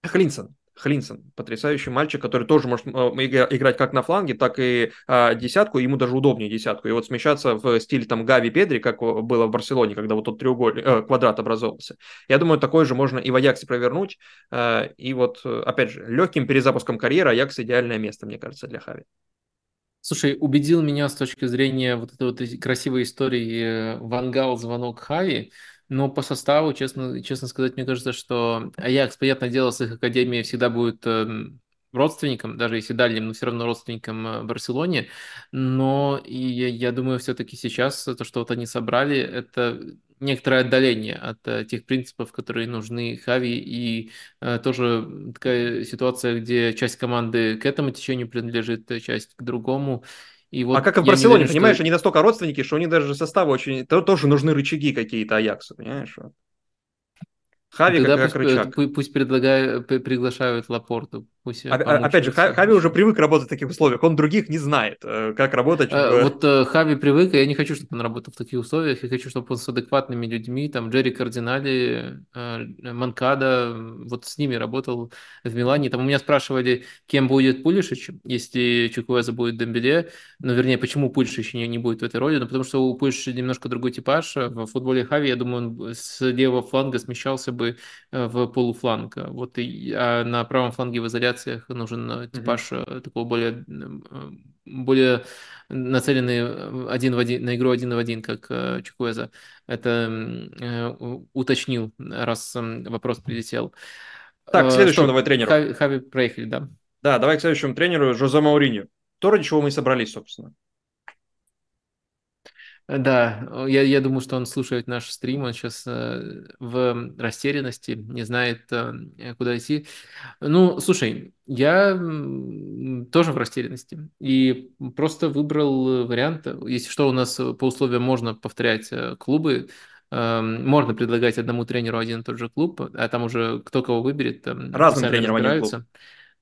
Speaker 2: Хлинсон. Хлинсон, потрясающий мальчик, который тоже может э, играть как на фланге, так и а, десятку, ему даже удобнее десятку. И вот смещаться в стиле там Гави Педри, как было в Барселоне, когда вот тот треугольник, э, квадрат образовался. Я думаю, такое же можно и в Аяксе провернуть. Э, и вот, опять же, легким перезапуском карьеры Аякс идеальное место, мне кажется, для Хави.
Speaker 1: Слушай, убедил меня с точки зрения вот этой вот красивой истории Вангал звонок Хави. Но по составу, честно, честно сказать, мне кажется, что Аякс, понятное дело, с их академией всегда будет эм, родственником, даже если дальним, но все равно родственником э, Барселоне. Но и я, я думаю, все-таки сейчас то, что вот они собрали, это некоторое отдаление от э, тех принципов, которые нужны Хави, и э, тоже такая ситуация, где часть команды к этому течению принадлежит, часть к другому.
Speaker 2: И вот а как и в Барселоне, уверен, понимаешь, что... они настолько родственники, что они даже составы очень... тоже нужны рычаги какие-то Аяксу, понимаешь?
Speaker 1: Хави Тогда как, пусть, как рычаг. Пусть предлагают, приглашают Лапорту. Пусть
Speaker 2: а, опять же, Хави уже привык работать в таких условиях, он других не знает, э, как работать.
Speaker 1: А, вот э, Хави привык, и я не хочу, чтобы он работал в таких условиях, я хочу, чтобы он с адекватными людьми, там, Джерри Кардинали, э, Манкада, вот с ними работал в Милане. Там у меня спрашивали, кем будет Пулишич, если Чукуэза будет Дембеле, ну, вернее, почему Пулишич не, не будет в этой роли, ну, потому что у Пулишича немножко другой типаж, в футболе Хави, я думаю, он с левого фланга смещался бы э, в полуфланг. Вот и, а на правом фланге в изоляциях нужен э, типаж mm-hmm. такого более, более нацеленный один в один, на игру один в один, как Чукуэза. Это уточнил, раз вопрос прилетел.
Speaker 2: Так, к следующему Что, давай тренеру.
Speaker 1: Хави, Хави проехали, да.
Speaker 2: Да, давай к следующему тренеру, Жозе Мауриньо. То, ради чего мы и собрались, собственно.
Speaker 1: Да, я, я думаю, что он слушает наш стрим, он сейчас э, в растерянности, не знает, э, куда идти. Ну, слушай, я тоже в растерянности и просто выбрал вариант, если что, у нас по условиям можно повторять э, клубы, э, можно предлагать одному тренеру один и тот же клуб, а там уже кто кого выберет, там
Speaker 2: разным тренерам один клуб.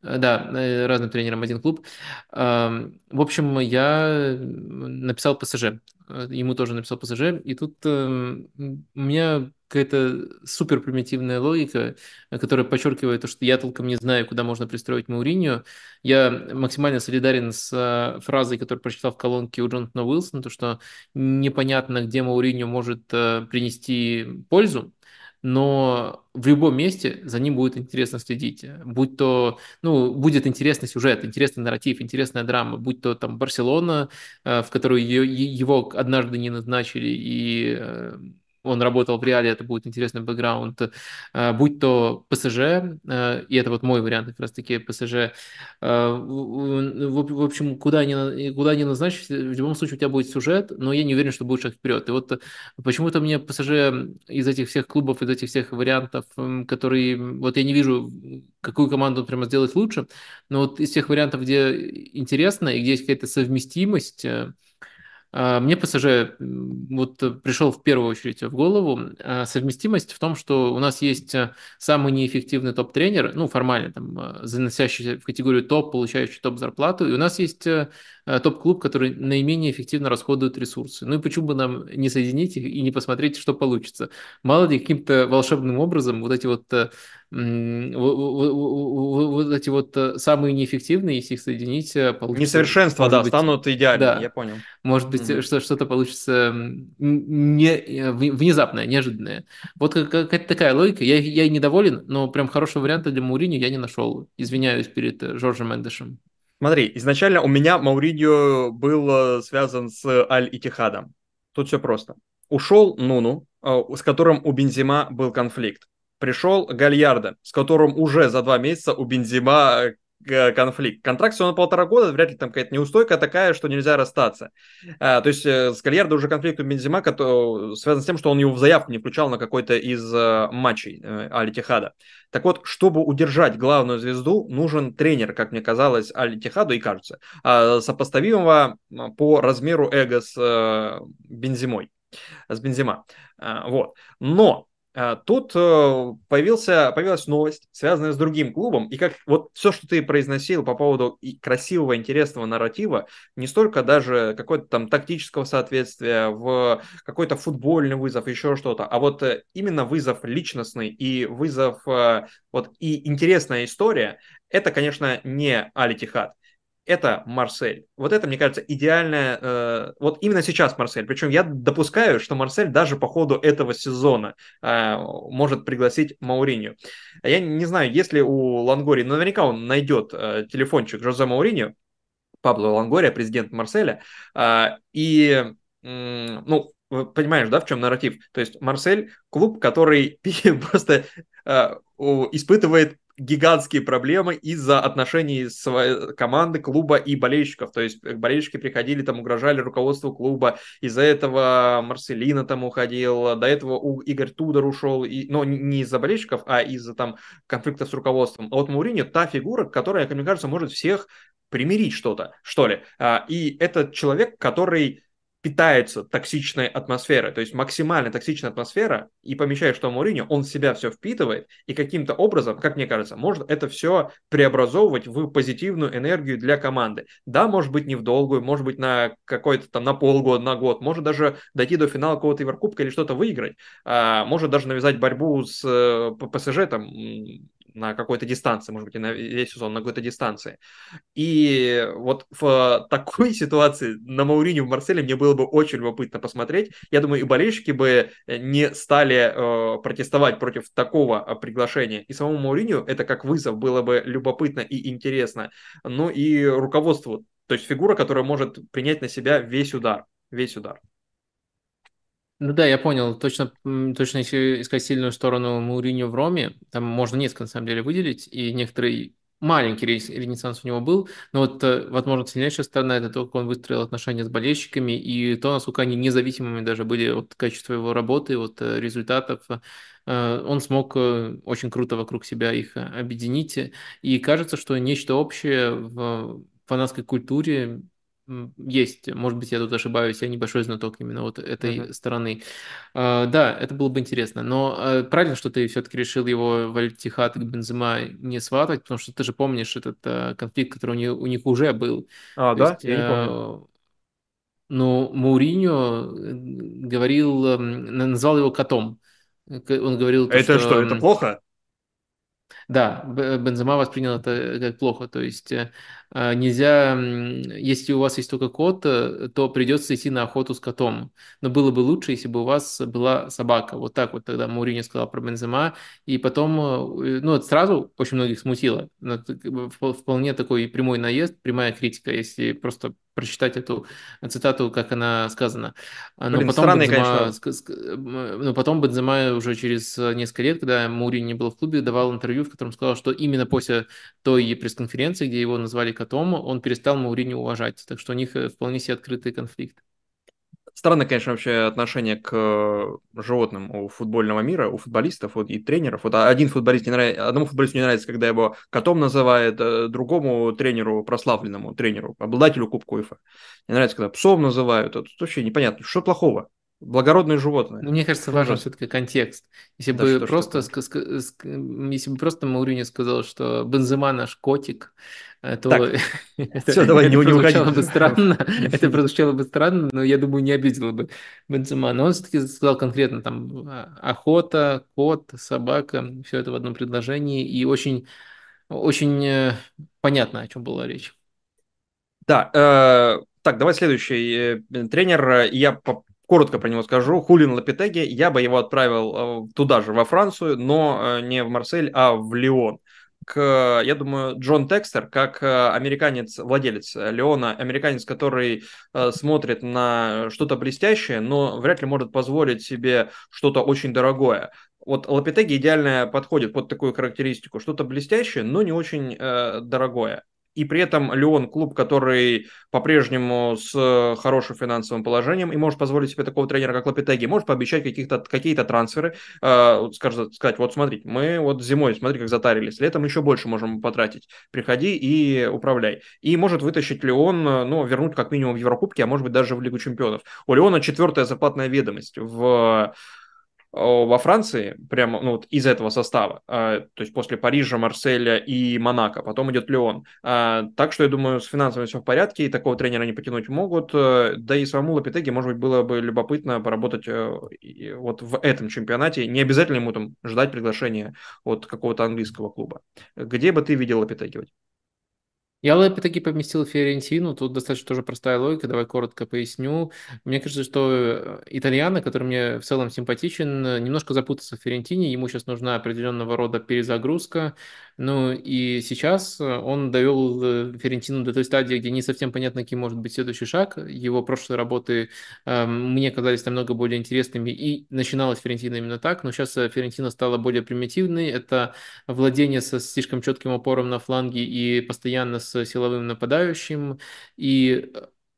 Speaker 1: Э, да, э, разным тренерам один клуб. В общем, я написал ПСЖ. Э, ему тоже написал ПСЖ. И тут у меня какая-то супер примитивная логика, которая подчеркивает то, что я толком не знаю, куда можно пристроить Мауриньо. Я максимально солидарен с фразой, которую прочитал в колонке у Джонатана Уилсона, то, что непонятно, где Мауриньо может принести пользу но в любом месте за ним будет интересно следить. Будь то, ну, будет интересный сюжет, интересный нарратив, интересная драма, будь то там Барселона, э, в которую его однажды не назначили, и э, он работал в Реале, это будет интересный бэкграунд, э, будь то ПСЖ, э, и это вот мой вариант как раз-таки ПСЖ, э, в общем, куда ни, куда ни назначить, в любом случае у тебя будет сюжет, но я не уверен, что будет шаг вперед. И вот почему-то мне ПСЖ из этих всех клубов, из этих всех вариантов, которые, вот я не вижу, какую команду прямо сделать лучше, но вот из тех вариантов, где интересно и где есть какая-то совместимость, мне ПСЖ вот пришел в первую очередь в голову а, совместимость в том, что у нас есть э, самый неэффективный топ-тренер, ну, формально, там, э, заносящий в категорию топ, получающий топ-зарплату, и у нас есть э, топ-клуб, который наименее эффективно расходует ресурсы. Ну и почему бы нам не соединить их и не посмотреть, что получится? Мало ли, каким-то волшебным образом вот эти вот вот эти вот самые неэффективные, если их соединить, получится...
Speaker 2: Несовершенства, да, быть, станут идеальными, да, я понял.
Speaker 1: Может быть, mm-hmm. что, что-то получится не, внезапное, неожиданное. Вот какая-то такая логика. Я, я недоволен, но прям хорошего варианта для Мауриньо я не нашел. Извиняюсь перед э, Жоржем Мендешем.
Speaker 2: Смотри, изначально у меня Мауриньо был э, связан с Аль-Итихадом. Тут все просто. Ушел Нуну, э, с которым у Бензима был конфликт пришел Гальярда, с которым уже за два месяца у Бензима э, конфликт. Контракт всего на полтора года, вряд ли там какая-то неустойка такая, что нельзя расстаться. А, то есть э, с Гальярдо уже конфликт у Бензима который, связан с тем, что он его в заявку не включал на какой-то из э, матчей э, Аль-Тихада. Так вот, чтобы удержать главную звезду, нужен тренер, как мне казалось, Аль-Тихаду и кажется, э, сопоставимого по размеру эго с э, Бензимой, с Бензима. Э, вот. Но а, тут э, появился, появилась новость, связанная с другим клубом, и как вот все, что ты произносил по поводу красивого, интересного нарратива, не столько даже какое-то там тактического соответствия в какой-то футбольный вызов, еще что-то, а вот э, именно вызов личностный и вызов э, вот и интересная история, это, конечно, не Али Тихат это Марсель. Вот это, мне кажется, идеальная... Э, вот именно сейчас Марсель. Причем я допускаю, что Марсель даже по ходу этого сезона э, может пригласить Мауриню. Я не знаю, если у Лангори... Наверняка он найдет э, телефончик Жозе Мауриню, Пабло Лангория, президент Марселя. Э, и, э, ну, понимаешь, да, в чем нарратив? То есть Марсель – клуб, который просто э, испытывает гигантские проблемы из-за отношений своей команды, клуба и болельщиков. То есть болельщики приходили, там угрожали руководству клуба. Из-за этого Марселина там уходил, до этого у Игорь Тудор ушел, и, но не из-за болельщиков, а из-за там конфликтов с руководством. А вот Мауриньо та фигура, которая, как мне кажется, может всех примирить что-то, что ли. А, и это человек, который питается токсичной атмосферой, то есть максимально токсичная атмосфера, и помещая, что Мауриньо, он в себя все впитывает, и каким-то образом, как мне кажется, может это все преобразовывать в позитивную энергию для команды. Да, может быть не в долгую, может быть на какой-то там на полгода, на год, может даже дойти до финала какого-то Еврокубка или что-то выиграть, а, может даже навязать борьбу с э, ПСЖ там на какой-то дистанции, может быть, и на весь сезон на какой-то дистанции. И вот в такой ситуации на Мауриню в Марселе мне было бы очень любопытно посмотреть. Я думаю, и болельщики бы не стали э, протестовать против такого э, приглашения. И самому Мауриню это как вызов было бы любопытно и интересно. Ну и руководству, то есть фигура, которая может принять на себя весь удар. Весь удар.
Speaker 1: Ну да, я понял. Точно, точно если искать сильную сторону Мауриньо в Роме, там можно несколько на самом деле выделить, и некоторые маленький ренессанс у него был, но вот, э, возможно, сильнейшая сторона это то, как он выстроил отношения с болельщиками и то, насколько они независимыми даже были от качества его работы, от э, результатов. Э, он смог очень круто вокруг себя их объединить, и кажется, что нечто общее в фанатской культуре есть, может быть, я тут ошибаюсь, я небольшой знаток именно вот этой uh-huh. стороны. Uh, да, это было бы интересно, но uh, правильно, что ты все-таки решил его в Альтихат и Бензема не сватать, потому что ты же помнишь этот uh, конфликт, который у них, у них уже был.
Speaker 2: А, То да? Есть, я не помню.
Speaker 1: Ну, Мауриньо говорил, назвал его котом. Он говорил...
Speaker 2: Это что, что это плохо?
Speaker 1: Да, Бензема воспринял это как плохо. То есть э, нельзя, если у вас есть только кот, э, то придется идти на охоту с котом. Но было бы лучше, если бы у вас была собака. Вот так вот тогда Мауриньо сказал про Бензема, и потом, ну, это сразу очень многих смутило. Вполне такой прямой наезд, прямая критика, если просто прочитать эту цитату, как она сказана. Но Блин, потом странный, Бензема, конечно. Но потом Бензема уже через несколько лет, когда Мауриньо не был в клубе, давал интервью, в котором сказал, что именно после той пресс-конференции, где его назвали котом, он перестал Мауриньо уважать. Так что у них э, вполне себе открытый конфликт.
Speaker 2: Странно, конечно, вообще отношение к э, животным у футбольного мира, у футболистов вот, и тренеров. Вот один футболист не нравится, одному футболисту не нравится, когда его котом называет, э, другому тренеру, прославленному тренеру, обладателю Кубка УЕФА. Не нравится, когда псом называют. Это вообще непонятно, что плохого. Благородные животные.
Speaker 1: Ну, мне кажется, важен все-таки контекст. Если да бы что, просто, что если бы просто Маурини сказал, что Бензема наш котик, то так, это, все, давай, это не, прозвучало не бы странно. это прозвучало бы странно, но я думаю, не обидело бы Бензема. Но он все-таки сказал конкретно там а, охота, кот, собака, все это в одном предложении и очень, очень э, понятно, о чем была речь.
Speaker 2: Да, э, так, давай следующий э, тренер. Я по коротко про него скажу. Хулин Лапитеги, я бы его отправил э, туда же, во Францию, но не в Марсель, а в Лион. К, я думаю, Джон Текстер, как э, американец, владелец Леона, американец, который смотрит на что-то блестящее, но вряд ли может позволить себе что-то очень дорогое. Вот Лапитеги идеально подходит под такую характеристику. Что-то блестящее, но не очень э, дорогое и при этом Леон клуб, который по-прежнему с хорошим финансовым положением и может позволить себе такого тренера, как Лапитеги, может пообещать каких-то, какие-то трансферы, э, скажет, сказать, вот смотрите, мы вот зимой, смотри, как затарились, летом еще больше можем потратить, приходи и управляй. И может вытащить Леон, ну, вернуть как минимум в Еврокубке, а может быть даже в Лигу чемпионов. У Леона четвертая зарплатная ведомость в во Франции, прямо ну, вот из этого состава, а, то есть после Парижа, Марселя и Монако, потом идет Леон. А, так что, я думаю, с финансами все в порядке, и такого тренера не потянуть могут. Э, да и самому Лапитеге, может быть, было бы любопытно поработать э, вот в этом чемпионате. Не обязательно ему там ждать приглашения от какого-то английского клуба. Где бы ты видел Лапитеги?
Speaker 1: Я опять-таки поместил Фиорентину, тут достаточно тоже простая логика, давай коротко поясню. Мне кажется, что э, итальяна, который мне в целом симпатичен, немножко запутался в Фиорентине, ему сейчас нужна определенного рода перезагрузка, ну и сейчас он довел э, Фиорентину до той стадии, где не совсем понятно, каким может быть следующий шаг. Его прошлые работы э, мне казались намного более интересными, и начиналась Фиорентина именно так, но сейчас э, Фиорентина стала более примитивной, это владение со слишком четким опором на фланге и постоянно с с силовым нападающим. И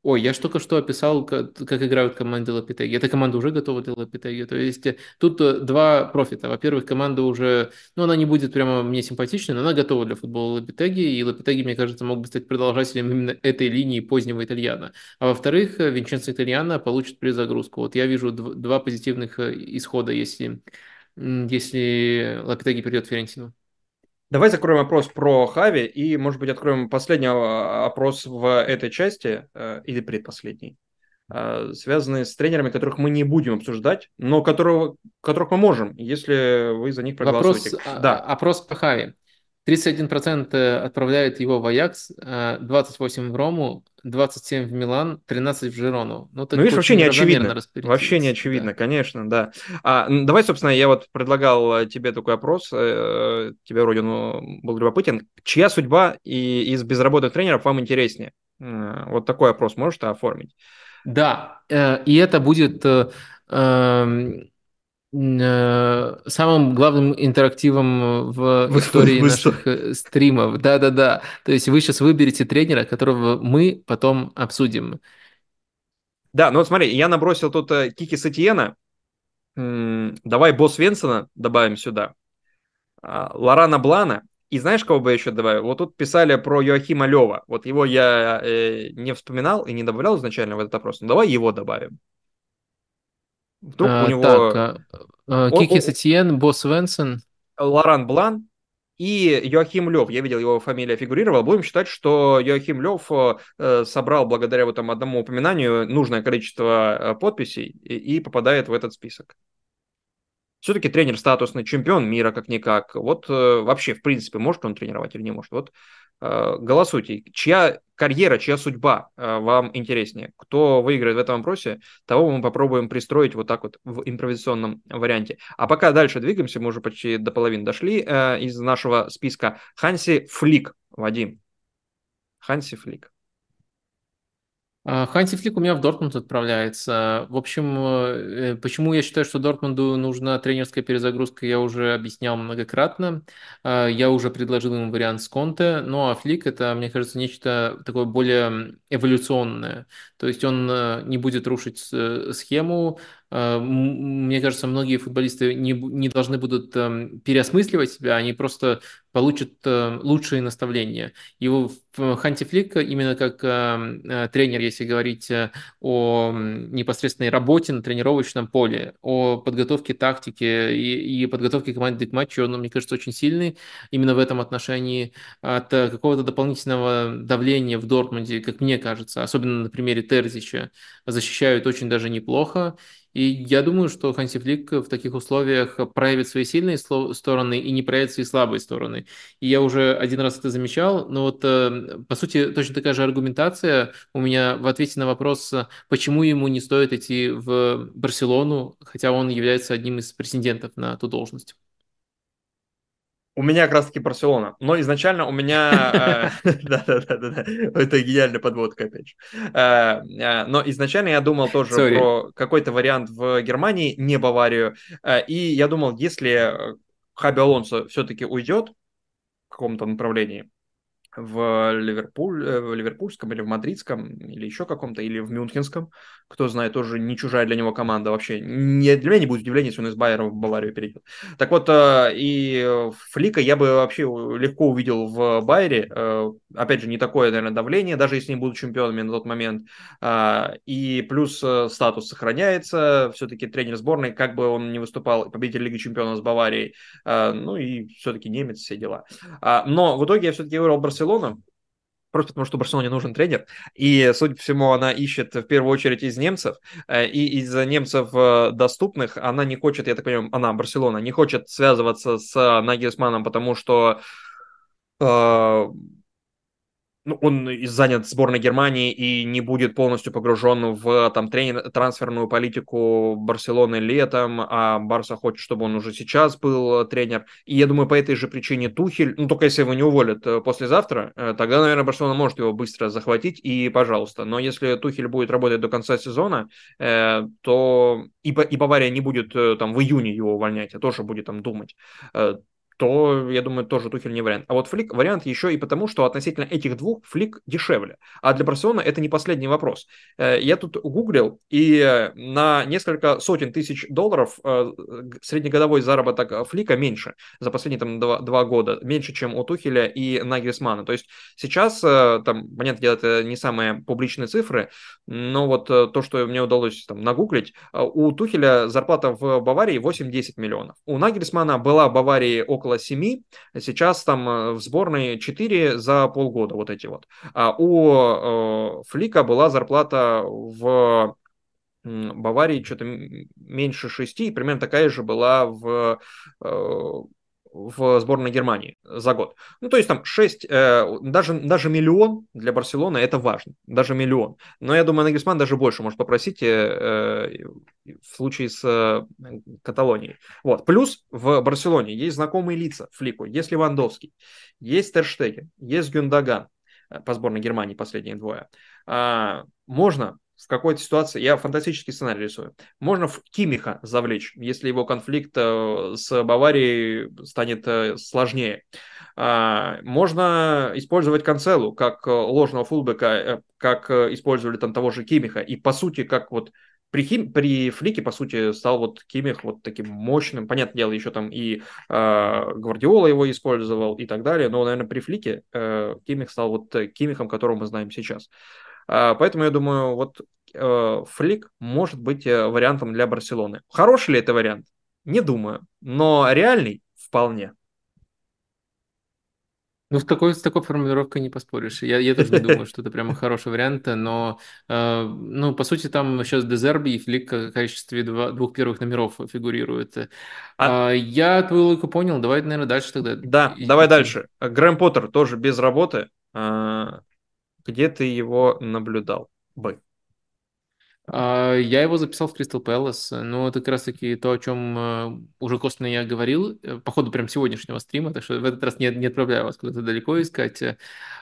Speaker 1: Ой, я же только что описал, как, как играют команды Лапитеги. Эта команда уже готова для Лапитеги. То есть э, тут э, два профита. Во-первых, команда уже, ну, она не будет прямо мне симпатичной, но она готова для футбола Лапитеги. И Лапитеги, мне кажется, могут стать продолжателем именно этой линии позднего итальяна. А во-вторых, э, Винченцо Итальяна получит перезагрузку. Вот я вижу два позитивных исхода, если, если Лапитеги придет в Ферентину.
Speaker 2: Давай закроем опрос про Хави и, может быть, откроем последний а, опрос в этой части, э, или предпоследний, э, связанный с тренерами, которых мы не будем обсуждать, но которого, которых мы можем, если вы за них проголосуете.
Speaker 1: Вопрос, да. А, опрос по Хави. 31% э, отправляет его в Аякс, 28% в Рому, 27 в Милан, 13 в Жирону.
Speaker 2: Ну, ну видишь, вообще не очевидно. Вообще не очевидно, да. конечно, да. А, давай, собственно, я вот предлагал э, тебе такой опрос, э, тебе вроде он был любопытен. Чья судьба и из безработных тренеров вам интереснее? Вот такой опрос можешь ты оформить?
Speaker 1: Да, и это будет эм, Э, самым главным интерактивом в истории наших э, стримов. Да-да-да. То есть вы сейчас выберете тренера, которого мы потом обсудим.
Speaker 2: Да, ну вот смотри, я набросил тут э, Кики Сатиена. Давай Босс Венсона добавим сюда. А, Лорана Блана. И знаешь, кого бы я еще добавил? Вот тут писали про Йоахима Лева. Вот его я э, не вспоминал и не добавлял изначально в этот опрос. Но давай его добавим.
Speaker 1: Вдруг а, у него... Так, а, а, Кики Сатьен, Босс Венсен.
Speaker 2: Лоран Блан и Йоахим Лев. Я видел, его фамилия фигурировала. Будем считать, что Йоахим Лев э, собрал благодаря вот там одному упоминанию нужное количество э, подписей и, и попадает в этот список. Все-таки тренер статусный, чемпион мира как-никак. Вот э, вообще, в принципе, может он тренировать или не может? Вот э, голосуйте. Чья карьера, чья судьба э, вам интереснее? Кто выиграет в этом вопросе, того мы попробуем пристроить вот так вот в импровизационном варианте. А пока дальше двигаемся, мы уже почти до половины дошли э, из нашего списка. Ханси Флик, Вадим. Ханси Флик.
Speaker 1: Ханси Флик у меня в Дортмунд отправляется. В общем, э, почему я считаю, что Дортмунду нужна тренерская перезагрузка, я уже объяснял многократно. А, я уже предложил ему вариант с Конте, ну а Флик это, мне кажется, нечто такое более эволюционное. То есть он э, не будет рушить э, схему, мне кажется, многие футболисты не, не должны будут эм, переосмысливать себя, они просто получат э, лучшие наставления. Его Ханти Флик именно как эм, э, тренер, если говорить э, о непосредственной работе на тренировочном поле, о подготовке тактики и, и подготовке команды к матчу, он, мне кажется, очень сильный именно в этом отношении. От какого-то дополнительного давления в Дортмунде, как мне кажется, особенно на примере Терзича, защищают очень даже неплохо. И я думаю, что Ханси Флик в таких условиях проявит свои сильные стороны и не проявит свои слабые стороны. И я уже один раз это замечал, но вот э, по сути точно такая же аргументация у меня в ответе на вопрос, почему ему не стоит идти в Барселону, хотя он является одним из претендентов на ту должность.
Speaker 2: У меня как раз-таки Барселона. Но изначально у меня... Э, Да-да-да, это гениальная подводка, опять же. Э, э, но изначально я думал тоже про какой-то вариант в Германии, не Баварию. И я думал, если Хаби Алонсо все-таки уйдет в каком-то направлении, в, Ливерпуль, э, в Ливерпульском или в Мадридском, или еще каком-то, или в Мюнхенском. Кто знает, тоже не чужая для него команда вообще. Не, для меня не будет удивления, если он из Байера в Баварию перейдет. Так вот, э, и Флика я бы вообще легко увидел в Байере. Э, опять же, не такое, наверное, давление, даже если не будут чемпионами на тот момент. И плюс статус сохраняется. Все-таки тренер сборной, как бы он не выступал, победитель Лиги Чемпионов с Баварией. Ну и все-таки немец, все дела. Но в итоге я все-таки выбрал Барселону Барселона, просто потому что Барселоне нужен тренер. И, судя по всему, она ищет в первую очередь из немцев. Э, и из немцев э, доступных она не хочет, я так понимаю, она, Барселона, не хочет связываться с Нагельсманом, потому что э, ну, он занят сборной Германии и не будет полностью погружен в там тренер, трансферную политику Барселоны летом, а Барса хочет, чтобы он уже сейчас был тренер. И я думаю, по этой же причине Тухель, ну только если его не уволят э, послезавтра, э, тогда, наверное, Барселона может его быстро захватить и пожалуйста. Но если Тухель будет работать до конца сезона, э, то и, и Бавария не будет там в июне его увольнять, а тоже будет там думать то, я думаю, тоже Тухель не вариант. А вот Флик вариант еще и потому, что относительно этих двух Флик дешевле. А для Барселоны это не последний вопрос. Э, я тут гуглил, и на несколько сотен тысяч долларов э, среднегодовой заработок Флика меньше за последние там два, два года, меньше, чем у Тухеля и Нагельсмана. То есть сейчас, э, там, понятно, дело, это не самые публичные цифры, но вот то, что мне удалось там нагуглить, у Тухеля зарплата в Баварии 8-10 миллионов. У Нагельсмана была в Баварии около около 7, сейчас там э, в сборной 4 за полгода вот эти вот. А у э, Флика была зарплата в Баварии что-то меньше 6, и примерно такая же была в э, в сборной Германии за год. Ну, то есть там 6, э, даже, даже миллион для Барселоны это важно, даже миллион. Но я думаю, Нагельсман даже больше может попросить э, э, в случае с э, Каталонией. Вот. Плюс в Барселоне есть знакомые лица Флику. Есть Левандовский, есть Терштеген, есть Гюндаган э, по сборной Германии последние двое. А, можно в какой-то ситуации, я фантастический сценарий рисую, можно в Кимиха завлечь, если его конфликт э, с Баварией станет э, сложнее. А, можно использовать Канцелу как э, ложного фулбека, как использовали там того же Кимиха, и по сути, как вот при, Хим, при Флике, по сути, стал вот Кимих вот таким мощным. Понятное дело, еще там и э, Гвардиола его использовал и так далее, но, наверное, при Флике э, Кимих стал вот Кимихом, которого мы знаем сейчас. Поэтому я думаю, вот э, Флик может быть э, вариантом для Барселоны. Хороший ли это вариант? Не думаю. Но реальный вполне.
Speaker 1: Ну, с такой, с такой формулировкой не поспоришь. Я, я тоже не думаю, что это прямо хороший вариант, но, э, ну, по сути, там сейчас Дезерби и Флик в качестве два, двух первых номеров фигурируют.
Speaker 2: А,
Speaker 1: Э, я твою логику понял, давай, наверное, дальше тогда
Speaker 2: да,
Speaker 1: и-
Speaker 2: давай дальше. Грэм Поттер тоже без работы. А, где ты его наблюдал бы?
Speaker 1: А, Я его записал в Кристал Пэлас, но это как раз-таки то, о чем э, уже косвенно я говорил, э, по ходу прям сегодняшнего стрима, так что в этот раз не, не отправляю вас куда-то далеко искать.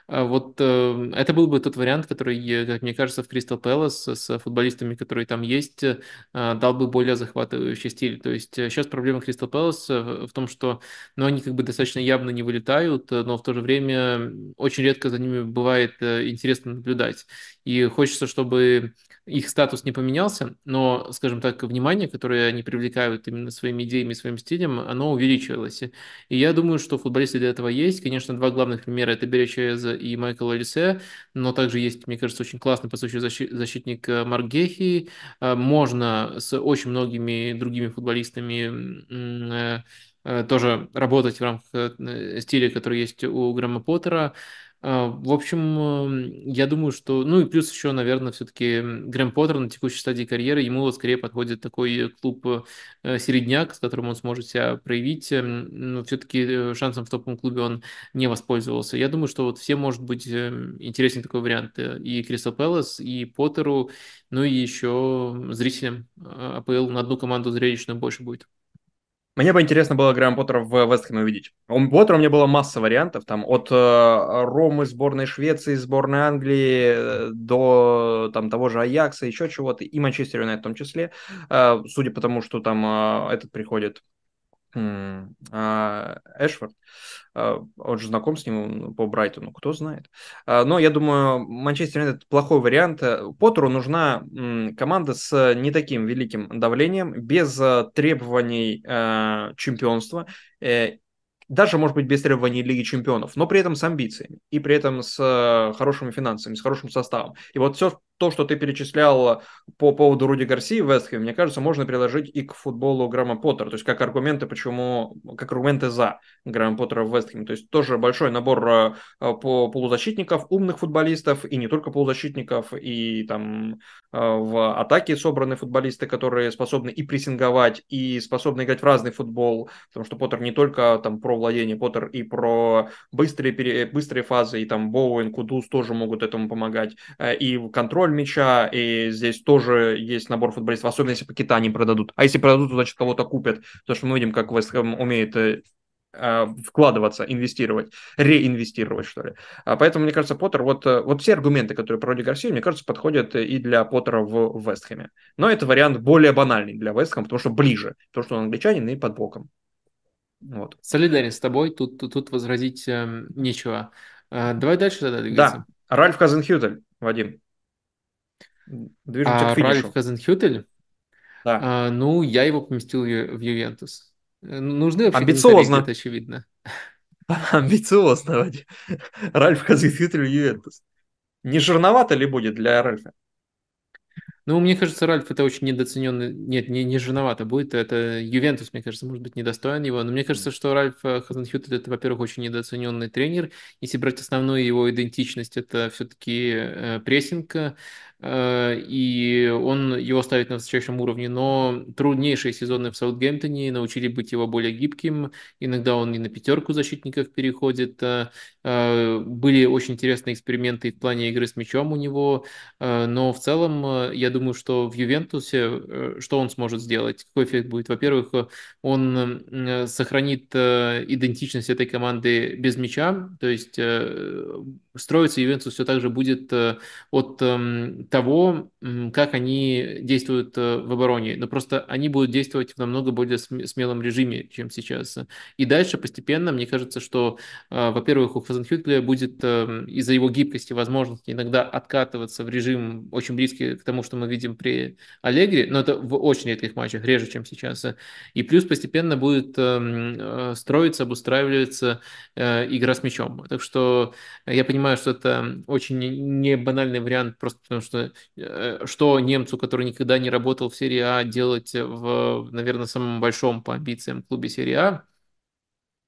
Speaker 1: А Вот э, это был бы тот вариант, который, э, как мне кажется, в Кристал Пэлас с футболистами, которые там есть, э, дал бы более захватывающий стиль. То есть э, сейчас проблема Кристал Пэлас э, в том, что ну, они как бы достаточно явно не вылетают, э, но в то же время очень редко за ними бывает э, интересно наблюдать. И хочется, чтобы их статус не поменялся, но, скажем так, внимание, которое они привлекают именно своими идеями, своим стилем, оно увеличивалось. И я думаю, что футболисты для этого есть. Конечно, два главных примера – это Беречез и Майкл Олисе, но также есть, мне кажется, очень классный, по сути, защитник э, Марк Гехи. Э, можно с очень многими другими футболистами э, тоже работать в рамках стиля, который есть у Грэма Поттера. А, В общем, э, я думаю, что... Ну и плюс еще, наверное, все-таки Грэм Поттер на текущей стадии карьеры, ему вот скорее подходит такой клуб э, середняк, с которым он сможет себя проявить. Эм, Но все-таки шансом в топовом клубе он не воспользовался. Я думаю, что вот всем может быть э, интересен такой вариант. э, И Кристал Пэлас, и Поттеру, ну и еще зрителям э, АПЛ на одну команду зрелищную больше будет.
Speaker 2: Мне бы интересно было Грэма Поттера в Вестхэме увидеть. У Поттера у меня было масса вариантов, там от э, Ромы, сборной Швеции, сборной Англии э, до там того же Аякса, еще чего-то, и Манчестер Юнайтед в том числе, э, судя по тому, что там э, этот приходит Эшфорд. А, Он же знаком с ним по Брайтону, кто знает. А, Но я думаю, Манчестер Юнайтед плохой вариант. Поттеру нужна команда с не таким великим давлением, без а, требований а, чемпионства. Э, даже, может быть, без требований Лиги Чемпионов, но при этом с амбициями и при этом с э, хорошими финансами, с хорошим составом. И вот все то, что ты перечислял по поводу Руди Гарсии в Вестхэме, мне кажется, можно приложить и к футболу Грэма Поттера, то есть как аргументы, почему, как аргументы за Грэма Поттера в Вестхэме. То есть тоже большой набор э, по полузащитников, умных футболистов, и не только полузащитников, и там э, в атаке собраны футболисты, которые способны и прессинговать, и способны играть в разный футбол, потому что Поттер не только там про владение, Поттер и про быстрые, быстрые фазы, и там Боуэн, Кудус тоже могут этому помогать, э, и контроль мяча, и здесь тоже есть набор футболистов, особенно если Пакета не продадут. А если продадут, то значит кого-то купят, потому что мы видим, как Вест Хэм умеет э, вкладываться, инвестировать, реинвестировать, что ли. А поэтому, мне кажется, Поттер, вот, вот все аргументы, которые про Роди Гарсию, мне кажется, подходят и для Поттера в Вестхэме. Но это вариант более банальный для Вестхэма, потому что ближе, потому что он англичанин и под боком. Вот.
Speaker 1: Солидарен с тобой, тут, тут, тут возразить э, нечего. Э, давай дальше тогда
Speaker 2: Да,
Speaker 1: двигаться.
Speaker 2: Ральф Казенхютель, Вадим. Движемся к
Speaker 1: А Ральф
Speaker 2: финишу.
Speaker 1: Казенхютель,
Speaker 2: Да.
Speaker 1: а, ну, я его поместил в в Ювентус. Э, Нужны вообще
Speaker 2: Амбициозно.
Speaker 1: где-то очевидно.
Speaker 2: Амбициозно, Вадим. Ральф Казенхютель Ювентус. Не жирновато ли будет для Ральфа?
Speaker 1: Ну, мне кажется, Ральф это очень недооцененный, нет, не, не жирновато будет, это Ювентус, мне кажется, может быть, недостоин его, но мне кажется, что Ральф э, Хазенхютель это, во-первых, очень недооцененный тренер, если брать основную его идентичность, это все-таки э, прессинг, и он его ставит на высочайшем уровне, но труднейшие сезоны в Саутгемптоне научили быть его более гибким, иногда он и на пятерку защитников переходит, э, э, были очень интересные эксперименты в плане игры с мячом у него, э, но в целом э, я думаю, что в Ювентусе э, что он сможет сделать? Какой эффект будет? Во-первых, э, он э, сохранит э, идентичность этой команды без мяча, то есть э, строиться Ювентус все так же будет э, от эм, того, как они действуют э, в обороне, но просто они будут действовать в намного более см- смелом режиме, чем сейчас. И дальше постепенно, мне кажется, что, э, во-первых, у Хазенхютля будет э, из-за его гибкости возможность иногда откатываться в режим очень близкий к тому, что мы видим при Аллегри, но это в очень редких матчах, реже, чем сейчас. И плюс постепенно будет эм, э, строиться, обустраиваться игра с мячом. Так что я понимаю, что это очень не банальный вариант, просто потому что э, что немцу, который никогда не работал в серии А, делать в, наверное, самом большом по амбициям клубе серии А,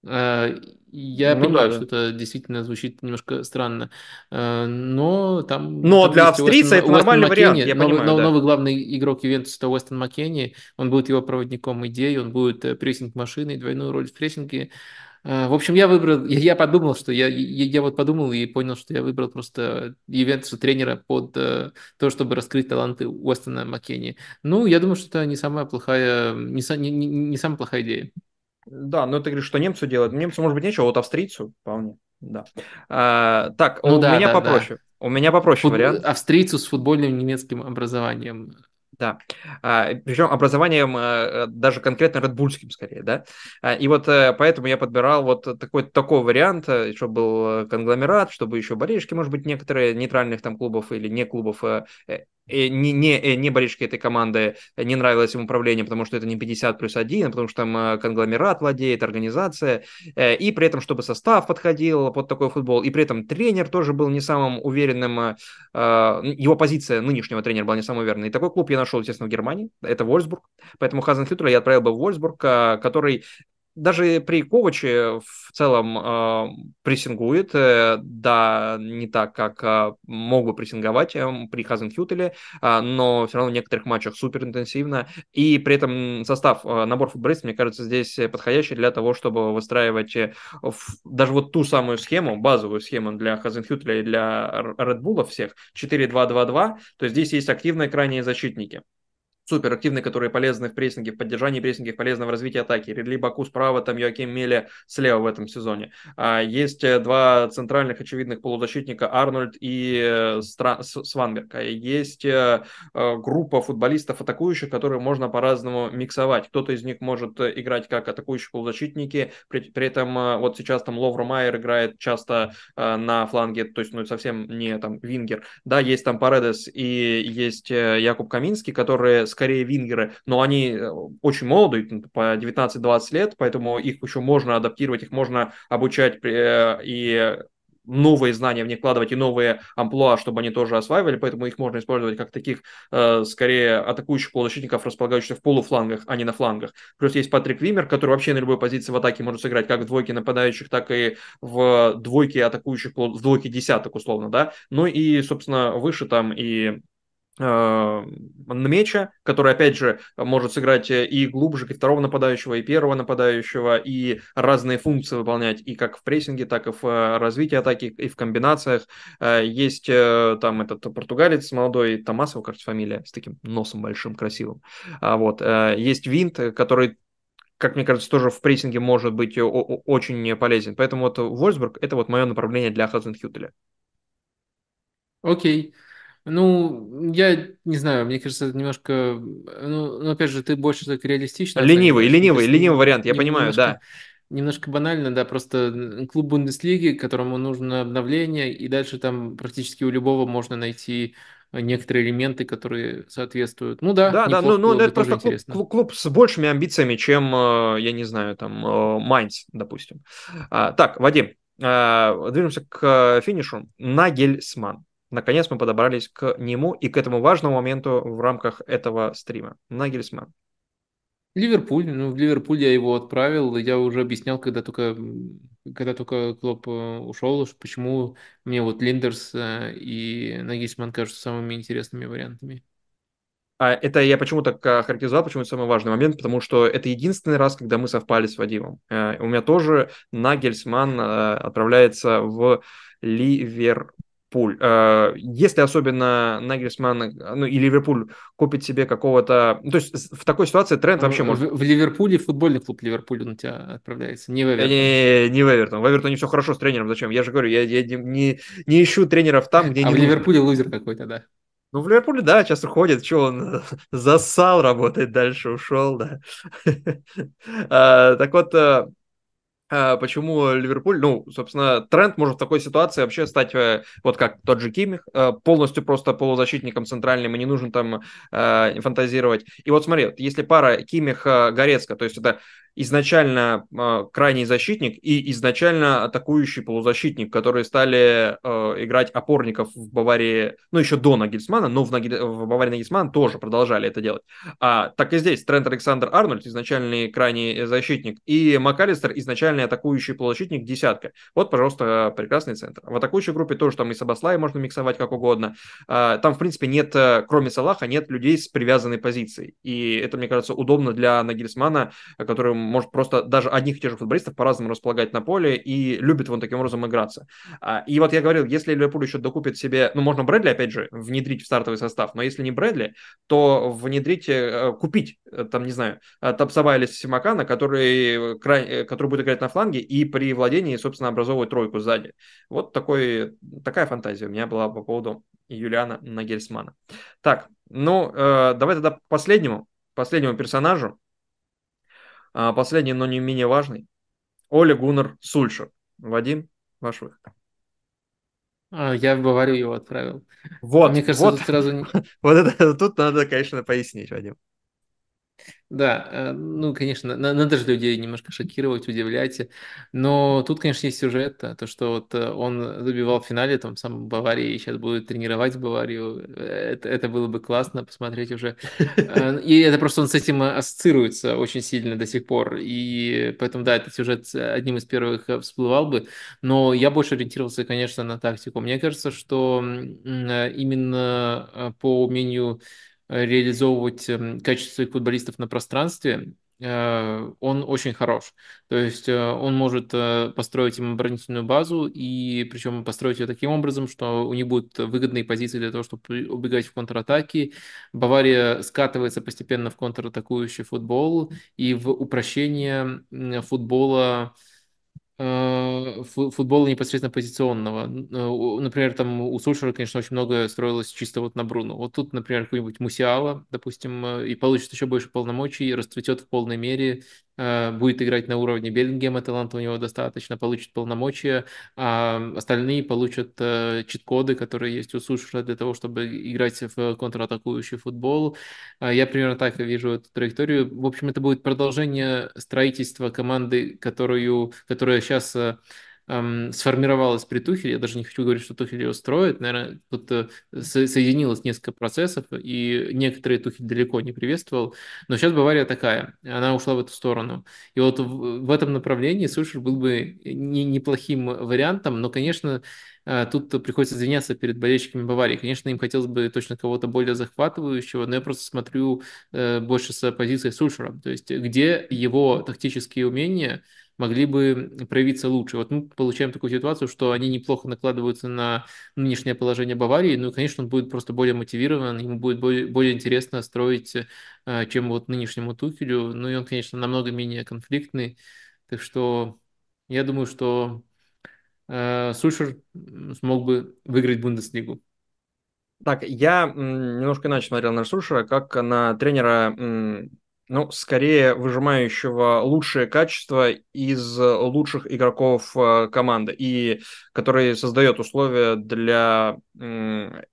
Speaker 1: Э, я
Speaker 2: Ну
Speaker 1: понимаю,
Speaker 2: да.
Speaker 1: что это действительно звучит немножко странно, э, но там,
Speaker 2: Но
Speaker 1: там
Speaker 2: для
Speaker 1: есть Уэстон,
Speaker 2: австрийца это
Speaker 1: Уэстон
Speaker 2: нормальный вариант,
Speaker 1: Маккенни,
Speaker 2: я
Speaker 1: новый,
Speaker 2: понимаю,
Speaker 1: нов-
Speaker 2: да.
Speaker 1: новый главный игрок Ювентуса это Уэстон Маккенни, он будет его проводником идей, он будет прессинг машиной, двойную роль в прессинге. Э, В общем, я выбрал, я, я подумал, что я, я, я вот подумал и понял, что я выбрал просто Ювентуса тренера под э, то, чтобы раскрыть таланты Уэстона Маккенни. Ну, я думаю, что это не самая плохая, не, не, не самая плохая идея.
Speaker 2: Да, но ты говоришь, что немцу делать. Немцу, может быть, нечего, а вот австрийцу вполне. Да. А, так,
Speaker 1: Ну
Speaker 2: у
Speaker 1: да,
Speaker 2: меня
Speaker 1: да, да.
Speaker 2: попроще. У меня попроще
Speaker 1: Фут-
Speaker 2: вариант.
Speaker 1: Австрийцу с футбольным немецким образованием.
Speaker 2: Да, а, причем образованием а, даже конкретно редбульским скорее, да. А, и вот а, поэтому я подбирал вот такой такой вариант, э, чтобы был э, конгломерат, чтобы еще болельщики, может быть, некоторые нейтральных там клубов или не клубов э, э, не, не, не болельщики этой команды не нравилось им управление, потому что это не 50 плюс 1, а потому что там конгломерат владеет, организация, и при этом, чтобы состав подходил под такой футбол, и при этом тренер тоже был не самым уверенным, его позиция нынешнего тренера была не самая уверенная. И такой клуб я нашел, естественно, в Германии, это Вольсбург, поэтому Хазенхютера я отправил бы в Вольсбург, который даже при Коваче в целом э, прессингует, э, да, не так, как э, мог бы прессинговать э, при Хазенхютеле, э, но все равно в некоторых матчах супер интенсивно, и при этом состав, э, набор футболистов, мне кажется, здесь подходящий для того, чтобы выстраивать э, в, даже вот ту самую схему, базовую схему для Хазенхютеля и для Редбула всех, 4-2-2-2, то есть здесь есть активные крайние защитники супер активные, которые полезны в прессинге, в поддержании прессинга, полезны в развитии атаки. Ридли Баку справа, там Йоаким Меле слева в этом сезоне. А, есть э, два центральных очевидных полузащитника, Арнольд и э, Стра... Сванберг. Есть э, группа футболистов атакующих, которые можно по-разному миксовать. Кто-то из них может играть как атакующие полузащитники, при, при этом вот сейчас там Ловро Майер играет часто на фланге, то есть ну совсем не там вингер. Да, есть там Паредес и есть Якуб Каминский, которые скорее вингеры, но они э, очень молодые, по 19-20 лет, поэтому их еще можно адаптировать, их можно обучать э, и новые знания в них вкладывать и новые амплуа, чтобы они тоже осваивали, поэтому их можно использовать как таких, э, скорее, атакующих полузащитников, располагающихся в полуфлангах, а не на флангах. Плюс есть Патрик Вимер, который вообще на любой позиции в атаке может сыграть как в двойке нападающих, так и в двойке атакующих, в двойке десяток, условно, да. Ну и, собственно, выше там и Э, Нмеча, который, опять же, может сыграть и глубже, и второго нападающего, и первого нападающего, и разные функции выполнять, и как в прессинге, так и в э, развитии атаки, и в комбинациях. Э, есть там этот португалец молодой, Томасов, кажется, фамилия, с таким носом большим, красивым. А вот. Есть Винт, который как мне кажется, тоже в прессинге может быть очень полезен. Поэтому вот Вольсбург – это вот мое направление для Хазенхютеля.
Speaker 1: Окей. Ну, я не знаю, мне кажется, это немножко, ну, ну, опять же, ты больше так реалистично
Speaker 2: Ленивый,
Speaker 1: оцениваешь.
Speaker 2: Ленивый, ленивый вариант, я понимаю, да.
Speaker 1: немножко, банально, да, просто клуб Бундеслиги, которому нужно обновление, и дальше там практически у любого можно найти некоторые элементы, которые соответствуют. Ну да,
Speaker 2: Да, да, ну, ну это просто клуб, клуб, клуб с большими амбициями, чем, э, я не знаю, там, э, Майнц, допустим. А, так, Вадим, а, движемся к финишу. Нагельсман. Наконец мы подобрались к нему и к этому важному моменту в рамках этого стрима. Нагельсман.
Speaker 1: Ливерпуль, ну, в Ливерпуль я его отправил, я уже объяснял, когда только, когда только Клоп э, ушел, почему мне вот Линдерс э, и Нагельсман кажутся самыми интересными вариантами.
Speaker 2: А это я почему так характеризовал, почему это самый важный момент, потому что это единственный раз, когда мы совпали с Вадимом. Э, у меня тоже Нагельсман э, отправляется в Ливерпуль. Пуль. Э, если особенно Нагельсман ну, и Ливерпуль купит себе какого-то... Ну, то есть в такой ситуации тренд вообще
Speaker 1: в,
Speaker 2: может...
Speaker 1: В, Ливерпуле, футбольный клуб Ливерпуль у тебя отправляется, не в Эвертон.
Speaker 2: Не, не в Эвертон. В Эвертоне все хорошо с тренером. Зачем? Я же говорю, я, я не, не ищу тренеров там, где
Speaker 1: а
Speaker 2: не
Speaker 1: в. Ливерпуле лузер какой-то, да.
Speaker 2: Ну, в Ливерпуле, да, часто ходит, что он засал, работает дальше, ушел, да. А, так вот, э, а, почему Ливерпуль, ну, собственно, тренд может в такой ситуации вообще стать, э, вот как тот же Кимих, э, полностью просто полузащитником центральным, и не нужно там фантазировать. И вот смотри, если пара Кимих-Горецко, то есть это изначально э, крайний защитник и изначально атакующий полузащитник, которые стали э, играть опорников в Баварии, ну, еще до Нагельсмана, но в, Наги... в Баварии Нагельсмана тоже продолжали это делать. А, так и здесь Трент Александр Арнольд, изначальный крайний защитник, и МакАлистер, изначальный атакующий полузащитник, десятка. Вот, пожалуйста, прекрасный центр. В атакующей группе тоже там и Сабаслай можно миксовать как угодно. А, там, в принципе, нет, э, кроме Салаха, нет людей с привязанной позицией. И это, мне кажется, удобно для Нагельсмана, который может просто даже одних и тех же футболистов по-разному располагать на поле и любит он таким образом играться. А, и вот я говорил, если Ливерпуль еще докупит себе, ну, можно Брэдли, опять же, внедрить в стартовый состав, но если не Брэдли, то внедрить, э, купить, э, там, не знаю, Тапсаба или Симакана, который, который будет играть на фланге и при владении, собственно, образовывать тройку сзади. Вот такой, такая фантазия у меня была по поводу Юлиана Нагельсмана. Так, ну, э, давай тогда последнему, последнему персонажу. А, последний, но не менее важный. Оля Гуннер Сульшер. Вадим, ваш выход.
Speaker 1: А, я в Баварию его отправил.
Speaker 2: Вот, Мне кажется, вот, тут сразу... вот это тут надо, конечно, пояснить, Вадим.
Speaker 1: Да, э, ну, конечно, надо же людей немножко шокировать, удивлять. Но тут, конечно, есть сюжет, то, что вот э, он забивал в финале, там, сам Баварии, сейчас будет тренировать Баварию. Это, это было бы классно посмотреть уже. Э, и это просто он с этим ассоциируется очень сильно до сих пор. И поэтому, да, этот сюжет одним из первых всплывал бы. Но я больше ориентировался, конечно, на тактику. Мне кажется, что именно по умению реализовывать эм, качество своих футболистов на пространстве, э, он очень хорош. То есть э, он может э, построить им оборонительную базу, и причем построить ее таким образом, что у них будут выгодные позиции для того, чтобы убегать в контратаки. Бавария скатывается постепенно в контратакующий футбол и в упрощение футбола футбола непосредственно позиционного. Э, например, там у Сульшера, конечно, очень много строилось чисто вот на Бруно. Вот тут, например, какой-нибудь Мусиала, допустим, э, и получит еще больше полномочий, расцветет в полной мере, Э, будет играть на уровне Беллингема, таланта у него достаточно, получит полномочия, а остальные получат э, чит-коды, которые есть у Сушера для того, чтобы играть в контратакующий футбол. А я примерно так вижу эту траекторию. В общем, это будет продолжение строительства команды, которую, которая сейчас э, эм, сформировалась при Тухеле, я даже не хочу говорить, что Тухель ее строит, наверное, тут э, соединилось несколько процессов, и некоторые Тухель далеко не приветствовал, но сейчас Бавария такая, она ушла в эту сторону. И вот в, в этом направлении Сушер был бы не, неплохим вариантом, но, конечно, э, тут приходится извиняться перед болельщиками Баварии. Конечно, им хотелось бы точно кого-то более захватывающего, но я просто смотрю э, больше с позиции Сульшера, то есть где его тактические умения – могли бы проявиться лучше. Вот мы получаем такую ситуацию, что они неплохо накладываются на нынешнее положение Баварии, ну и, конечно, он будет просто более мотивирован, ему будет более, более интересно строить, э, чем вот нынешнему Тухелю, ну и он, конечно, намного менее конфликтный, так что я думаю, что э, Сушер смог бы выиграть Бундеслигу.
Speaker 2: Так, я немножко иначе смотрел на Сушера, как на тренера ну, скорее выжимающего лучшее качество из лучших игроков э, команды, и который создает условия для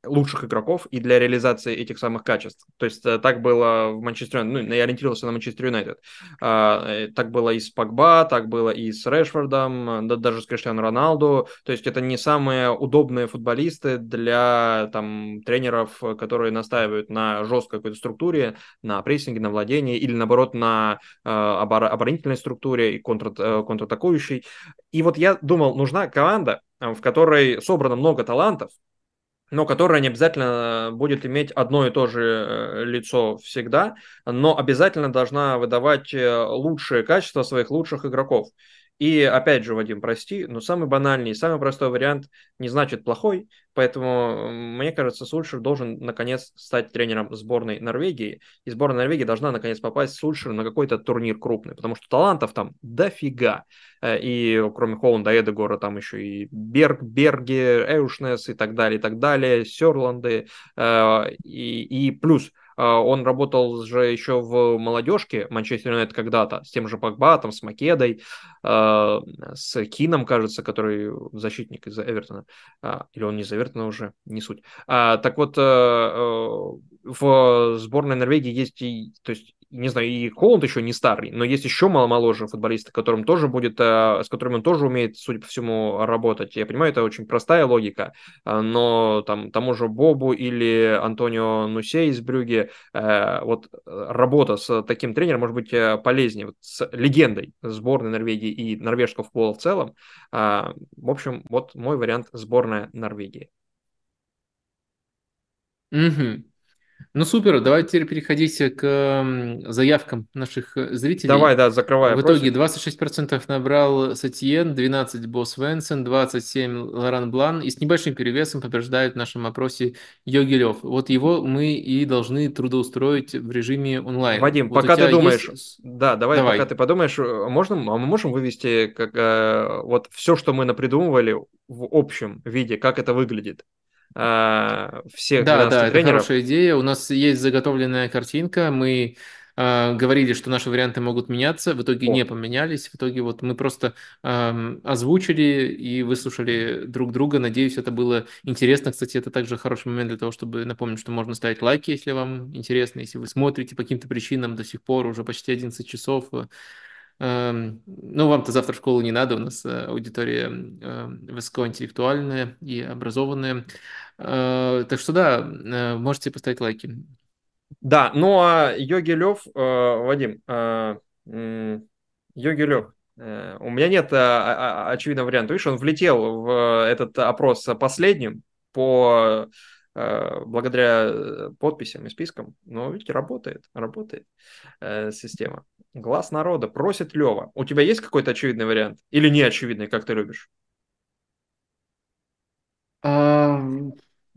Speaker 2: лучших игроков и для реализации этих самых качеств. То есть э, так было в Манчестере, ну, я ориентировался на Манчестер Юнайтед. А, э, так было и с Погба, так было и с Решфордом, да, даже с Криштиану Роналду. То есть это не самые удобные футболисты для там, тренеров, которые настаивают на жесткой какой-то структуре, на прессинге, на владении или наоборот на э, оборонительной структуре и контр, контратакующей. И вот я думал, нужна команда, в которой собрано много талантов, но которая не обязательно будет иметь одно и то же э, лицо всегда, но обязательно должна выдавать э, лучшие качества своих лучших игроков. И опять же, Вадим, прости, но самый банальный, самый простой вариант не значит плохой, поэтому мне кажется, Сульшер должен наконец стать тренером сборной Норвегии, и сборная Норвегии должна наконец попасть Сульшер на какой-то турнир крупный, потому что талантов там дофига. Э, и кроме Холланда, Эдегора, там еще и Берг, Берги, Эушнес и так далее, и так далее, Серланды, э, и, и плюс он работал же еще в молодежке Манчестер Юнайтед когда-то, с тем же Погбатом, с Македой, а, с Кином, кажется, который защитник из Эвертона. А, или он не из Эвертона уже, не суть. Так вот, в сборной Норвегии есть то есть не знаю, и Холланд еще не старый, но есть еще моложе футболисты, которым тоже будет, э, с которыми он тоже умеет, судя по всему, работать. Я понимаю, это очень простая логика, э, но там тому же Бобу или Антонио Нусе из Брюги, э, вот работа с таким тренером может быть полезнее, вот с легендой сборной Норвегии и норвежского футбола в целом. В общем, вот мой вариант сборная Норвегии.
Speaker 1: Угу. Ну супер, давайте теперь переходите к заявкам наших э, зрителей.
Speaker 2: Давай, да, закрывай.
Speaker 1: В итоге 26% набрал Сатьен, 12% Босс Венсен, 27% Лоран Блан и с небольшим перевесом побеждает в нашем опросе Йогилев. Вот его мы и должны трудоустроить в режиме онлайн.
Speaker 2: Вадим,
Speaker 1: вот
Speaker 2: пока ты думаешь, есть... да, давай, давай, пока ты подумаешь, э, можно, а мы можем вывести как, э, вот все, что мы напридумывали в общем виде, как это выглядит? Э, всех
Speaker 1: да, да, тренеров. это хорошая идея. У нас есть заготовленная картинка. Мы э, говорили, что наши варианты могут меняться, в итоге О. не поменялись. В итоге вот мы просто э, озвучили и выслушали друг друга. Надеюсь, это было интересно. Кстати, это также хороший момент для того, чтобы напомнить, что можно ставить лайки, если вам интересно, если вы смотрите по каким-то причинам до сих пор, уже почти 11 часов. Эм, ну, вам-то завтра в школу не надо, у нас э, аудитория эм, высокоинтеллектуальная и образованная. Э, так что да, э, можете поставить лайки.
Speaker 2: Да, ну а Йоги Лев, Вадим, Йоги Лев, у меня нет очевидного варианта. Видишь, он влетел в этот опрос последним по благодаря подписям и спискам. Но видите, работает, работает система. Глаз народа просит Лева. У тебя есть какой-то очевидный вариант? Или не очевидный, как ты любишь?
Speaker 1: А,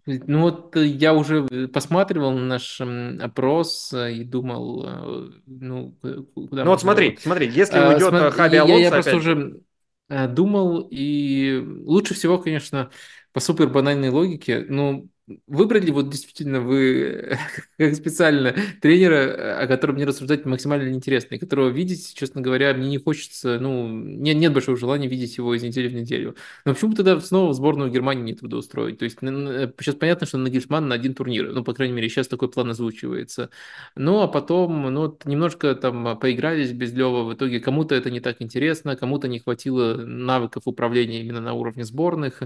Speaker 1: ну вот я уже посматривал наш опрос и думал, ну,
Speaker 2: куда Ну вот смотри, его... смотри, если а, уйдет см... Хаби Алонсо...
Speaker 1: Я, я просто уже думал, и лучше всего, конечно, по супер банальной логике, ну, Выбрали вот действительно вы как специально тренера, о котором мне рассуждать максимально неинтересно, и которого видеть, честно говоря, мне не хочется, ну, нет, нет большого желания видеть его из недели в неделю. Но почему тогда снова в сборную Германии не трудоустроить? То есть сейчас понятно, что Нагельсман на один турнир, ну, по крайней мере, сейчас такой план озвучивается. Ну, а потом, ну, немножко там поигрались без Лева, в итоге кому-то это не так интересно, кому-то не хватило навыков управления именно на уровне сборных.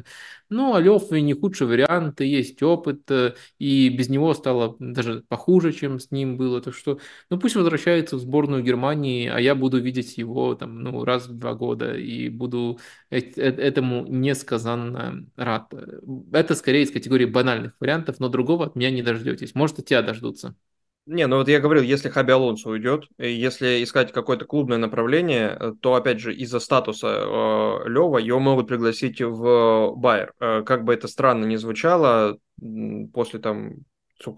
Speaker 1: Ну, а Лев не худший вариант, и есть опыт, э, и без него стало даже похуже, чем с ним было. Так что, ну пусть возвращается в сборную Германии, а я буду видеть его там, ну, раз в два года и буду этому несказанно рад. Это скорее из категории банальных вариантов, но другого от меня не дождетесь. Может, от тебя дождутся.
Speaker 2: Не, ну вот я говорил, если Хаби Алонсо уйдет, если искать какое-то клубное направление, э, то опять же из-за статуса э, Лева его могут пригласить в Байер. Э, как бы это странно ни звучало, после там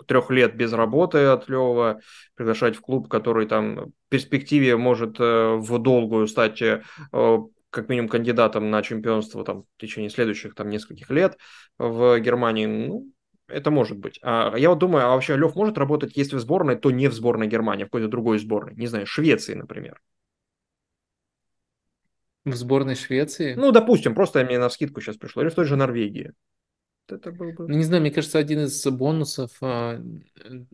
Speaker 2: трех лет без работы от Лева, приглашать в клуб, который там в перспективе может э, в долгую стать э, как минимум кандидатом на чемпионство там, в течение следующих там нескольких лет в Германии, ну, это может быть. А я вот думаю, а вообще Лев может работать, если в сборной, то не в сборной Германии, а в какой-то другой сборной. Не знаю, Швеции, например.
Speaker 1: В сборной Швеции?
Speaker 2: Ну, допустим, просто мне на скидку сейчас пришло. Или в той же Норвегии.
Speaker 1: Это был бы... Ну, не знаю, мне кажется, один из бонусов, а,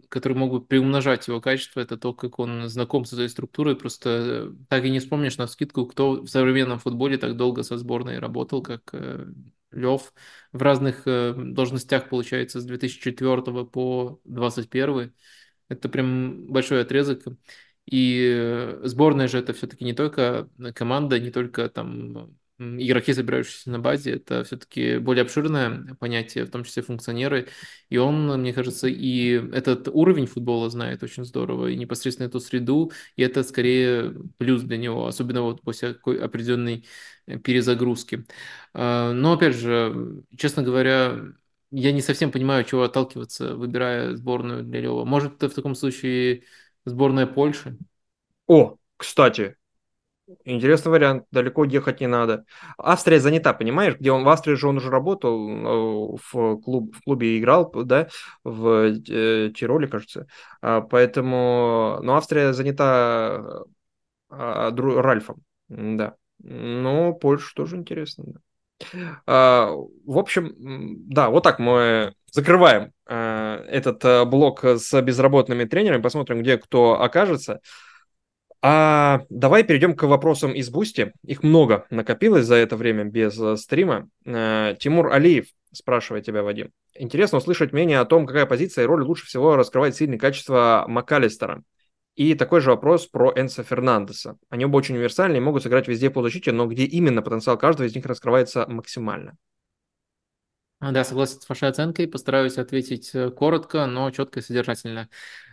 Speaker 1: который могут приумножать его качество, это то, как он знаком с этой структурой. Просто так и не вспомнишь на скидку, кто в современном футболе так долго со сборной работал, как э, Лев в разных э, должностях, получается, с 2004 по 2021. Это прям большой отрезок. И э, сборная же это все-таки не только команда, не только там игроки, собирающиеся на базе, это все-таки более обширное понятие, в том числе функционеры. И он, мне кажется, и этот уровень футбола знает очень здорово, и непосредственно эту среду, и это скорее плюс для него, особенно вот после какой определенной э, перезагрузки. А, но, опять же, честно говоря, я не совсем понимаю, чего отталкиваться, выбирая сборную для Лева. Может, в таком случае сборная Польши?
Speaker 2: О, кстати, Интересный вариант, далеко ехать не надо. Австрия занята, понимаешь, где он в Австрии же он уже работал, э, в, клуб, в клубе играл, да, в э, Тироле, кажется. А, поэтому, но Австрия занята а, Ральфом, да. Но Польша тоже интересно, да. А, в общем, да, вот так мы закрываем а, этот блок с безработными тренерами, посмотрим, где кто окажется. А давай перейдем к вопросам из Boosty. Их много накопилось за это время без э, стрима. Тимур Алиев спрашивает тебя, Вадим. Интересно услышать мнение о том, какая позиция и роль лучше всего раскрывает сильные качества МакАлистера. И такой же вопрос про Энса Фернандеса. Они оба очень универсальные и могут сыграть везде по защите, но где именно потенциал каждого из них раскрывается максимально?
Speaker 1: А, да, согласен с вашей оценкой. Постараюсь ответить э, коротко, но четко и содержательно.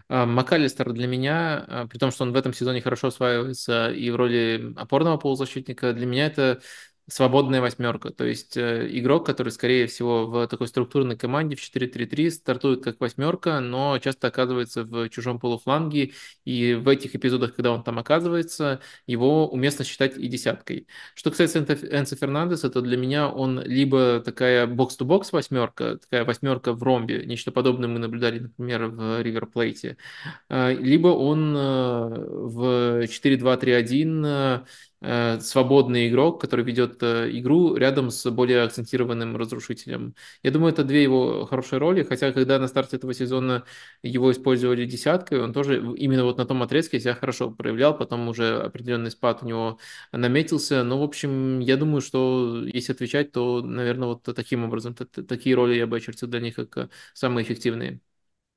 Speaker 1: А, МакАлистер для меня, а, при том, что он в этом сезоне хорошо осваивается и в роли опорного полузащитника, для меня это свободная восьмерка. То есть э, игрок, который, скорее всего, в такой структурной команде в 4-3-3 стартует как восьмерка, но часто оказывается в чужом полуфланге. И в этих эпизодах, когда он там оказывается, его уместно считать и десяткой. Что касается Энса Фернандеса, то для меня он либо такая бокс-то-бокс восьмерка, такая восьмерка в ромбе, нечто подобное мы наблюдали, например, в Ривер Плейте, э, либо он э, в 4-2-3-1 Э, свободный игрок, который ведет э, игру рядом с более акцентированным разрушителем. Я думаю, это две его хорошие роли, хотя когда на старте этого сезона его использовали десяткой, он тоже именно вот на том отрезке себя хорошо проявлял, потом уже определенный спад у него наметился. Но, в общем, я думаю, что если отвечать, то, наверное, вот таким образом, такие роли я бы очертил для них как э, самые эффективные.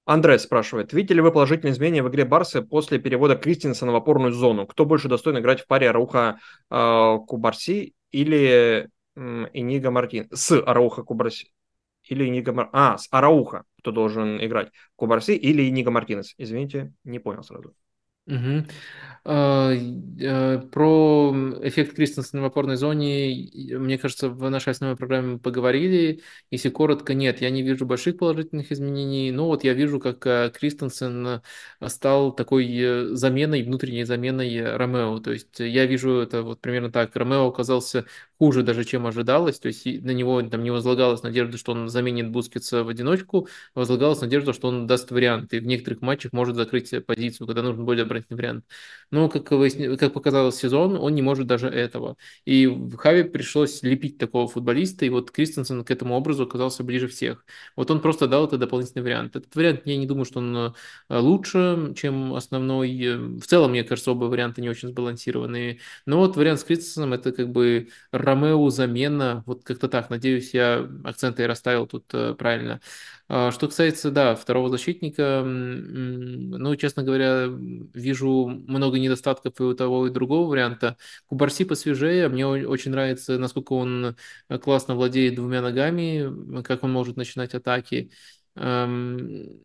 Speaker 2: Андрей спрашивает, видите ли вы положительные изменения в игре Барсы после перевода Кристинса в опорную зону? Кто больше достоин играть в паре Арауха э, Кубарси или Инига Мартин? С Арауха Кубарси. Или Инига Мар... А, с Арауха кто должен играть? Кубарси или Инига Мартинес? Извините, не понял сразу.
Speaker 1: Угу. Про эффект Кристенсена в опорной зоне, мне кажется, в нашей основной программе поговорили. Если коротко, нет, я не вижу больших положительных изменений. Но вот я вижу, как э, Кристенсен стал такой э, заменой, внутренней заменой Ромео. То есть я вижу это вот примерно так. Ромео оказался хуже даже, чем ожидалось. То есть на него там не возлагалась надежда, что он заменит Бускетса в одиночку, возлагалась надежда, что он даст варианты. В некоторых матчах может закрыть позицию, когда нужен более оборонительный вариант. Но, как, как показалось сезон, он не может даже этого. И в Хаве пришлось лепить такого футболиста, и вот Кристенсен к этому образу оказался ближе всех. Вот он просто дал это дополнительный вариант. Этот вариант, я не думаю, что он э, лучше, чем основной. В целом, мне кажется, оба варианта не очень сбалансированные. Но вот вариант с Кристенсеном это как бы Ромео замена, вот как-то так. Надеюсь, я акценты расставил тут э, правильно. А, что касается, да, второго защитника, ну, честно говоря, вижу много недостатков и у того, и другого варианта. Кубарси посвежее, мне очень нравится, насколько он э, классно владеет двумя ногами, как он может начинать атаки. Наверное,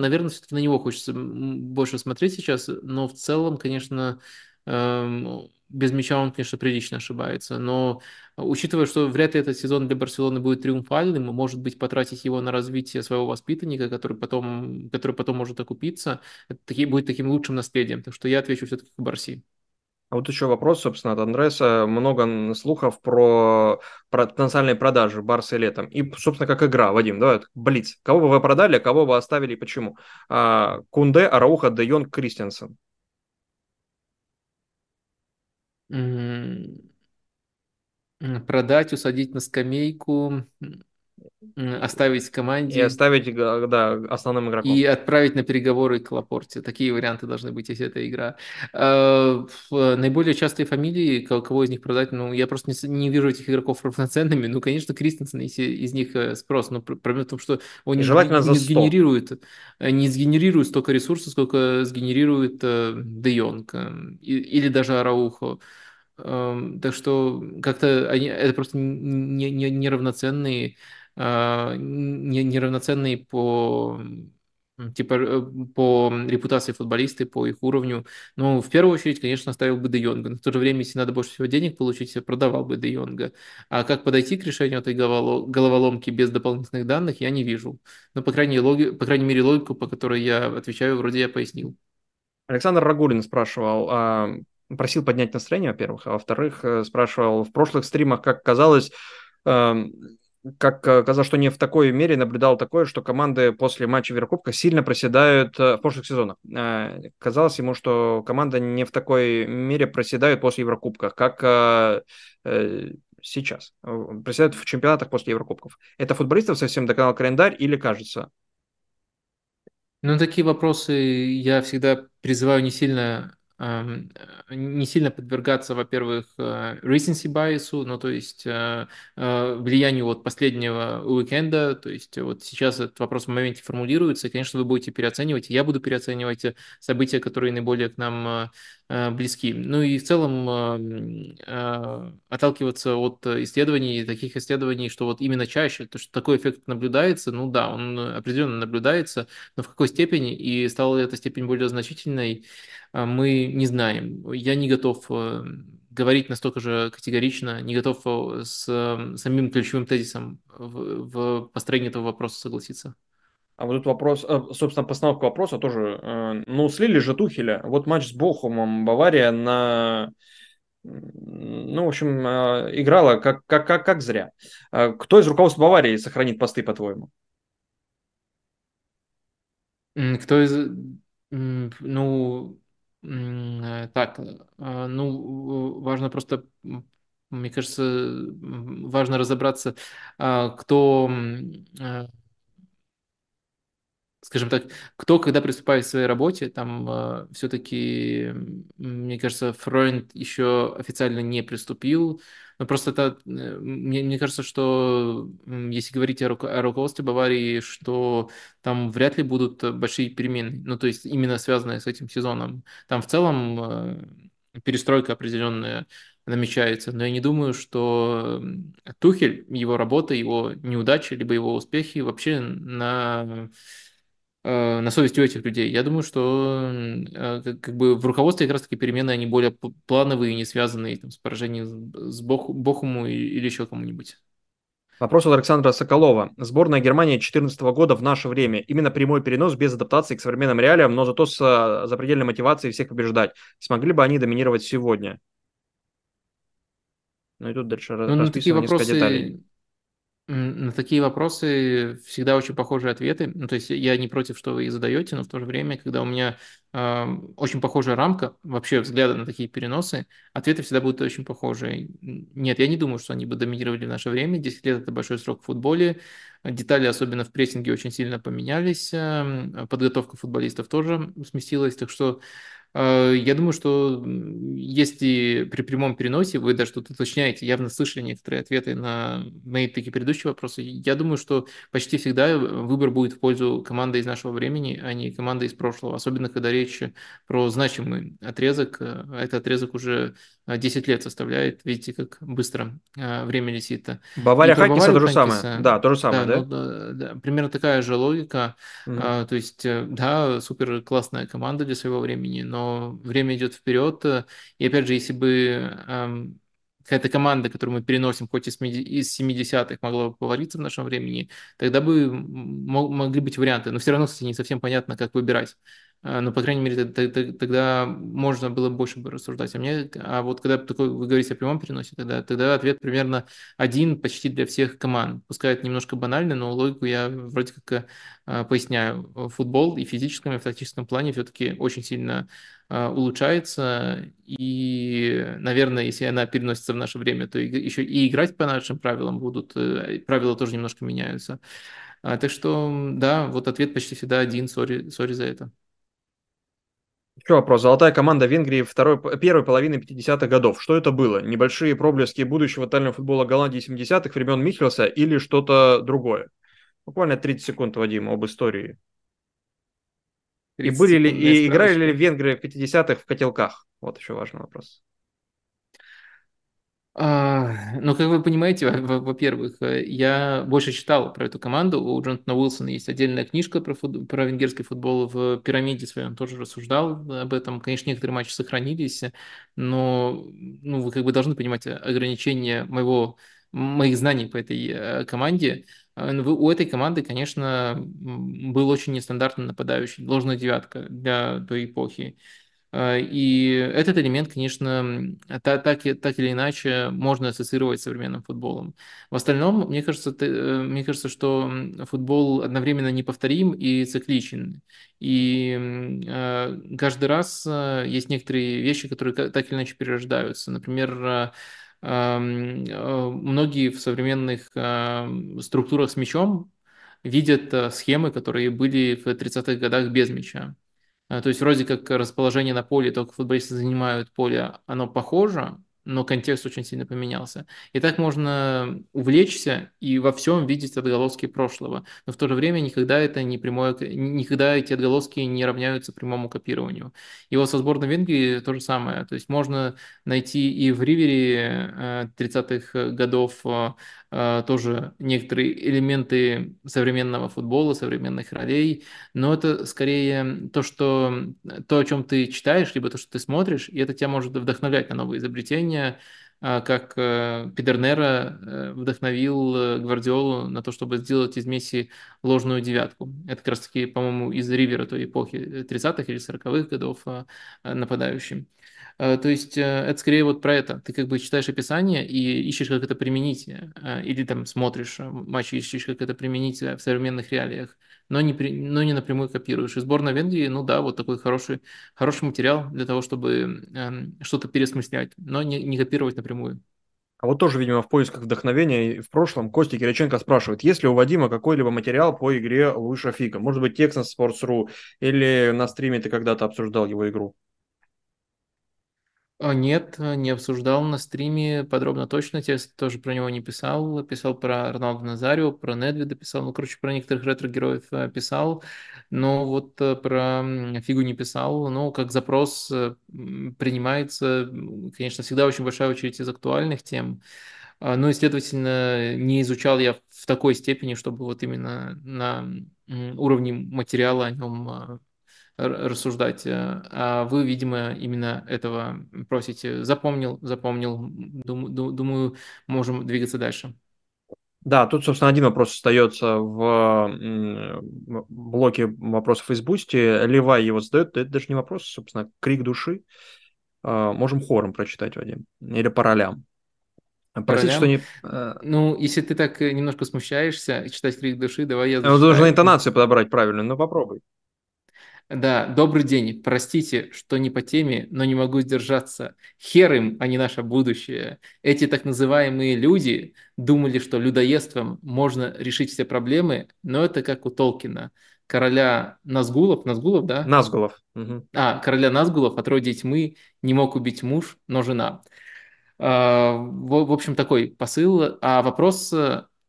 Speaker 1: наверное, все-таки на него хочется больше смотреть сейчас, но в целом, конечно, без мяча он, конечно, прилично ошибается, но учитывая, что вряд ли этот сезон для Барселоны будет триумфальным, может быть, потратить его на развитие своего воспитанника, который потом, который потом может окупиться, таки, будет таким лучшим наследием. Так что я отвечу все-таки Барси.
Speaker 2: А вот еще вопрос, собственно, от Андреса. Много слухов про, про потенциальные продажи Барса летом. И, собственно, как игра, Вадим, давай, Блиц. Кого бы вы продали, а кого бы оставили и почему? А, Кунде, Арауха, Де Йонг, Кристенсен.
Speaker 1: Продать, усадить на скамейку, оставить команде.
Speaker 2: И оставить, да, основным игроком.
Speaker 1: И отправить на переговоры к Лапорте. Такие варианты должны быть, если это игра. А, наиболее частые фамилии, кого из них продать, ну, я просто не, не вижу этих игроков равноценными. Ну, конечно, Кристенсен, если из них э, спрос. Но проблема в том, что он не, не, не сгенерирует, э, не сгенерирует столько ресурсов, сколько сгенерирует э, Де Йонг или даже Араухо. Так что как-то они, это просто неравноценные. Не, не а, неравноценные по типа э, по репутации футболисты, по их уровню. Но в первую очередь, конечно, оставил бы Де Йонга. Но в то же время, если надо больше всего денег получить, продавал бы Де Йонга. А как подойти к решению этой головоломки без дополнительных данных, я не вижу. Но, по крайней, логи... по крайней мере, логику, по которой я отвечаю, вроде я пояснил.
Speaker 2: Александр Рагулин спрашивал, а, просил поднять настроение, во-первых, а во-вторых, э, спрашивал в прошлых стримах, как казалось, как казалось, что не в такой мере наблюдал такое, что команды после матча Еврокубка сильно проседают э, в прошлых сезонах. Э, казалось ему, что команда не в такой мере проседают после Еврокубка. Как э, сейчас, представляют в чемпионатах после Еврокубков? Это футболистов совсем доконал календарь или кажется?
Speaker 1: Ну, такие вопросы я всегда призываю не сильно Эм, не сильно подвергаться, во-первых, э, recency bias, ну, то есть э, э, влиянию вот последнего уикенда, то есть вот сейчас этот вопрос в моменте формулируется, и, конечно, вы будете переоценивать, я буду переоценивать события, которые наиболее к нам близки. Ну и в целом отталкиваться от исследований, таких исследований, что вот именно чаще, то, что такой эффект наблюдается, ну да, он определенно наблюдается, но в какой степени, и стала ли эта степень более значительной, мы не знаем. Я не готов э, говорить настолько же категорично, не готов э, с э, самим ключевым тезисом в, в построении этого вопроса согласиться.
Speaker 2: А вот тут вопрос, собственно, постановка вопроса тоже. Ну, слили же Тухеля. Вот матч с Бохумом Бавария на... Ну, в общем, играла как, как, как, как зря. Кто из руководства Баварии сохранит посты, по-твоему?
Speaker 1: Кто из... Ну, Э, так, э, ну, важно просто, мне кажется, важно разобраться, а, кто э, скажем так, кто когда приступает к своей работе, там э, все-таки, мне кажется, Фройнд еще официально не приступил. Но просто это, э, мне, мне кажется, что если говорить о, руко- о руководстве Баварии, что там вряд ли будут большие перемены, ну то есть именно связанные с этим сезоном. Там в целом э, перестройка определенная намечается, но я не думаю, что Тухель, его работа, его неудачи, либо его успехи вообще на Э, на совести у этих людей. Я думаю, что э, как бы в руководстве как раз таки перемены, они более плановые, не связанные там, с поражением с Бох, Бохуму или еще кому-нибудь.
Speaker 2: Вопрос от Александра Соколова. Сборная Германии 2014 года в наше время. Именно прямой перенос без адаптации к современным реалиям, но зато с э, запредельной мотивацией всех побеждать. Смогли бы они доминировать сегодня? Ну и тут дальше
Speaker 1: ну, на такие вопросы деталей. На такие вопросы всегда очень похожие ответы. Ну, то есть я не против, что вы их задаете, но в то же время, когда у меня э, очень похожая рамка вообще взгляда на такие переносы, ответы всегда будут очень похожие. Нет, я не думаю, что они бы доминировали в наше время. 10 лет – это большой срок в футболе. Детали, особенно в прессинге, очень сильно поменялись. Э, подготовка футболистов тоже сместилась. Так что я думаю, что если при прямом переносе вы даже что-то уточняете, явно слышали некоторые ответы на мои такие предыдущие вопросы, я думаю, что почти всегда выбор будет в пользу команды из нашего времени, а не команды из прошлого, особенно когда речь про значимый отрезок. Э, этот отрезок уже 10 лет составляет, видите, как быстро э, время летит.
Speaker 2: Бавария Хакиса то же самое. Да, то же самое, да?
Speaker 1: Да? Ну, да? Примерно такая же логика. Угу. то есть, да, супер классная команда для своего времени, но время идет вперед. И опять же, если бы эм, какая-то команда, которую мы переносим хоть из 70-х, могла бы повариться в нашем времени, тогда бы могли быть варианты. Но все равно, кстати, не совсем понятно, как выбирать. А, но, по крайней мере, тогда можно было больше бы рассуждать. А, мне, а вот когда такой, вы говорите о прямом переносе, тогда, тогда ответ примерно один почти для всех команд. Пускай это немножко банально, но логику я вроде как а, поясняю. Футбол и в физическом, и в тактическом плане все-таки очень сильно а, улучшается. И, наверное, если она переносится в наше время, то еще и играть по нашим правилам будут. Э, правила тоже немножко меняются. Так что, да, вот ответ почти всегда один. Сори за это.
Speaker 2: Еще вопрос. Золотая команда Венгрии второй, первой половины 50-х годов. Что это было? Небольшие проблески будущего тотального футбола Голландии 70-х времен Михельса или что-то другое? Буквально 30 секунд, Вадим, об истории. И были ли, и играли ли венгры в 50-х в котелках? Вот еще важный вопрос.
Speaker 1: А, ну, как вы понимаете, во-первых, э, я больше читал про эту команду. У Джонатана Уилсона есть отдельная книжка про, фут... про венгерский футбол. В «Пирамиде» своем он тоже рассуждал об этом. Конечно, некоторые матчи сохранились, но ну, вы как бы должны понимать ограничения моего, моих знаний по этой э, команде. А, ну, у этой команды, конечно, был очень нестандартный нападающий, ложная девятка для той эпохи. А, и этот элемент, конечно, так, так, так или иначе можно ассоциировать с современным футболом. В остальном, мне кажется, э, мне кажется, что футбол одновременно неповторим и цикличен. И а, каждый раз есть некоторые вещи, которые так или иначе перерождаются. Например, эм, э, многие в современных э, структурах с мячом видят э, схемы, которые были в 30-х годах без мяча. Э, то есть вроде как расположение на поле, только футболисты занимают поле, оно похоже, но контекст очень сильно поменялся. И так можно увлечься и во всем видеть отголоски прошлого, но в то же время никогда это не прямое, никогда эти отголоски не равняются прямому копированию. И вот со сборной Венгрии то же самое. То есть можно найти и в Ривере 30-х э, годов э, тоже некоторые элементы современного футбола, современных ролей, но это скорее то, что то, о чем ты читаешь, либо то, что ты смотришь, и это тебя может вдохновлять на новые изобретения, а, как э, Педернера э, вдохновил э, Гвардиолу на то, чтобы сделать из Месси ложную девятку. Это как раз-таки, по-моему, из Ривера той эпохи 30-х или 40-х годов нападающим. Э, то есть э, это скорее вот про это. Ты как бы читаешь описание и ищешь, как это применить. Э, или там смотришь матч и ищешь, как это применить в современных реалиях. Но не, при, но не напрямую копируешь. И сборная Венгрии, ну да, вот такой хороший, хороший материал для того, чтобы э, что-то пересмыслять, но не, не копировать напрямую.
Speaker 2: А вот тоже, видимо, в поисках вдохновения в прошлом Костя Кириченко спрашивает, есть ли у Вадима какой-либо материал по игре Луи Шафика? Может быть, на Sports.ru или на стриме ты когда-то обсуждал его игру?
Speaker 1: А, нет, не обсуждал на стриме подробно точно, текст тоже про него не писал, писал про Роналду Назарио, про Недведа писал, ну, короче, про некоторых ретро-героев э, писал, но вот э, про Фигу не писал, но как запрос э, принимается, конечно, всегда очень большая очередь из актуальных тем, а, но, следовательно, не изучал я в такой степени, чтобы вот именно на уровне материала о нем рассуждать. Э, а вы, видимо, именно этого просите. Запомнил, запомнил. Думаю, думаю можем двигаться дальше.
Speaker 2: Да, тут, собственно, один вопрос остается в блоке вопросов из Boosty. Левай его задает, это даже не вопрос, собственно, крик души. А, можем хором прочитать, Вадим, или по ролям.
Speaker 1: Простите, что не... Э, ну, если ты так немножко смущаешься читать крик души, давай я
Speaker 2: зачитаю. Нужно интонацию подобрать правильно, но попробуй.
Speaker 1: Да, добрый день. Простите, что не по теме, но не могу сдержаться. Хер им, а не наше будущее. Эти так называемые люди думали, что людоедством можно решить все проблемы, но это как у Толкина. Короля Назгулов, Назгулов, да?
Speaker 2: Назгулов. Угу.
Speaker 1: А, короля Назгулов от роди тьмы не мог убить муж, но жена. А, в общем, такой посыл. А вопрос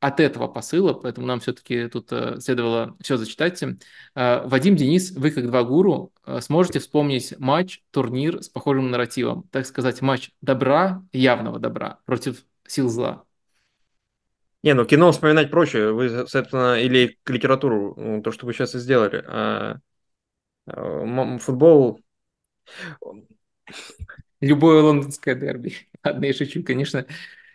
Speaker 1: от этого посыла, поэтому нам все-таки тут э, следовало все зачитать. Э, Вадим, Денис, вы как два гуру э, сможете вспомнить матч, турнир с похожим нарративом, так сказать, матч добра, явного добра против сил зла.
Speaker 2: Не, ну кино вспоминать проще. Вы, собственно, или литературу, ну, то, что вы сейчас и сделали. А, футбол...
Speaker 1: Любое лондонское дерби. Ладно, я шучу, конечно.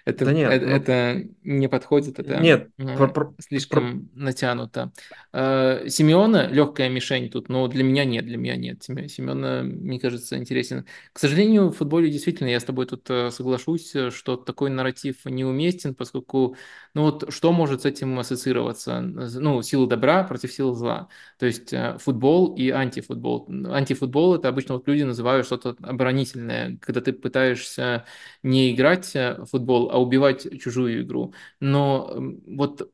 Speaker 1: Это, да нет, это, ну... это не подходит, это
Speaker 2: нет,
Speaker 1: э, про, про, слишком про... натянуто. Э, Симеона легкая мишень тут, но для меня нет, для меня нет. Семена, мне кажется, интересен. К сожалению, в футболе действительно, я с тобой тут э, соглашусь, что такой нарратив неуместен, поскольку, ну вот, что может с этим ассоциироваться? Ну, сила добра против силы зла. То есть футбол и антифутбол. Антифутбол это обычно вот люди называют что-то оборонительное, когда ты пытаешься не играть в футбол, а убивать чужую игру. Но вот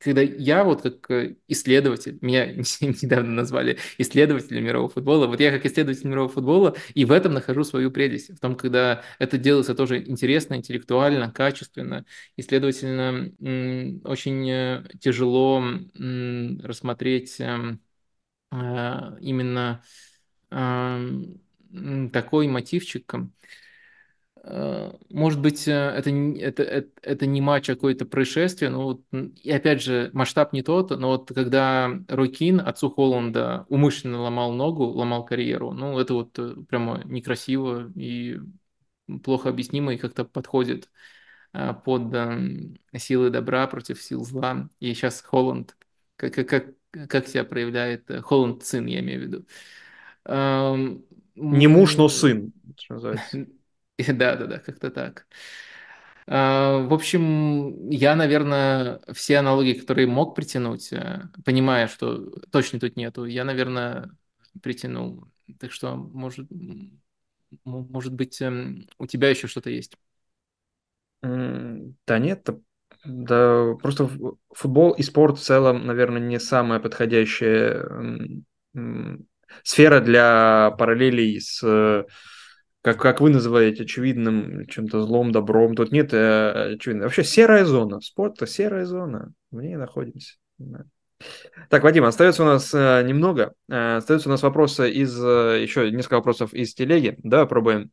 Speaker 1: когда я вот как э, исследователь, меня недавно назвали исследователем мирового футбола, вот я как исследователь мирового футбола и в этом нахожу свою прелесть, в том, когда это делается тоже интересно, интеллектуально, качественно, и, следовательно, очень э, тяжело рассмотреть эм, э, именно такой мотивчик, Э, может быть, э, это, это, это, это не матч, а какое-то происшествие, но вот, и опять же, масштаб не тот, но вот когда Рокин, отцу Холланда, умышленно ломал ногу, ломал карьеру, ну, это вот э, прямо некрасиво и плохо объяснимо и как-то подходит под силы добра против сил зла. И сейчас Холланд, как, как, как себя проявляет Холланд сын, я имею в виду.
Speaker 2: Не муж, но сын, что называется.
Speaker 1: Да, да, да, как-то так. А, в общем, я, наверное, все аналогии, которые мог притянуть, э, понимая, что точно тут нету, я, наверное, притянул. Так что, может, может быть, эм, у тебя еще что-то есть.
Speaker 2: Да нет, да, просто футбол и спорт в целом, наверное, не самая подходящая сфера для параллелей с, как, как вы называете, очевидным чем-то злом, добром. Тут нет э, очевидно. Вообще серая зона. Спорт – это серая зона. В ней находимся. Так, Вадим, остается у нас э, немного. Э, остается у нас вопросы из, э, еще несколько вопросов из телеги. Да, пробуем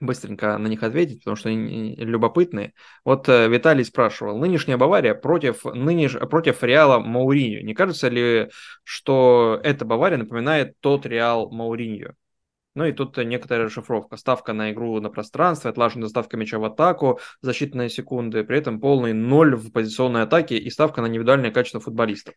Speaker 2: быстренько на них ответить, потому что они любопытные. Вот э, Виталий спрашивал, нынешняя Бавария против, нынеш... против Реала Мауриньо. Не кажется ли, что эта Бавария напоминает тот Реал Мауриньо? Ну и тут некоторая расшифровка. Ставка на игру на пространстве, отлаженная доставка мяча в атаку за считанные секунды, при этом полный ноль в позиционной атаке и ставка на индивидуальное качество футболистов.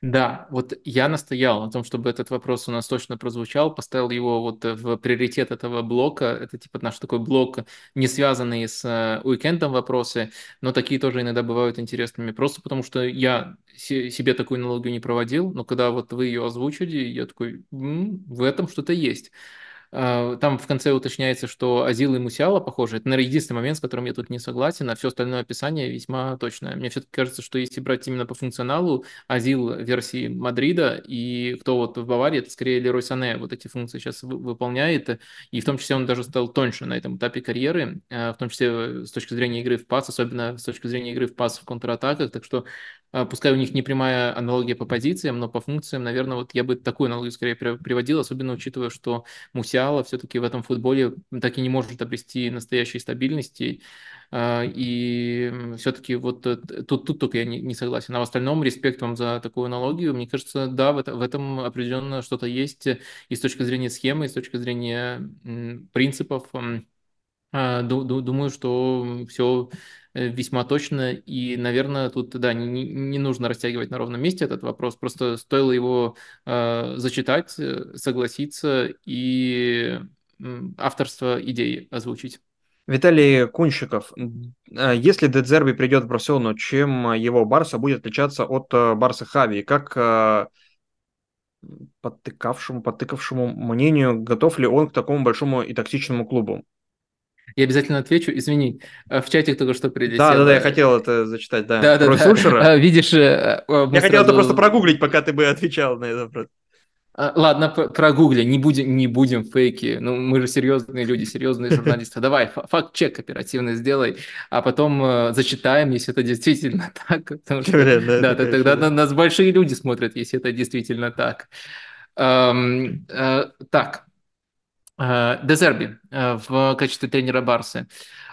Speaker 1: Да, вот я настоял на том, чтобы этот вопрос у нас точно прозвучал, поставил его вот в приоритет этого блока. Это типа наш такой блок, не связанный с э, уикендом вопросы, но такие тоже иногда бывают интересными. Просто потому что я себе такую аналогию не проводил, но когда вот вы ее озвучили, я такой, м-м, в этом что-то есть. А, там в конце уточняется, что Азил и Мусиала похожи. Это, наверное, единственный момент, с которым я тут не согласен, а все остальное описание весьма точное. Мне все-таки кажется, что если брать именно по функционалу, Азил версии Мадрида и кто вот в Баварии, это скорее Лерой Сане вот эти функции сейчас выполняет, и в том числе он даже стал тоньше на этом этапе карьеры, а, в том числе с точки зрения игры в пас, особенно с точки зрения игры в пас в контратаках, так что а, пускай у них не прямая аналогия по позициям, но по функциям, наверное, вот я бы такую аналогию скорее приводил, особенно учитывая, что Мусиала все-таки в этом футболе так и не может обрести настоящей стабильности. А, и все-таки вот тут, тут только я не, не согласен. А в остальном респект вам за такую аналогию. Мне кажется, да, в, это, в этом определенно что-то есть и с точки зрения схемы, и с точки зрения принципов. А, думаю, что все Э, весьма точно. И, наверное, тут, да, не, не нужно растягивать на ровном месте этот вопрос. Просто стоило его э, зачитать, э, согласиться и авторство идеи озвучить.
Speaker 2: Виталий Кунщиков, э, если Дедзерби придет в Барселону, чем его Барса будет отличаться от Барса Хави? Как подтыкавшему, подтыкавшему мнению, готов ли он к такому большому и токсичному клубу?
Speaker 1: Я обязательно отвечу. Извини, э, в чатик только что прилетело.
Speaker 2: Да, да, да, я хотел это зачитать, да.
Speaker 1: Да, да, Рой да. Сульшера. Видишь,
Speaker 2: э, я сразу... хотел это просто прогуглить, пока ты бы отвечал на этот вопрос.
Speaker 1: А, ладно, прогугли, не будем, не будем фейки. Ну, мы же серьезные люди, серьезные журналисты. Давай, факт-чек оперативно сделай, а потом э, зачитаем, если это действительно так. Потому что, Блин, да, да тогда на нас большие люди смотрят, если это действительно так. Эм, э, так, Э, Дезерби э, в качестве тренера Барсы.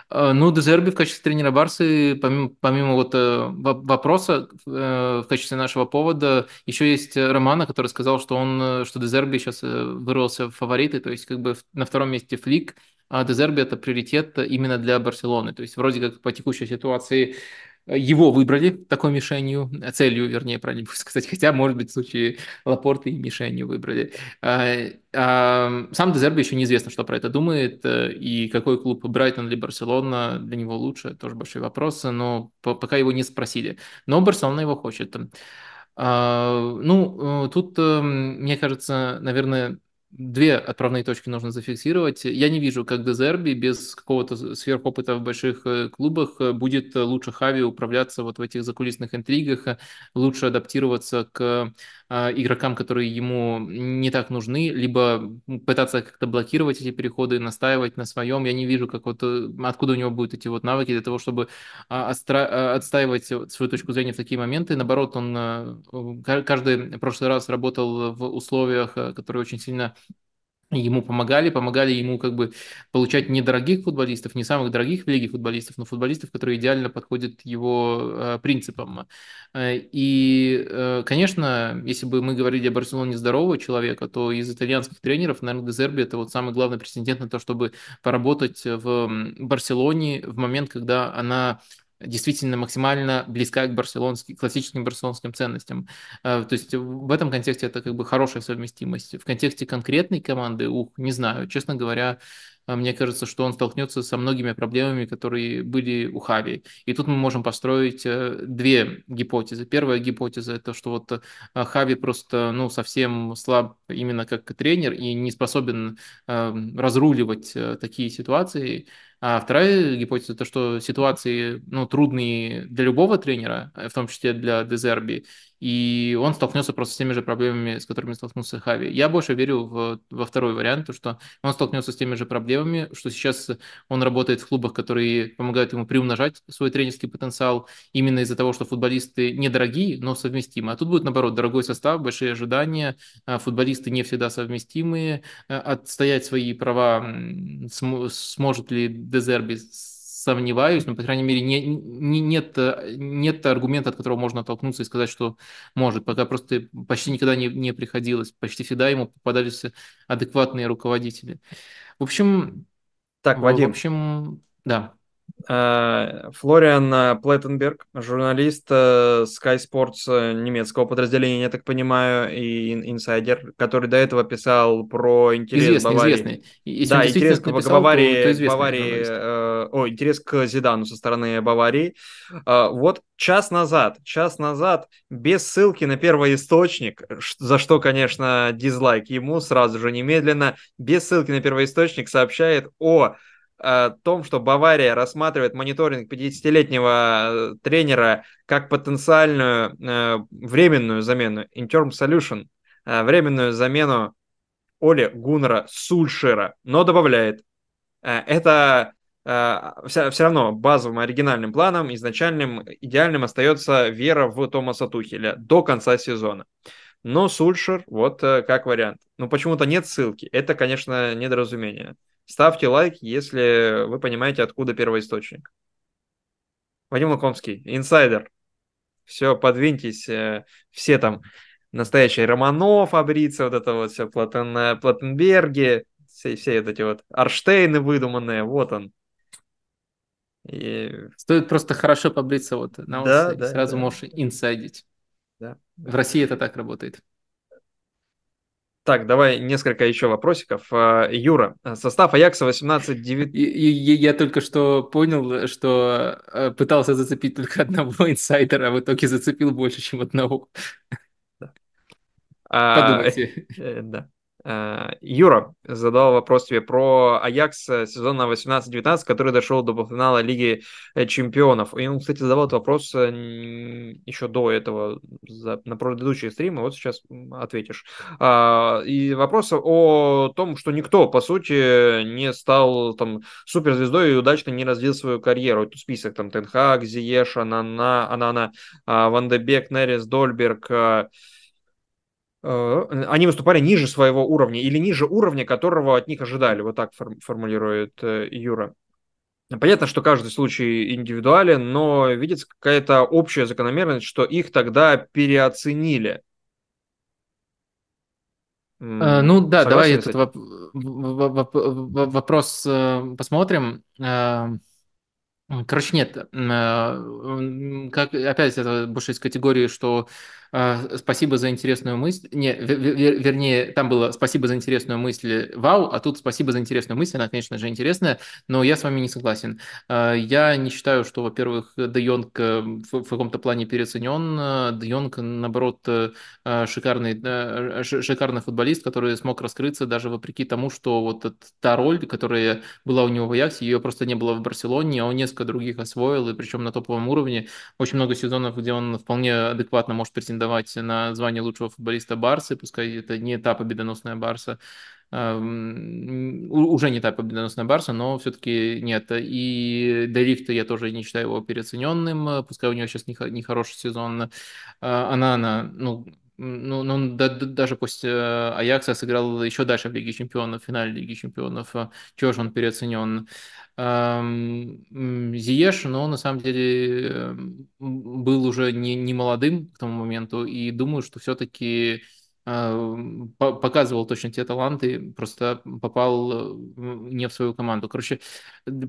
Speaker 1: Э, ну, Дезерби в качестве тренера Барсы, помимо, помимо вот вопроса в качестве нашего повода, еще есть Романа, который сказал, что он, что Дезерби сейчас вырвался в фавориты, то есть как бы на втором месте Флик, а Дезерби это приоритет именно для Барселоны. То есть вроде как по текущей ситуации его выбрали такой мишенью, целью, вернее, правильно сказать, хотя, может быть, в случае Лапорты и мишенью выбрали. А, а, сам Дезерби еще неизвестно, что про это думает, э, и какой клуб, Брайтон или Барселона, для него лучше, тоже большой вопрос, но пока его не спросили. Но Барселона его хочет. А, ну, э, тут, э, мне кажется, наверное, две отправные точки нужно зафиксировать. Я не вижу, как Дезерби без какого-то сверхопыта в больших э, клубах э, будет лучше Хави управляться вот в этих закулисных интригах, э, лучше адаптироваться к игрокам, которые ему не так нужны, либо пытаться как-то блокировать эти переходы, настаивать на своем. Я не вижу, как вот, откуда у него будут эти вот навыки для того, чтобы отстаивать свою точку зрения в такие моменты. Наоборот, он каждый прошлый раз работал в условиях, которые очень сильно ему помогали, помогали ему как бы получать недорогих футболистов, не самых дорогих в лиге футболистов, но футболистов, которые идеально подходят его э, принципам. Э, и, э, конечно, если бы мы говорили о Барселоне здорового человека, то из итальянских тренеров, наверное, Дезерби это вот самый главный претендент на то, чтобы поработать в Барселоне в момент, когда она действительно максимально близка к барселонским, классическим барселонским ценностям. Э, то есть в этом контексте это как бы хорошая совместимость. В контексте конкретной команды, ух, не знаю, честно говоря, э, мне кажется, что он столкнется со многими проблемами, которые были у Хави. И тут мы можем построить э, две гипотезы. Первая гипотеза это, что вот Хави просто ну, совсем слаб именно как тренер и не способен разруливать такие ситуации. А вторая гипотеза, то, что ситуации ну, трудные для любого тренера, в том числе для Дезерби, и он столкнется просто с теми же проблемами, с которыми столкнулся Хави. Я больше верю в, во второй вариант, то, что он столкнется с теми же проблемами, что сейчас он работает в клубах, которые помогают ему приумножать свой тренерский потенциал, именно из-за того, что футболисты недорогие, но совместимы. А тут будет, наоборот, дорогой состав, большие ожидания, а футболисты не всегда совместимые, а отстоять свои права сможет ли Дезерби сомневаюсь, но, по крайней мере, не, не, нет, нет аргумента, от которого можно оттолкнуться и сказать, что может. Пока просто почти никогда не, не приходилось. Почти всегда ему попадались адекватные руководители. В общем...
Speaker 2: Так, Вадим.
Speaker 1: В общем, да.
Speaker 2: Э, Флориан э, Плеттенберг, журналист э, Sky Sports немецкого подразделения, я так понимаю, и инсайдер, который до этого писал про интерес
Speaker 1: известный,
Speaker 2: Баварии.
Speaker 1: Известный.
Speaker 2: Если да, интерес к написал, Баварии, то, то Баварии э, о, интерес к Зидану со стороны Баварии. Э, вот час назад, час назад, без ссылки на первый источник, за что, конечно, дизлайк ему сразу же немедленно, без ссылки на первый источник сообщает о о том, что Бавария рассматривает мониторинг 50-летнего э, тренера как потенциальную э, временную замену, interim solution, э, временную замену Оли Гуннера Сульшера, но добавляет, э, это э, все, все равно базовым оригинальным планом, изначальным, идеальным остается вера в Томаса Тухеля до конца сезона. Но Сульшер, вот э, как вариант. Но почему-то нет ссылки. Это, конечно, недоразумение. Ставьте лайк, если вы понимаете, откуда первоисточник. Вадим Лукомский, инсайдер. Все, подвиньтесь. Э, все там настоящие Романов, Абрица, вот это вот все, Платен, Платенберги, все, все вот эти вот Арштейны выдуманные, вот он.
Speaker 1: И... Стоит просто хорошо побриться вот на да, да, сразу да. можешь инсайдить. Да. В России это так работает.
Speaker 2: Так, давай несколько еще вопросиков. А, Юра, состав Аякса 18-9...
Speaker 1: Я только что понял, что э, пытался зацепить только одного инсайдера, а в итоге зацепил больше, чем одного.
Speaker 2: А, Подумайте. А, да. Э, Юра задал вопрос тебе про Аякс сезона 18-19, который дошел до полуфинала Лиги э, Чемпионов. И он, кстати, задавал этот вопрос э, еще до этого на предыдущие стримы. Вот сейчас ответишь. А, и вопрос о том, что никто, по сути, не стал там суперзвездой и удачно не развил свою карьеру. Это список там Тенхак, Зиеш, Анана, Анана, Ван Дебек, Нерис, Дольберг, Э, они выступали ниже своего уровня или ниже уровня, которого от них ожидали. Вот так формулирует э, Юра. Понятно, что каждый случай индивидуален, но видится какая-то общая закономерность, что их тогда переоценили.
Speaker 1: Uh, ну да, давай этот воп- вопрос uh, посмотрим. Uh, короче, нет. Как, опять это больше из категории, что а, спасибо за интересную мысль. Не, вер, вернее, там было спасибо за интересную мысль, вау, а тут спасибо за интересную мысль, она, конечно же, интересная, но я с вами не согласен. А, я не считаю, что, во-первых, Де Йонг э, в, в каком-то плане переоценен. Де Йонг, наоборот, э, шикарный, э, шикарный футболист, который смог раскрыться даже вопреки тому, что вот та роль, которая была у него в Аяксе, ее просто не было в Барселоне, а он несколько других освоил, и причем на топовом уровне. Очень много сезонов, где он вполне адекватно может претендовать претендовать на звание лучшего футболиста Барсы, пускай это не та победоносная Барса, уже не та победоносная Барса, но все-таки нет. И Делифта я тоже не считаю его переоцененным, пускай у него сейчас нехороший сезон. А, она, она, ну, ну, ну да, даже после э, Аякса сыграл еще дальше в Лиге Чемпионов, в финале Лиги Чемпионов. Чего же он переоценен? Зиеш, но на самом деле эм, был уже не, не молодым к тому моменту, и думаю, что все-таки показывал точно те таланты, просто попал э, не в свою команду. Короче,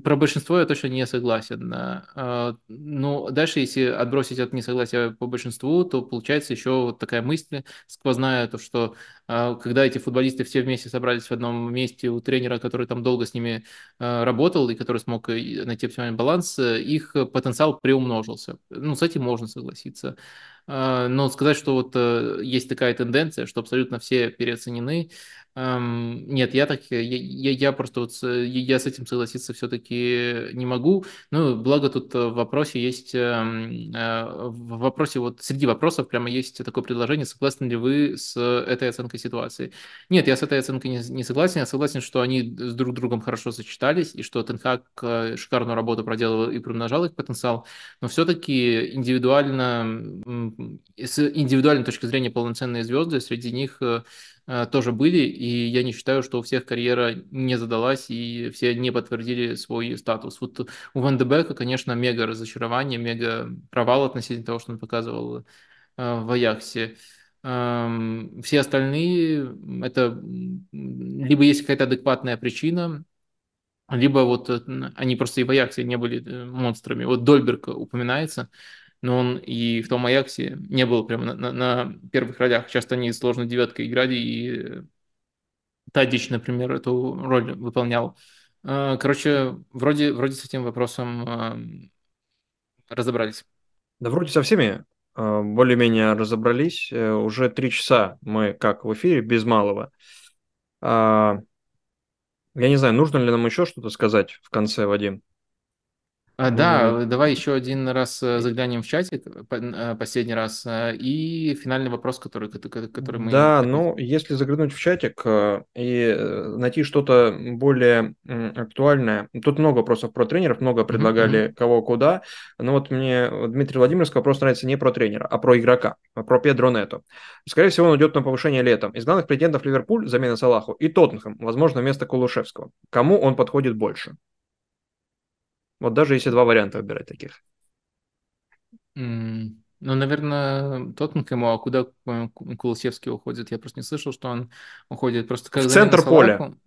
Speaker 1: про большинство я точно не согласен. А, ну, дальше, если отбросить от несогласия по большинству, то получается еще вот такая мысль сквозная, то что а, когда эти футболисты все вместе собрались в одном месте у тренера, который там долго с ними работал и который смог найти оптимальный баланс, их потенциал приумножился. Ну, с этим можно согласиться. А, но сказать, что вот э, есть такая тенденция, что абсолютно все переоценены, Эм, Нет, я так, я, я, я просто вот, с- я с этим согласиться все-таки не могу. Ну, благо тут в вопросе есть, эм, э, в вопросе вот среди вопросов прямо есть такое предложение, согласны ли вы с этой оценкой ситуации? Нет, я с этой оценкой не, не согласен. Я согласен, что они с друг другом хорошо сочетались и что Тен Хаг э, шикарную работу проделал и примножал их потенциал, но все-таки индивидуально, с индивидуальной точки зрения полноценные звезды среди них э, э, тоже были, и я не считаю, что у всех карьера не задалась, и все не подтвердили свой статус. Вот у Ван де Бека, конечно, мега разочарование, мега провал относительно того, что он показывал э, в Аяксе. Эм, Все остальные, это либо есть какая-то адекватная причина, либо вот э, они просто и в Аяксе не были э, монстрами. Вот Дольберг упоминается, но он и в том Аяксе не был прямо на, на- на первых ролях. Часто они сложной девяткой играли, и Тадич, например, эту роль выполнял. Э, Короче, вроде, вроде с этим вопросом э, разобрались.
Speaker 2: Да вроде со всеми э, более-менее разобрались. Э, Уже три часа мы как в эфире, без малого. А, Я не знаю, нужно ли нам еще что-то сказать в конце, Вадим?
Speaker 1: А, Да, давай еще один раз э, заглянем в чатик, э, по- э, последний раз, э, и финальный вопрос, который, который который мы
Speaker 2: Да, ну, если заглянуть в чатик э, и э, найти что-то более м, актуальное, тут много вопросов про тренеров, много
Speaker 1: Мгм,
Speaker 2: предлагали
Speaker 1: мгм.
Speaker 2: кого куда, но вот мне Дмитрий Владимировский вопрос нравится не про тренера, а про игрока, а про Педро Нето. Скорее всего, он идет на повышение летом. Из главных претендентов Ливерпуль, замена Салаху, и Тоттенхэм, возможно, вместо Кулушевского. Кому он подходит больше? Вот даже если два варианта выбирать таких.
Speaker 1: М, Ну, наверное, Тоттенхэму, а куда Ку- Кулусевский уходит? Я просто не слышал, что он уходит. Просто
Speaker 2: В
Speaker 1: как замена
Speaker 2: центр поля.
Speaker 1: Салаху.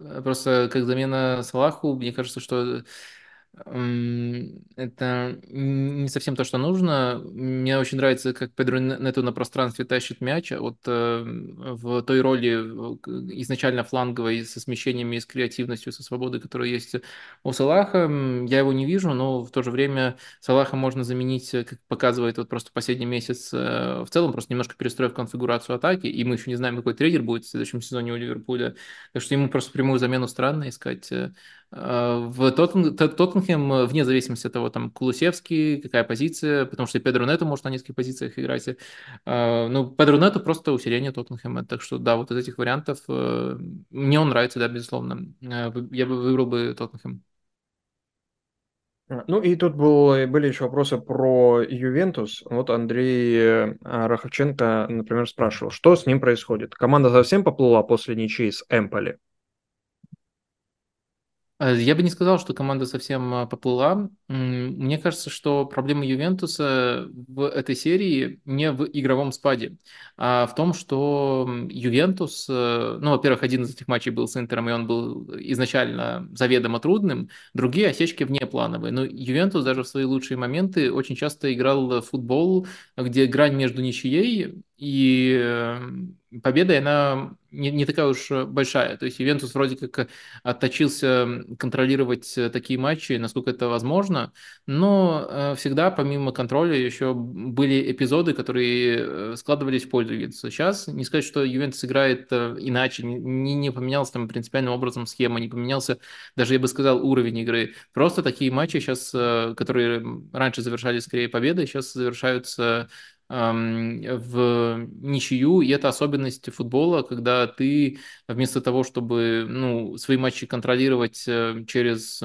Speaker 1: Э, Просто как замена Салаху, мне кажется, что это не совсем то, что нужно. Мне очень нравится, как Педро Нету на пространстве тащит мяч. а Вот э, в той роли изначально фланговой, со смещениями, с креативностью, со свободой, которая есть у Салаха, я его не вижу, но в то же время Салаха можно заменить, э, как показывает вот просто последний месяц э, в целом, просто немножко перестроив конфигурацию атаки, и мы еще не знаем, какой тренер будет в следующем сезоне у Ливерпуля. Так что ему просто прямую замену странно искать. Э, В Тоттен- Тот- Тоттенхэм, э, вне зависимости от того, там, Кулусевский, какая позиция, потому что и Педро Нету может на нескольких позициях играть. Э, Ну, Педро Нету просто усиление Тоттенхэма. Так что, да, вот из этих вариантов мне он нравится, да, безусловно. Я бы выбрал бы Тоттенхэм.
Speaker 2: А, Ну и тут был, были еще вопросы про Ювентус. Вот Андрей Раховченко, например, спрашивал, что с ним происходит? Команда совсем поплыла после ничьи с Эмполи?
Speaker 1: Э, Я бы не сказал, что команда совсем а, поплыла. Мне кажется, что проблема Ювентуса в этой серии не в игровом спаде, а в том, что Ювентус, э, ну, во-первых, один из этих матчей был с Интером, и он был изначально заведомо трудным, другие осечки внеплановые. Но Ювентус даже в свои лучшие моменты очень часто играл в футбол, где грань между ничьей и э, победой, она не, не такая уж большая. То есть Ювентус вроде как отточился контролировать такие матчи, насколько это возможно, но э, всегда помимо контроля еще были эпизоды, которые э, складывались в пользу Ювентуса. Сейчас не сказать, что Ювентус играет иначе, не, не поменялась там принципиальным образом схема, не поменялся даже, я бы сказал, уровень игры. Просто такие матчи сейчас, которые раньше завершались скорее победой, сейчас завершаются в ничью, и это особенность футбола, когда ты вместо того, чтобы ну, свои матчи контролировать э, через,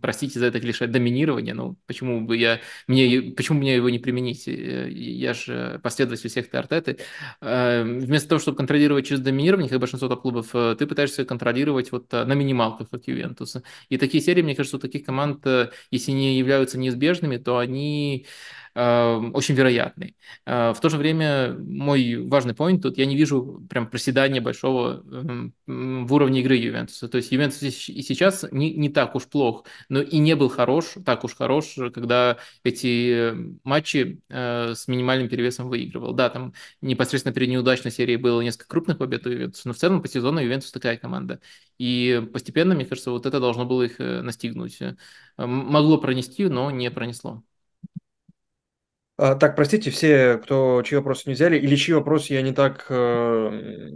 Speaker 1: простите за это клише, доминирование, ну, почему бы я, мне, почему мне его не применить? Э, Я же последователь всех Артеты. Э, Вместо того, чтобы контролировать через доминирование, как большинство топ-клубов, ты пытаешься контролировать вот на минималках, как Ювентус. И такие серии, мне кажется, у таких команд, если не являются неизбежными, то они очень вероятны. Э, В то же время мой важный point тут, я не вижу прям проседания большого эм, в уровне игры Ювентуса. То есть Ювентус и сейчас не, не так уж плох, но и не был хорош, так уж хорош, когда эти матчи э, с минимальным перевесом выигрывал. Да, там непосредственно перед неудачной серией было несколько крупных побед у Ювентуса, но в целом по сезону Ювентус такая команда. И постепенно, мне кажется, вот это должно было их э, настигнуть. Могло пронести, но не пронесло.
Speaker 2: А, так, простите, все, кто чьи вопросы не взяли, или чьи вопросы я не так э,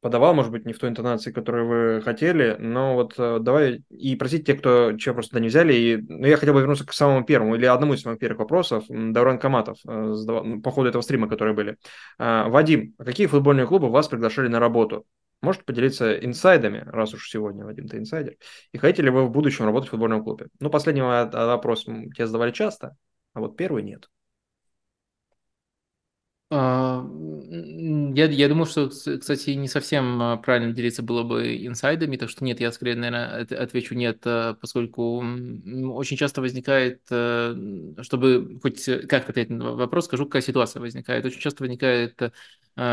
Speaker 2: подавал, может быть, не в той интонации, которую вы хотели, но вот э, давай и просить тех, кто чего просто не взяли. И, ну, я хотел бы вернуться к самому первому или одному из самых первых вопросов. Давран Каматов э, задавал, ну, по ходу этого стрима, которые были. А, Вадим, а какие футбольные клубы вас приглашали на работу? Можете поделиться инсайдами, раз уж сегодня, Вадим, ты инсайдер. И хотите ли вы в будущем работать в футбольном клубе? Ну, последний вопрос тебе задавали часто, а вот первый нет.
Speaker 1: А, я, я думаю, что, кстати, не совсем а, правильно делиться было бы инсайдами, так что нет, я скорее, наверное, отвечу нет, а, поскольку очень часто возникает, чтобы хоть как ответить на вопрос, скажу, какая ситуация возникает. Очень часто возникает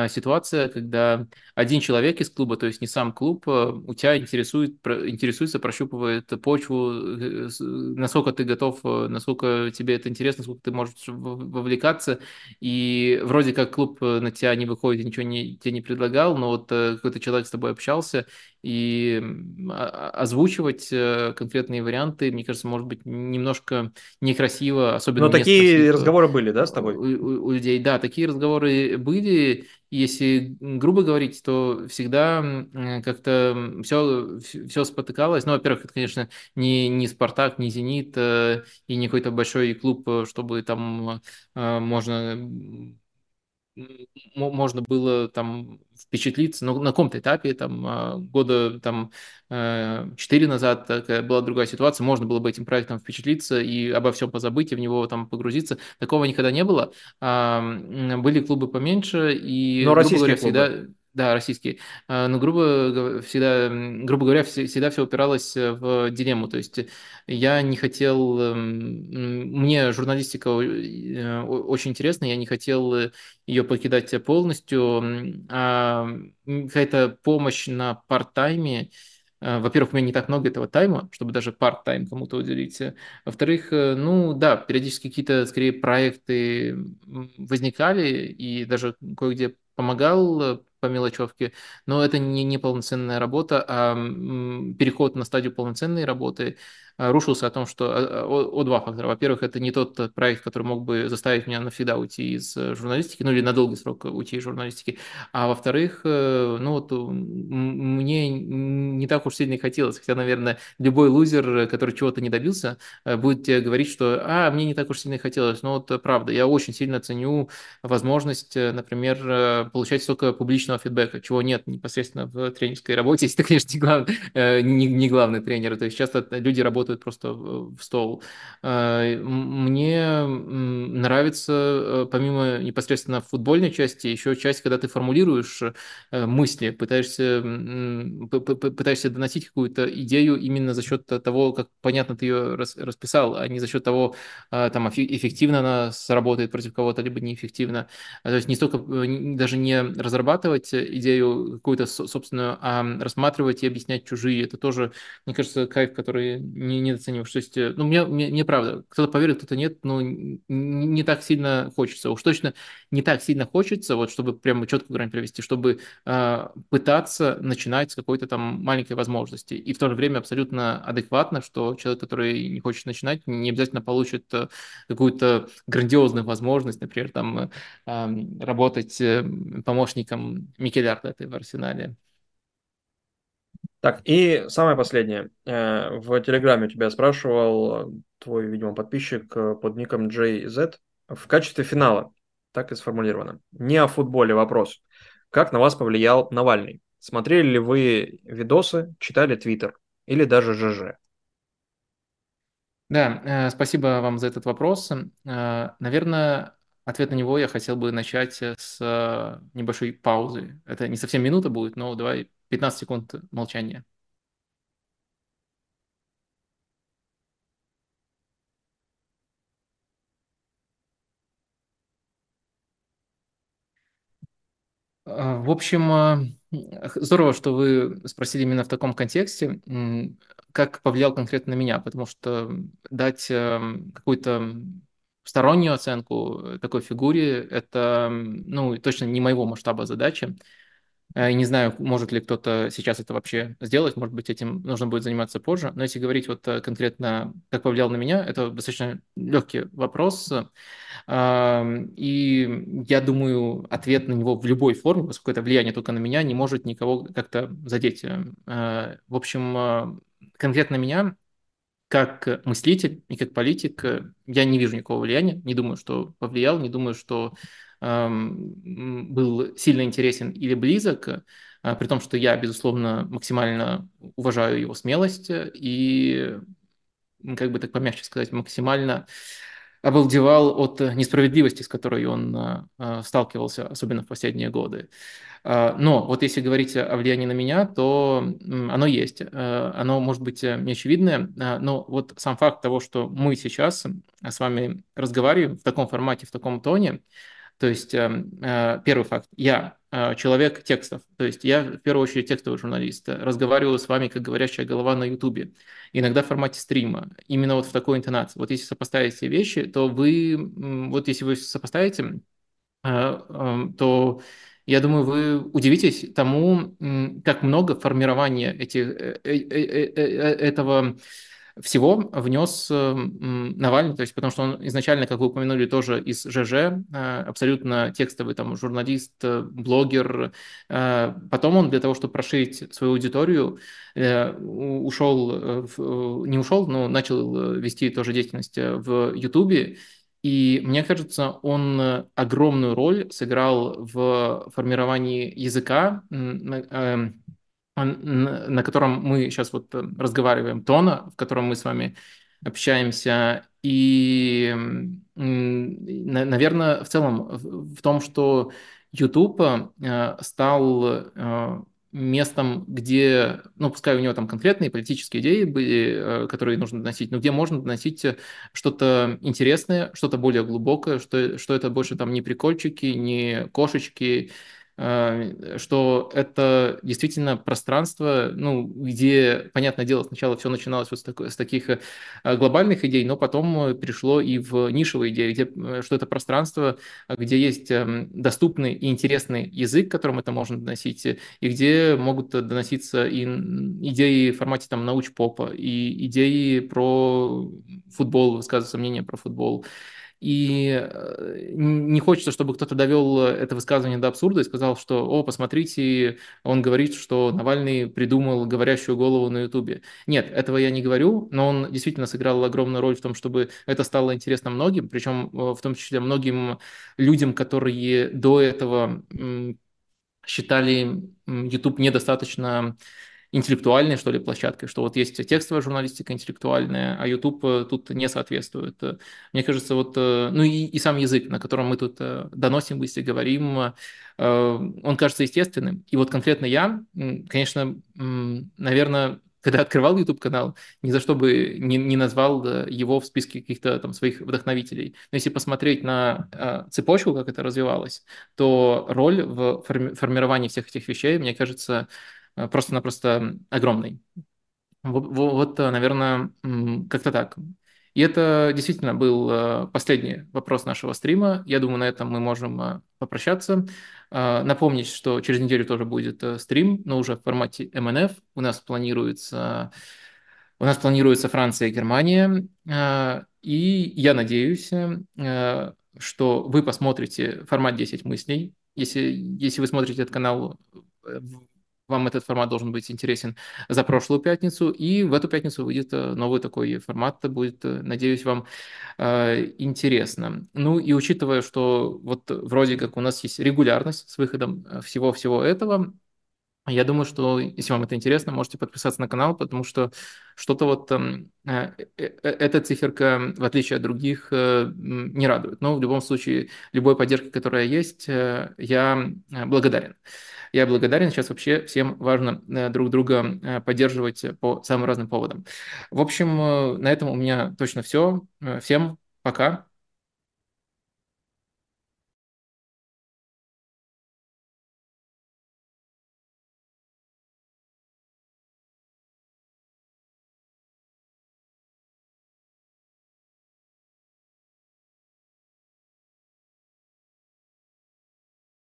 Speaker 1: ситуация, когда один человек из клуба, то есть не сам клуб, у тебя интересует, интересуется, прощупывает почву, э, насколько ты готов, насколько тебе это интересно, насколько ты можешь вовлекаться, и вроде вроде как клуб э, на тебя не выходит ничего не, тебе не предлагал, но вот э, какой-то человек с тобой общался, и озвучивать э, конкретные варианты, мне кажется, может быть немножко некрасиво, особенно
Speaker 2: Но такие спросив, разговоры были, да, с тобой?
Speaker 1: У, у людей, да, такие разговоры были, если грубо говорить, то всегда как-то все, все спотыкалось. Ну, во-первых, это, конечно, не, не Спартак, не Зенит и не какой-то большой клуб, чтобы там можно можно было там впечатлиться, но на каком-то этапе, там, а, года там, 4 э, назад такая была другая ситуация, можно было бы этим проектом впечатлиться и обо всем позабыть, и в него там погрузиться. Такого никогда не было. Были клубы поменьше, и,
Speaker 2: но грубо говоря, всегда...
Speaker 1: Да, российские. А, но, грубо, всегда, грубо говоря, всегда все упиралось в дилемму. То есть я не хотел... Эм, мне журналистика э, очень интересна, я не хотел ее покидать полностью. А какая-то помощь на парт-тайме, э, во-первых, у меня не так много этого тайма, чтобы даже парт-тайм кому-то уделить. Во-вторых, э, ну да, периодически какие-то, скорее, проекты возникали, и даже кое-где помогал по мелочевке, но это не, не полноценная работа, а переход на стадию полноценной работы рушился о том, что о, о, о два фактора. Во-первых, это не тот проект, который мог бы заставить меня навсегда уйти из э, журналистики, ну или на долгий срок уйти из журналистики. А во-вторых, э, ну вот мне не так уж сильно хотелось, хотя, наверное, любой лузер, который чего-то не добился, э, будет говорить, что а, мне не так уж сильно хотелось. Но вот правда, я очень сильно ценю возможность, например, получать столько публичного фидбэка, чего нет непосредственно в тренерской работе, если ты, конечно, не главный, не, не главный тренер. То есть часто люди работают работают просто в стол. А, мне нравится, э, помимо непосредственно футбольной части, еще часть, когда ты формулируешь э, мысли, пытаешься, пытаешься доносить какую-то идею именно за счет того, как понятно ты ее расписал, а не за счет того, а, там, эффективно она сработает против кого-то, либо неэффективно. А, то есть не столько э, даже не разрабатывать идею какую-то собственную, а рассматривать и объяснять чужие. Это тоже, мне кажется, кайф, который не, недооцениваешь. То есть, э, ну, мне, мне, мне правда, кто-то поверит, кто-то нет, но не, не так сильно хочется. Уж точно не так сильно хочется, вот чтобы прямо четко грань провести, чтобы э, пытаться начинать с какой-то там маленькой возможности. И в то же время абсолютно адекватно, что человек, который не хочет начинать, не обязательно получит э, какую-то грандиозную возможность, например, там э, работать э, помощником Микеля Артета в Арсенале.
Speaker 2: Так, и самое последнее. Э, в Телеграме тебя спрашивал твой, видимо, подписчик э, под ником JZ. В качестве финала, так и сформулировано. Не о футболе вопрос. Как на вас повлиял Навальный? Смотрели ли вы видосы, читали Твиттер или даже ЖЖ?
Speaker 1: Да, э, спасибо вам за этот вопрос. Наверное, ответ на него я хотел бы начать с небольшой паузы. Это не совсем минута будет, но давай 15 секунд молчания. А, в общем, а, здорово, что вы спросили именно в таком контексте, как повлиял конкретно на меня, потому что дать а, какую-то стороннюю оценку такой фигуре, это ну, точно не моего масштаба задачи. Э, не знаю, может ли кто-то сейчас это вообще сделать, может быть, этим нужно будет заниматься позже. Но если говорить вот э, конкретно, как повлиял на меня, это достаточно легкий вопрос. И я думаю, ответ на него в любой форме, поскольку это влияние только на меня, не может никого как-то задеть. Э, в общем, конкретно меня как мыслитель и как политик я не вижу никакого влияния, не думаю, что повлиял, не думаю, что был сильно интересен или близок, а, при том, что я, безусловно, максимально уважаю его смелость и, как бы так помягче сказать, максимально обалдевал от несправедливости, с которой он а, а, сталкивался, особенно в последние годы. Но вот если говорить о влиянии на меня, то оно есть. Оно может быть не очевидное, но вот сам факт того, что мы сейчас с вами разговариваем в таком формате, в таком тоне, то есть эм, э, первый факт. Я э, человек текстов. То есть я в первую очередь текстовый журналист. Разговариваю с вами как говорящая голова на Ютубе. Иногда в формате стрима. Именно вот в такой интонации. Вот если сопоставить все вещи, то вы, вот если вы сопоставите, э, эм, то я думаю, вы удивитесь тому, как много формирования этих, этого всего внес э, Навальный, то есть потому что он изначально, как вы упомянули, тоже из ЖЖ, э, абсолютно текстовый там журналист, э, блогер. Потом он для того, чтобы расширить свою аудиторию, ушел, не ушел, но начал вести тоже деятельность в Ютубе. И мне кажется, он огромную роль сыграл в формировании языка, на котором мы сейчас вот э, разговариваем, тона, в котором мы с вами общаемся. И, наверное, в целом в том, что YouTube э, стал э, местом, где, ну, пускай у него там конкретные политические идеи были, которые нужно доносить, но где можно доносить что-то интересное, что-то более глубокое, что, что это больше там не прикольчики, не кошечки, что это действительно пространство, ну, где, понятное дело, сначала все начиналось вот с, такой, с таких э, глобальных идей, но потом пришло и в нишевые идеи, где, э, что это пространство, где есть эм, доступный и интересный язык, которым это можно доносить, и где могут доноситься и идеи в формате там науч-попа, и идеи про футбол, высказываться мнение про футбол, и э, не хочется, чтобы кто-то довел это высказывание до абсурда и сказал, что, о, посмотрите, он говорит, что Навальный придумал говорящую голову на Ютубе. Нет, этого я не говорю, но он действительно сыграл огромную роль в том, чтобы это стало интересно многим, причем э, в том числе многим людям, которые до этого считали YouTube недостаточно интеллектуальной, что ли, площадкой, что вот есть текстовая журналистика интеллектуальная, а YouTube э, тут не соответствует. Мне кажется, вот, э, ну и, и сам язык, на котором мы тут э, доносим мысли, говорим, он кажется естественным. И вот конкретно я, конечно, наверное, когда открывал YouTube-канал, ни за что бы не, не назвал его в списке каких-то там своих вдохновителей. Но если посмотреть на э, цепочку, как это развивалось, то роль в форми- формировании всех этих вещей, мне кажется, просто-напросто огромный. Вот, вот, наверное, как-то так. И это действительно был э, последний вопрос нашего стрима. Я думаю, на этом мы можем э, попрощаться. Напомнить, что через неделю тоже будет стрим, но уже в формате МНФ. У нас планируется, у нас планируется Франция и Германия. И я надеюсь, что вы посмотрите формат 10 мыслей. Если, если вы смотрите этот канал вам этот формат должен быть интересен за прошлую пятницу, и в эту пятницу выйдет э, новый такой формат, будет, э, надеюсь, вам э, интересно. Ну и учитывая, что вот вроде как у нас есть регулярность с выходом всего-всего этого, я думаю, что если вам это интересно, можете подписаться на канал, потому что что-то вот э, э, эта циферка, в отличие от других, э, не радует. Но в любом случае, любой поддержки, которая есть, я благодарен. Я благодарен. Сейчас вообще всем важно э, друг друга э, поддерживать по самым разным поводам. В общем, э, на этом у меня точно все. Всем пока.